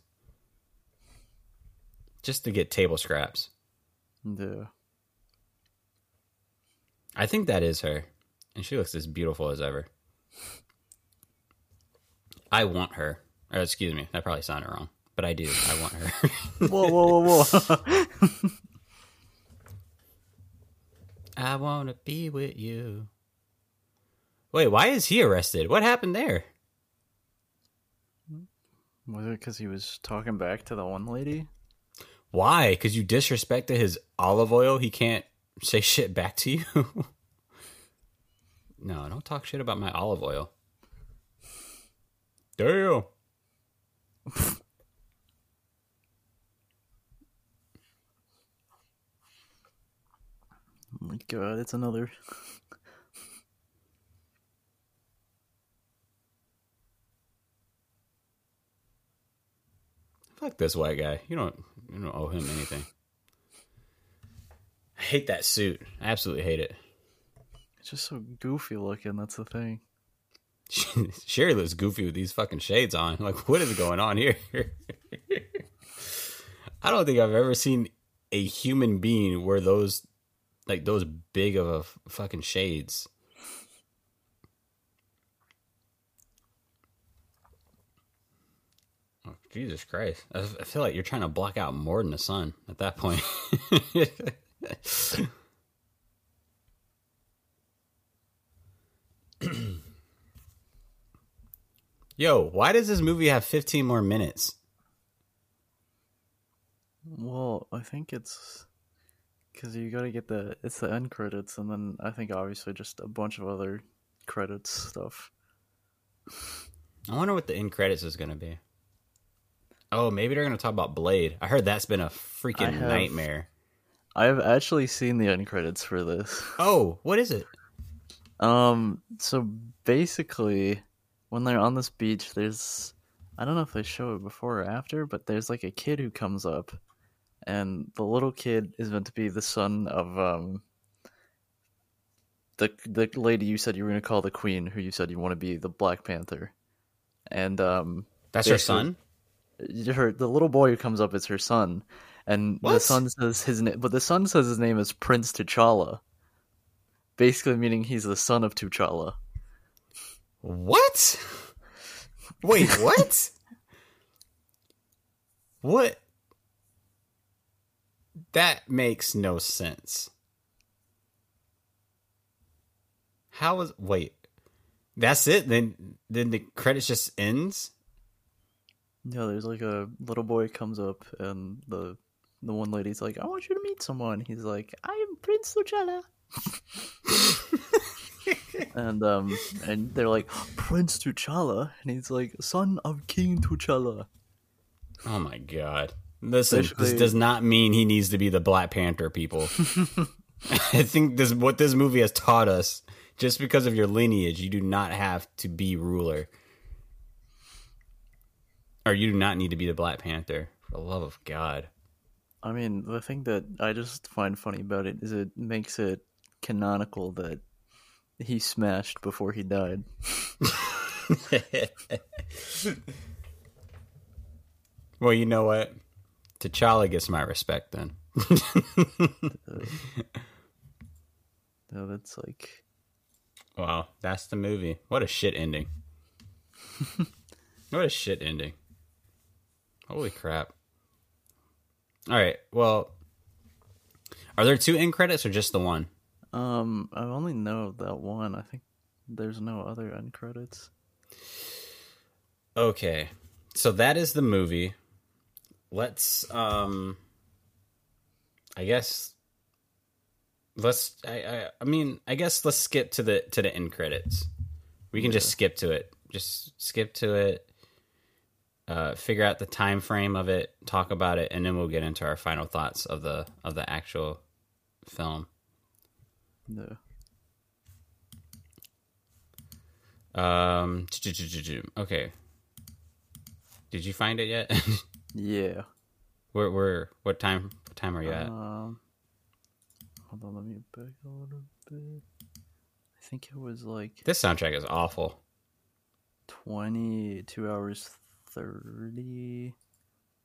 Just to get table scraps. Yeah. I think that is her. And she looks as beautiful as ever. I want her. Or excuse me, that probably sounded wrong. But I do. I want her. Whoa, whoa, whoa, whoa! I want to be with you. Wait, why is he arrested? What happened there? Was it because he was talking back to the one lady? Why? Because you disrespected his olive oil? He can't say shit back to you? no, don't talk shit about my olive oil. Damn. Oh my god, it's another. Fuck this white guy. You don't you don't owe him anything. I hate that suit. I absolutely hate it. It's just so goofy looking. That's the thing. Sherry looks goofy with these fucking shades on. Like, what is going on here? I don't think I've ever seen a human being wear those, like those big of a fucking shades. Jesus Christ! I feel like you're trying to block out more than the sun at that point. Yo, why does this movie have 15 more minutes? Well, I think it's because you got to get the it's the end credits, and then I think obviously just a bunch of other credits stuff. I wonder what the end credits is going to be. Oh, maybe they're going to talk about Blade. I heard that's been a freaking have- nightmare. I have actually seen the end credits for this. Oh, what is it? Um, so basically, when they're on this beach, there's I don't know if they show it before or after, but there's like a kid who comes up, and the little kid is meant to be the son of um the the lady you said you were gonna call the queen, who you said you want to be the Black Panther, and um That's her son? Her the little boy who comes up is her son, and the son says his name, but the son says his name is Prince T'Challa, basically meaning he's the son of T'Challa. What? Wait, what? what? That makes no sense. How is wait? That's it? Then then the credits just ends? Yeah, there's like a little boy comes up, and the the one lady's like, "I want you to meet someone." He's like, "I am Prince T'Challa," and um, and they're like, "Prince T'Challa," and he's like, "Son of King T'Challa." Oh my god. Listen, this does not mean he needs to be the Black Panther people. I think this what this movie has taught us. Just because of your lineage, you do not have to be ruler. Or you do not need to be the Black Panther. For the love of God. I mean, the thing that I just find funny about it is it makes it canonical that he smashed before he died. well, you know what? T'Challa gets my respect then. no, that's like, Wow, that's the movie. What a shit ending. what a shit ending. Holy crap. All right, well, are there two end credits or just the one? um, I only know that one. I think there's no other end credits. Okay. So that is the movie. Let's um I guess let's. I, I. I mean, I guess let's skip to the to the end credits. We can just skip to it. Just skip to it. Uh, figure out the time frame of it, talk about it, and then we'll get into our final thoughts of the of the actual film. No. Um. Okay. Did you find it yet? Yeah. where where what time what time are you at? Um, hold on, let me back a little bit. I think it was like This soundtrack is awful. 22 hours 30,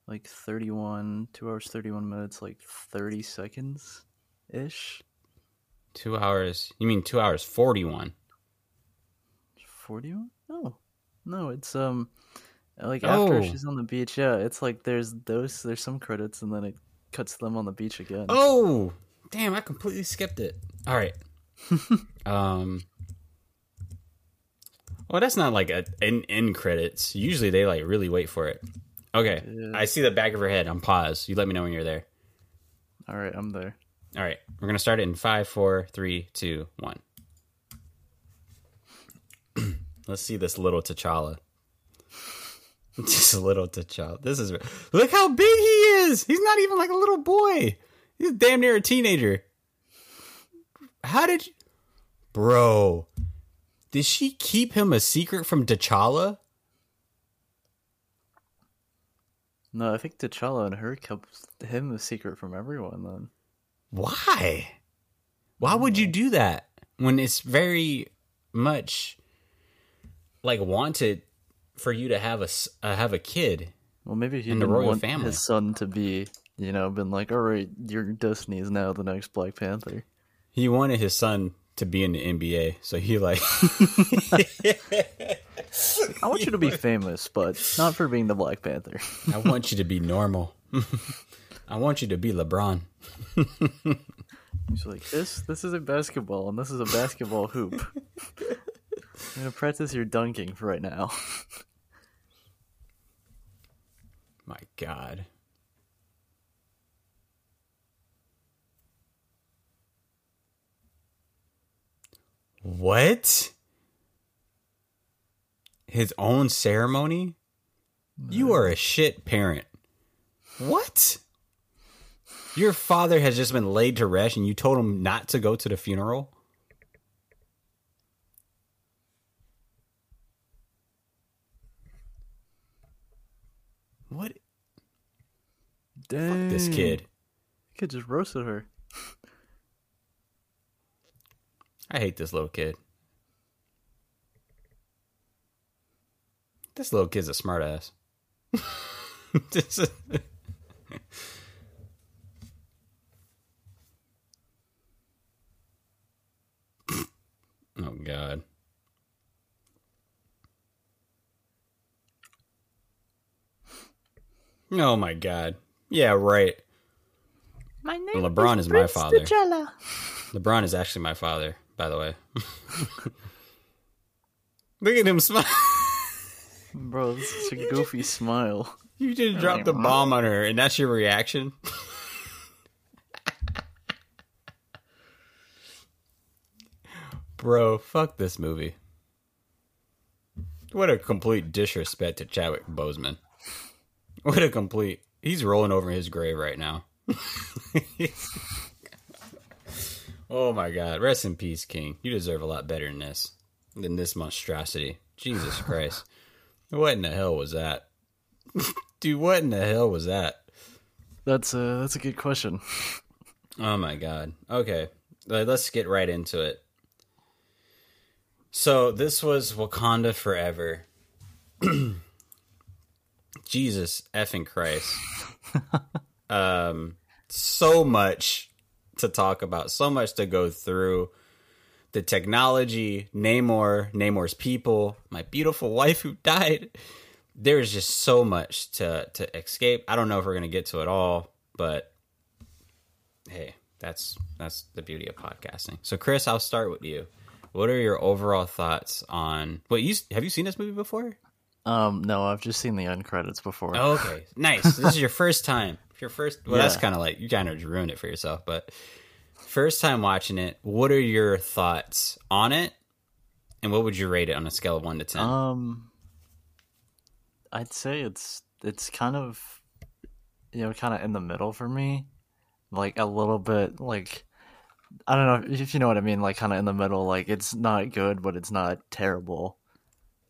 like 31, 2 hours 31 minutes, like 30 seconds ish. Two hours. You mean two hours forty one? 41? No. No, it's, um, like after Oh. she's on the beach, yeah, it's like there's those, there's some credits and then it cuts them on the beach again. Oh, damn! I completely skipped it. All right. um. Well, that's not like a end, end credits. Usually they like really wait for it. Okay, Yeah. I see the back of her head on pause. You let me know when you're there. All right, I'm there. All right, we're gonna start it in five, four, three, two, one. Let's see this little T'Challa. Just a little T'Challa. This is look how big he is. He's not even like a little boy. He's damn near a teenager. How did, you... bro? Did she keep him a secret from T'Challa? No, I think T'Challa and her kept him a secret from everyone then. Why? Why would you do that when it's very much like wanted for you to have a uh, have a kid? Well, maybe he In the royal want family. his son to be, you know, been like, all right, your destiny is now the next Black Panther. He wanted his son to be in the NBA, so he like I want you to be famous, but not for being the Black Panther. I want you to be normal. I want you to be LeBron. He's like, this, this is a basketball, and this is a basketball hoop. I'm gonna practice your dunking for right now. My God. What? His own ceremony? You are a shit parent. What? Your father has just been laid to rest and you told him not to go to the funeral? What? Dang, This kid. kid just roasted her. I hate this little kid. This little kid's a smartass. Is- oh God. Oh my God. Yeah, right. My name LeBron is my father. LeBron is actually my father, by the way. Look at him smile. Bro, this is a goofy smile. You just dropped the bomb on her, and that's your reaction? Bro, fuck this movie. What a complete disrespect to Chadwick Boseman. What a complete. He's rolling over in his grave right now. oh my god. Rest in peace, King. You deserve a lot better than this. Than this monstrosity. Jesus Christ. What in the hell was that? Dude, what in the hell was that? That's a that's a good question. Oh my god. Okay. Uh, Let's get right into it. So, this was Wakanda Forever. Jesus effing Christ. um so much to talk about, so much to go through. The technology, Namor, Namor's people, my beautiful wife who died. There's just so much to to escape. I don't know if we're going to get to it all, but hey, that's that's the beauty of podcasting. So, Chris, I'll start with you. What are your overall thoughts on? Wait, you have you seen this movie before? Um, no, I've just seen the end credits before. Oh, okay, nice. this is your first time. Your first. Well, that's kind of like you kind of ruined it for yourself. But first time watching it, what are your thoughts on it? And what would you rate it on a scale of 1 to 10? Um, I'd say it's it's kind of you know kind of in the middle for me, like a little bit like I don't know if you know what I mean, like kind of in the middle. Like it's not good, but it's not terrible,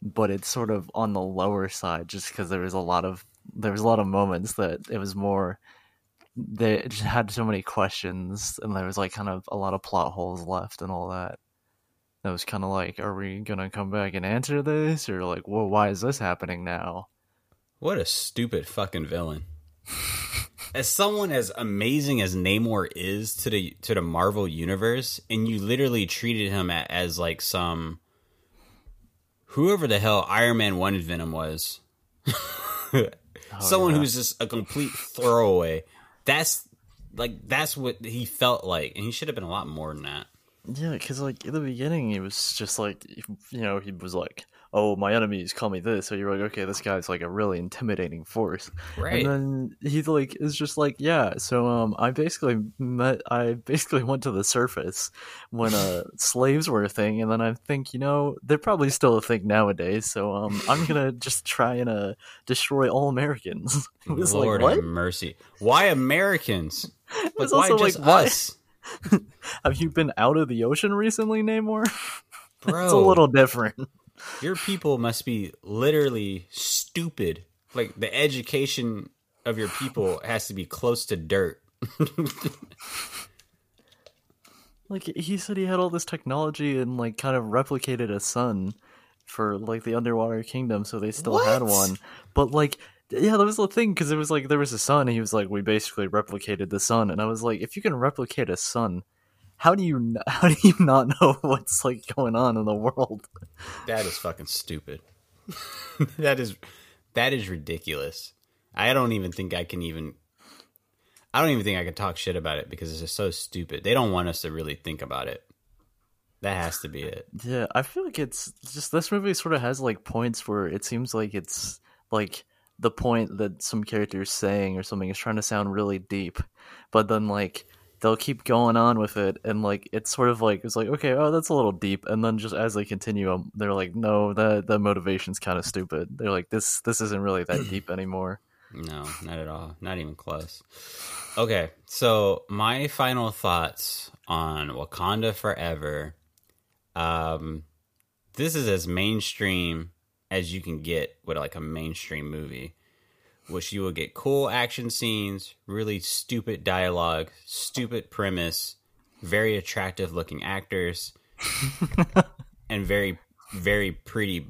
but it's sort of on the lower side just because there was a lot of there was a lot of moments that it was more they just had so many questions and there was like kind of a lot of plot holes left and all that it was kind of like are we gonna come back and answer this or like well why is this happening now What a stupid fucking villain. as someone as amazing as Namor is to the to the Marvel universe, and you literally treated him as like some whoever the hell Iron Man wanted Venom was. Oh, someone yeah. who's just a complete throwaway. That's like that's what he felt like, and he should have been a lot more than that. yeah because like in the beginning he was just like you know he was like oh my enemies call me this so you're like okay this guy's like a really intimidating force Right. And then he's like is just like, yeah, so um I basically met I basically went to the surface when uh slaves were a thing and then I think, you know, they're probably still a thing nowadays, so um I'm gonna just try and uh destroy all Americans. Lord like have mercy. Why Americans? Like, why also just like, why- us? Have you been out of the ocean recently, Namor? Bro, it's a little different. Your people must be literally stupid. Like the education of your people has to be close to dirt. Like he said he had all this technology and like kind of replicated a sun for like the underwater kingdom, so they still had one. But like, yeah, that was the thing because it was like there was a sun, and he was like, we basically replicated the sun, and I was like, if you can replicate a sun, how do you how do you not know what's like going on in the world? That is fucking stupid. that is that is ridiculous. I don't even think I can even I don't even think I can talk shit about it because it's just so stupid. They don't want us to really think about it. That has to be it. Yeah, I feel like it's just this movie sort of has like points where it seems like it's like the point that some character is saying or something is trying to sound really deep, but then like they'll keep going on with it and like it's sort of like it's like okay, oh that's a little deep, and then just as they continue, um, they're like no, that the motivation's kind of stupid. They're like this this isn't really that deep anymore. No, not at all. Not even close. Okay, so my final thoughts on Wakanda Forever. Um, this is as mainstream as you can get with like a mainstream movie, which you will get cool action scenes, really stupid dialogue, stupid premise, very attractive looking actors, and very, very pretty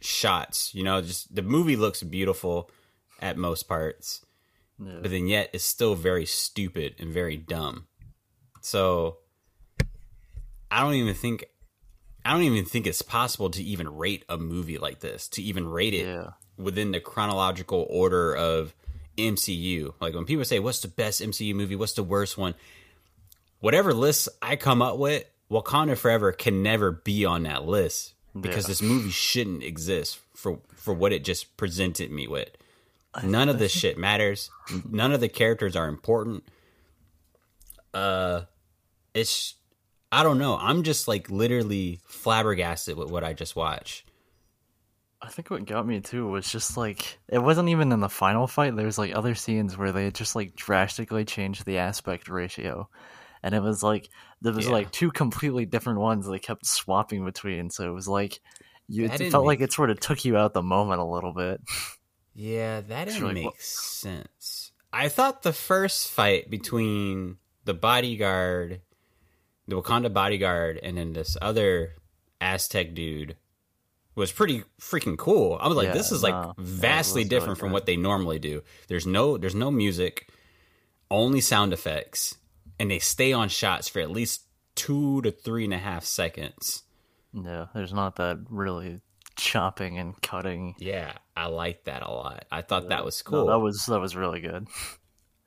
shots. You know, just the movie looks beautiful at most parts, Yeah. but then yet it's still very stupid and very dumb. So I don't even think I don't even think it's possible to even rate a movie like this, to even rate it Yeah. Within the chronological order of MCU. Like when people say what's the best MCU movie, what's the worst one? Whatever list I come up with, Wakanda Forever can never be on that list because Yeah. this movie shouldn't exist for for what it just presented me with. None of this shit matters. None of the characters are important. Uh it's I don't know. I'm just like literally flabbergasted with what I just watched. I think what got me too was just like it wasn't even in the final fight. There was like other scenes where they just like drastically changed the aspect ratio, and it was like there was Yeah. like two completely different ones they kept swapping between. So it was like you it felt make- like it sort of took you out the moment a little bit. Yeah, that didn't make sense. I thought the first fight between the bodyguard, the Wakanda bodyguard, and then this other Aztec dude was pretty freaking cool. I was like, Yeah, this is like no, vastly really different from what they normally do. There's no there's no music, only sound effects, and they stay on shots for at least two to three and a half seconds. Yeah, there's not that really chopping and cutting. Yeah, I like that a lot. I thought that was No, cool. that was that was really good.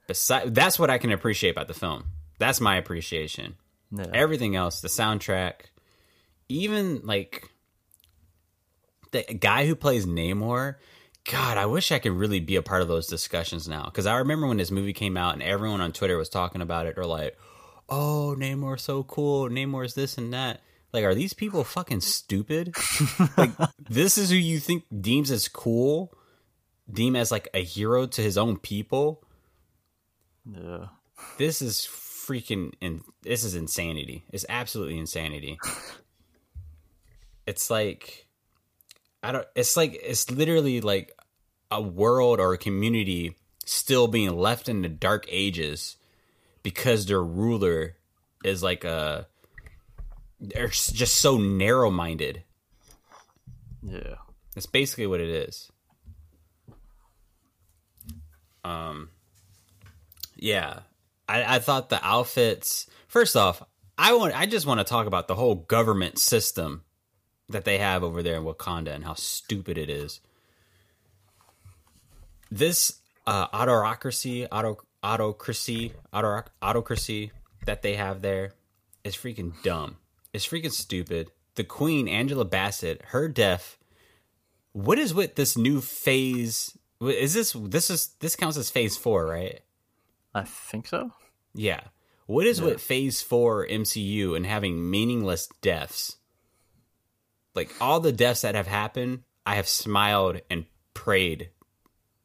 Besi- that's what I can appreciate about the film. That's my appreciation. Yeah. Everything else, the soundtrack, even like the guy who plays Namor. God, I wish I could really be a part of those discussions now. Because I remember when this movie came out and everyone on Twitter was talking about it. Or like, oh, Namor's so cool. Namor's this and that. Like, are these people fucking stupid? like, this is who you think deems as cool, deem as like a hero to his own people. Yeah. This is freaking in this is insanity. It's absolutely insanity. it's like I don't it's like it's literally like a world or a community still being left in the dark ages because their ruler is like a they're just so narrow-minded. Yeah. That's basically what it is. Um yeah. I, I thought the outfits first off, I want I just want to talk about the whole government system that they have over there in Wakanda and how stupid it is. This uh, autocracy, auto autocracy, auto, autocracy that they have there is freaking dumb. It's freaking stupid. The queen, Angela Bassett, her death. What is with this new phase? Is this this is this counts as phase four, right? I think so. Yeah. What is with phase four MCU and having meaningless deaths? Like all the deaths that have happened, I have smiled and prayed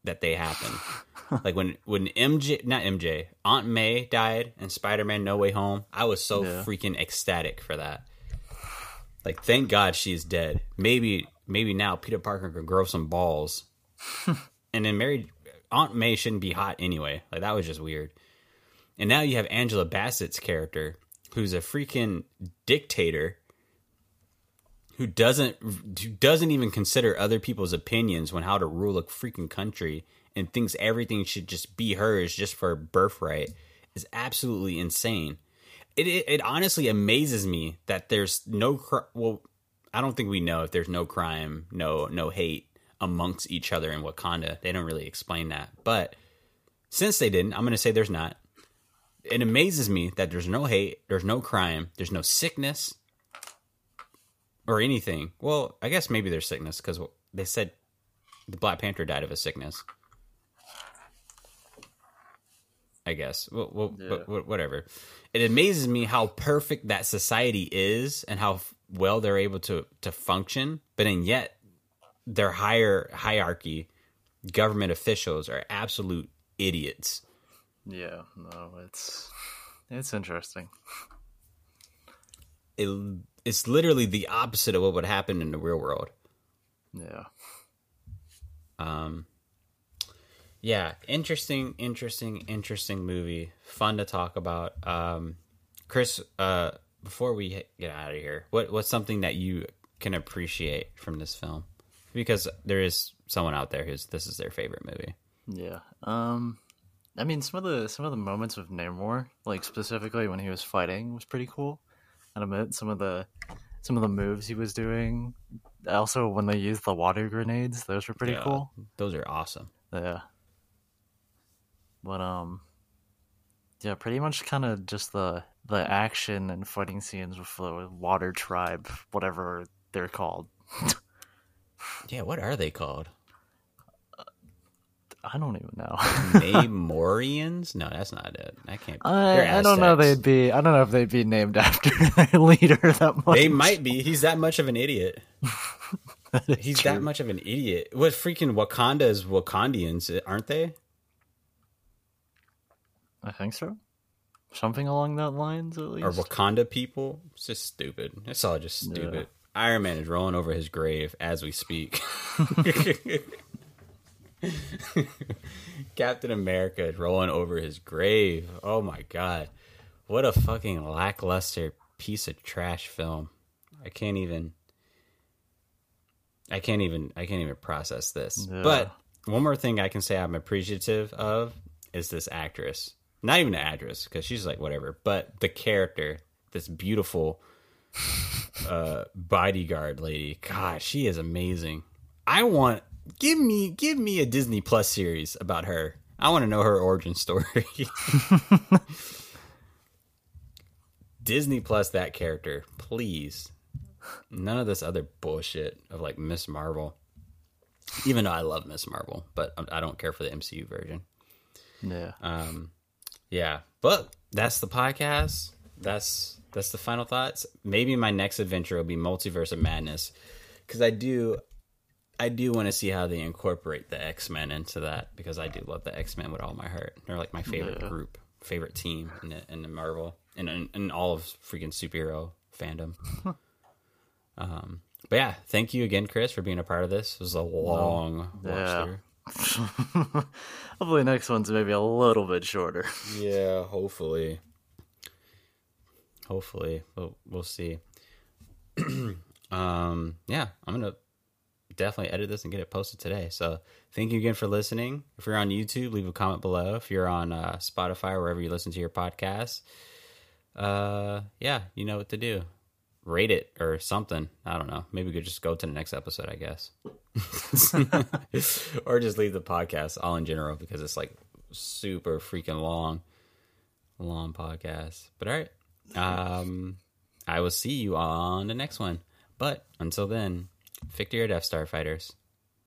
that they happen. like when when MJ not MJ, Aunt May died in Spider-Man No Way Home, I was so Yeah. freaking ecstatic for that. Like thank God she's dead. Maybe maybe now Peter Parker can grow some balls. and then Mary Aunt May shouldn't be hot anyway. Like that was just weird. And now you have Angela Bassett's character, who's a freaking dictator who doesn't who doesn't even consider other people's opinions when how to rule a freaking country and thinks everything should just be hers just for birthright is absolutely insane. It, it it honestly amazes me that there's no well I don't think we know if there's no crime, no no hate amongst each other in Wakanda. They don't really explain that. But since they didn't, I'm going to say there's not. It amazes me that there's no hate, there's no crime, there's no sickness or anything. Well, I guess maybe there's sickness because they said the Black Panther died of a sickness. I guess. Well, well Yeah. but, whatever. It amazes me how perfect that society is and how well they're able to to function, but then yet their higher hierarchy, government officials are absolute idiots. Yeah. No, it's it's interesting. It, it's literally the opposite of what would happen in the real world. Yeah. Um, yeah, interesting, interesting, interesting movie. Fun to talk about. Um, Chris, uh, before we get out of here, what what's something that you can appreciate from this film? Because there is someone out there who's this is their favorite movie. Yeah. Um I mean some of the some of the moments with Namor, like specifically when he was fighting was pretty cool. And admit some of the some of the moves he was doing. Also when they used the water grenades, those were pretty Yeah, cool. Those are awesome. Yeah. But um yeah, pretty much kind of just the the action and fighting scenes with the water tribe, whatever they're called. Yeah, what are they called? I don't even know. Namorians? No, that's not it. I can't. they're I, I don't know they'd be I don't know if they'd be named after their leader that much. They might be. He's that much of an idiot. That He's true. that much of an idiot. What freaking Wakanda is Wakandians, aren't they? I think so. Something along that lines, at least. Or Wakanda people? It's just stupid. It's all just stupid. Iron Man is rolling over his grave as we speak. Captain America is rolling over his grave. Oh my god. What a fucking lackluster piece of trash film. I can't even I can't even I can't even process this. Yeah. But one more thing I can say I'm appreciative of is this actress. Not even the actress because she's like whatever, but the character, this beautiful uh bodyguard lady. God, she is amazing. I want give me give me a Disney Plus series about her. I want to know her origin story. Disney Plus that character, please. None of this other bullshit of like Miss Marvel. Even though I love Miss Marvel, but I don't care for the MCU version. yeah. Um, yeah, but that's the podcast. that's that's the final thoughts. Maybe my next adventure will be Multiverse of Madness because I do I do want to see how they incorporate the X Men into that because I do love the X Men with all my heart. They're like my favorite Yeah. group, favorite team in the, in the Marvel and in, in all of freaking superhero fandom. um, but yeah, thank you again, Chris, for being a part of this. It was a long watch Yeah. Hopefully, next one's maybe a little bit shorter. Yeah, hopefully. Hopefully, we'll we'll see. um, yeah, I'm gonna definitely edit this and get it posted today. So thank you again for listening. If you're on YouTube, leave a comment below. If you're on uh, Spotify or wherever you listen to your podcasts, uh, yeah, you know what to do. Rate it or something. I don't know. Maybe we could just go to the next episode, I guess. or just leave the podcast all in general because it's like super freaking long long podcast but all right um i will see you on the next one but until then victor your death star fighters